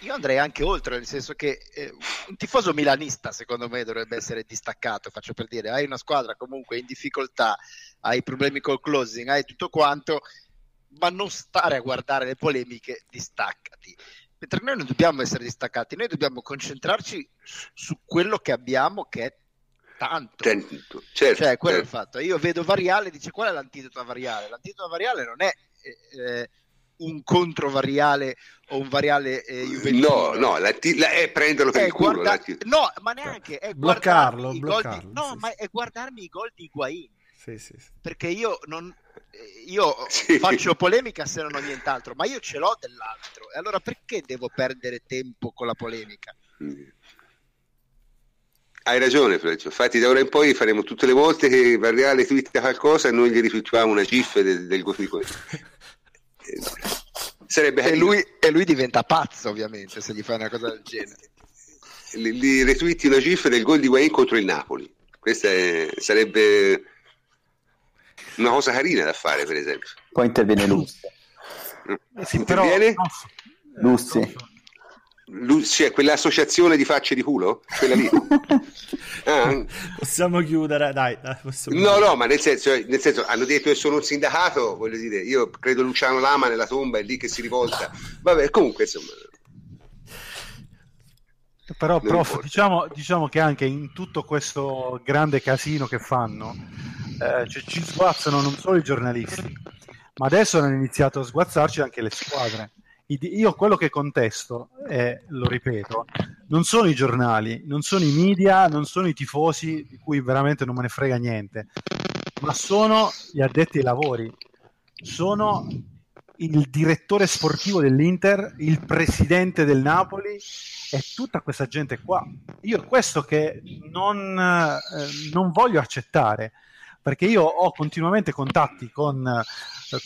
io andrei anche oltre, nel senso che eh, un tifoso milanista, secondo me, dovrebbe essere distaccato. Faccio per dire, hai una squadra comunque in difficoltà, hai problemi col closing, hai tutto quanto, ma non stare a guardare le polemiche, distaccati. Mentre noi non dobbiamo essere distaccati, noi dobbiamo concentrarci su quello che abbiamo, che è tanto. Certo, certo, cioè, quello certo. è il fatto. Io vedo variale, dice qual è l'antidoto a variale? L'antidoto a variale non è eh, eh un controvariale o un variale eh, Juventino. No, no, la, la, è prenderlo per è il culo. Guarda... No, ma neanche è bloccarlo, bloccarlo di... no, sì, ma sì. è guardarmi i gol di Higuain. Sì, sì, sì. Perché io non io faccio polemica se non ho nient'altro, ma io ce l'ho dell'altro. E allora perché devo perdere tempo con la polemica? Mm. Hai ragione, Freccio. Infatti, da ora in poi faremo tutte le volte che Varriale twitta qualcosa e noi gli ritwittiamo una gif del, del gol di questo. Sarebbe e lui, e lui, diventa pazzo, ovviamente, se gli fai una cosa del genere. Li, li retweeti una cifra del gol di Wayne contro il Napoli. Questa è, sarebbe una cosa carina da fare, per esempio. Poi interviene Luzzi. Mm. Sì, interviene? Luzzi. Cioè, quell'associazione di facce di culo? Quella lì? ah. Possiamo chiudere, dai. dai possiamo no, chiudere. no, ma nel senso, nel senso, hanno detto che sono un sindacato, voglio dire, io credo Luciano Lama nella tomba è lì che si rivolta. Vabbè, comunque, insomma... Però, prof, diciamo, diciamo, che anche in tutto questo grande casino che fanno, eh, cioè, ci sguazzano non solo i giornalisti, ma adesso hanno iniziato a sguazzarci anche le squadre io quello che contesto, e lo ripeto, non sono i giornali, non sono i media, non sono i tifosi, di cui veramente non me ne frega niente, ma sono gli addetti ai lavori, sono il direttore sportivo dell'Inter, il presidente del Napoli e tutta questa gente qua. Io è questo che non, eh, non voglio accettare, perché io ho continuamente contatti con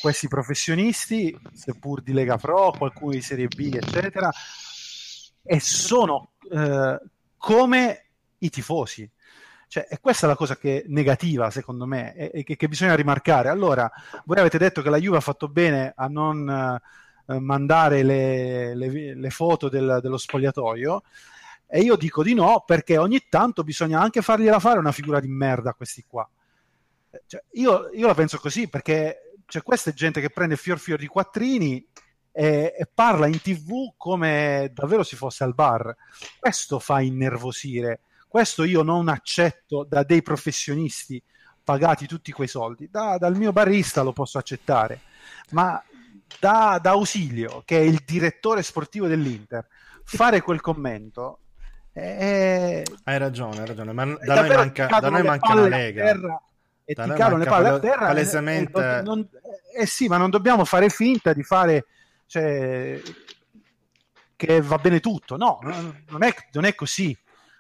questi professionisti, seppur di Lega Pro, qualcuno di Serie B, eccetera, e sono eh, come i tifosi. Cioè, e questa è la cosa che è negativa, secondo me, e che, che, bisogna rimarcare. Allora, voi avete detto che la Juve ha fatto bene a non eh, mandare le, le, le foto del, dello spogliatoio, e io dico di no perché ogni tanto bisogna anche fargliela fare una figura di merda a questi qua. Cioè, io, io, la penso così perché cioè, questa è gente che prende fior fior di quattrini e, e, parla in tv come davvero si fosse al bar. Questo fa innervosire. Questo io non accetto da dei professionisti pagati tutti quei soldi. Da, dal mio barista lo posso accettare, ma da, da Ausilio, che è il direttore sportivo dell'Inter, fare quel commento è... Hai ragione, hai ragione, ma da noi manca, da noi manca la Lega. Terra, e ti cadono le palle a terra. Palesemente... Eh, non, eh sì, ma non dobbiamo fare finta di fare... Cioè, che va bene tutto. No, non è, non è, così.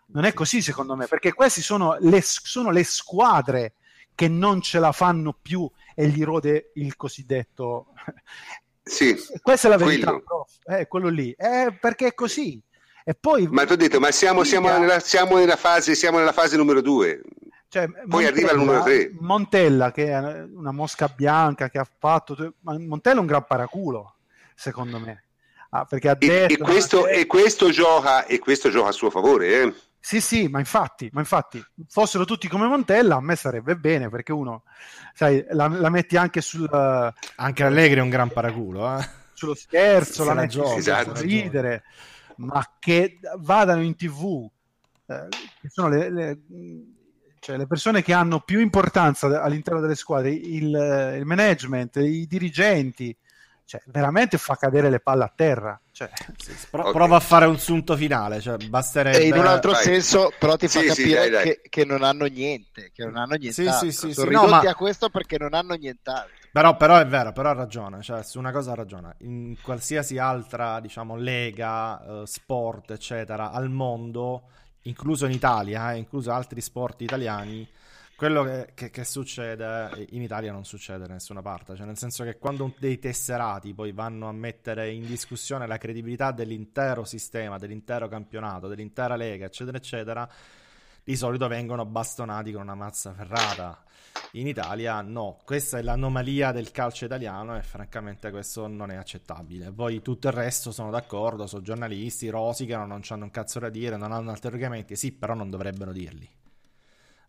Non è così secondo me, perché queste sono le, sono le squadre che non ce la fanno più e gli rode il cosiddetto... Sì, questa è la verità, quello, prof. Eh, quello lì. Eh, perché è così. E poi, ma ti ho detto, ma siamo, siamo, nella, siamo, nella fase, siamo nella fase numero due. Cioè, Poi Montella, arriva il numero 3. Montella, che è una mosca bianca che ha fatto. Montella è un gran paraculo, secondo me. Ah, perché ha detto, e, e, questo, e, questo gioca, e questo gioca a suo favore, eh? Sì, sì, ma infatti, ma infatti, fossero tutti come Montella, a me sarebbe bene perché uno, sai, la, la metti anche sul. Anche Allegri è un gran paraculo, eh? Sullo scherzo, la, la metti gioca, esatto. ridere, ma che vadano in tv, eh, che sono le, le cioè le persone che hanno più importanza all'interno delle squadre, il, il management, i dirigenti, cioè, veramente fa cadere le palle a terra. Cioè, sì, pro- okay. Prova a fare un sunto finale, cioè, basterebbe... E in un altro vai. senso, però ti fa sì, capire sì, dai, dai. Che, che, non hanno niente, che non hanno nient'altro. Sì, sì, Sono ridotti no, ma... a questo perché non hanno nient'altro. Però, però, è vero, però ha ragione, cioè su una cosa ha ragione. In qualsiasi altra, diciamo, lega, uh, sport, eccetera, al mondo incluso in Italia, eh, incluso altri sport italiani, quello che, che, che, succede in Italia non succede da nessuna parte, cioè nel senso che quando dei tesserati poi vanno a mettere in discussione la credibilità dell'intero sistema, dell'intero campionato, dell'intera lega, eccetera, eccetera, di solito vengono bastonati con una mazza ferrata. In Italia no, questa è l'anomalia del calcio italiano e francamente questo non è accettabile. Poi tutto il resto sono d'accordo, sono giornalisti, rosicano, non hanno un cazzo da dire, non hanno altri argomenti, sì, però non dovrebbero dirli.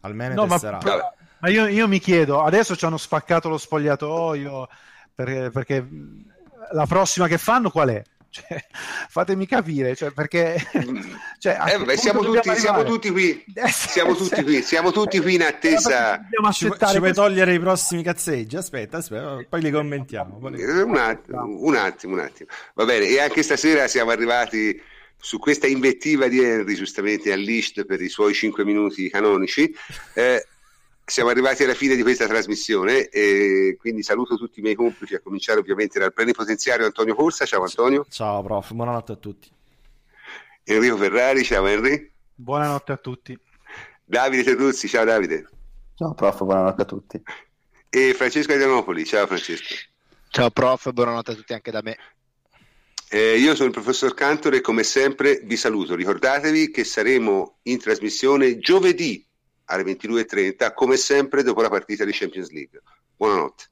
Almeno no, ma, ma io, io, mi chiedo, adesso ci hanno spaccato lo spogliatoio perché, perché la prossima che fanno qual è? Cioè, fatemi capire, cioè, perché cioè, eh, beh, siamo, tutti, siamo, tutti, qui, eh, siamo tutti qui, siamo tutti qui in attesa. Ci, ci vuoi togliere i prossimi cazzeggi? Aspetta, aspetta, poi li commentiamo. Li... Un, attimo, un attimo, un attimo. Va bene, e anche stasera siamo arrivati su questa invettiva di Henry, giustamente all'Ist per i suoi 5 minuti canonici. Eh, siamo arrivati alla fine di questa trasmissione e quindi saluto tutti i miei complici, a cominciare ovviamente dal plenipotenziario Antonio Corsa. Ciao Antonio. Ciao prof, buonanotte a tutti. Enrico Ferrari, ciao Henry. Buonanotte a tutti. Davide Terruzzi, ciao Davide. Ciao prof, buonanotte a tutti. E Francesco Adrianopoli, ciao Francesco. Ciao prof, buonanotte a tutti anche da me. Eh, io sono il professor Cantor e come sempre vi saluto. Ricordatevi che saremo in trasmissione giovedì alle 22.30, come sempre dopo la partita di Champions League. Buonanotte.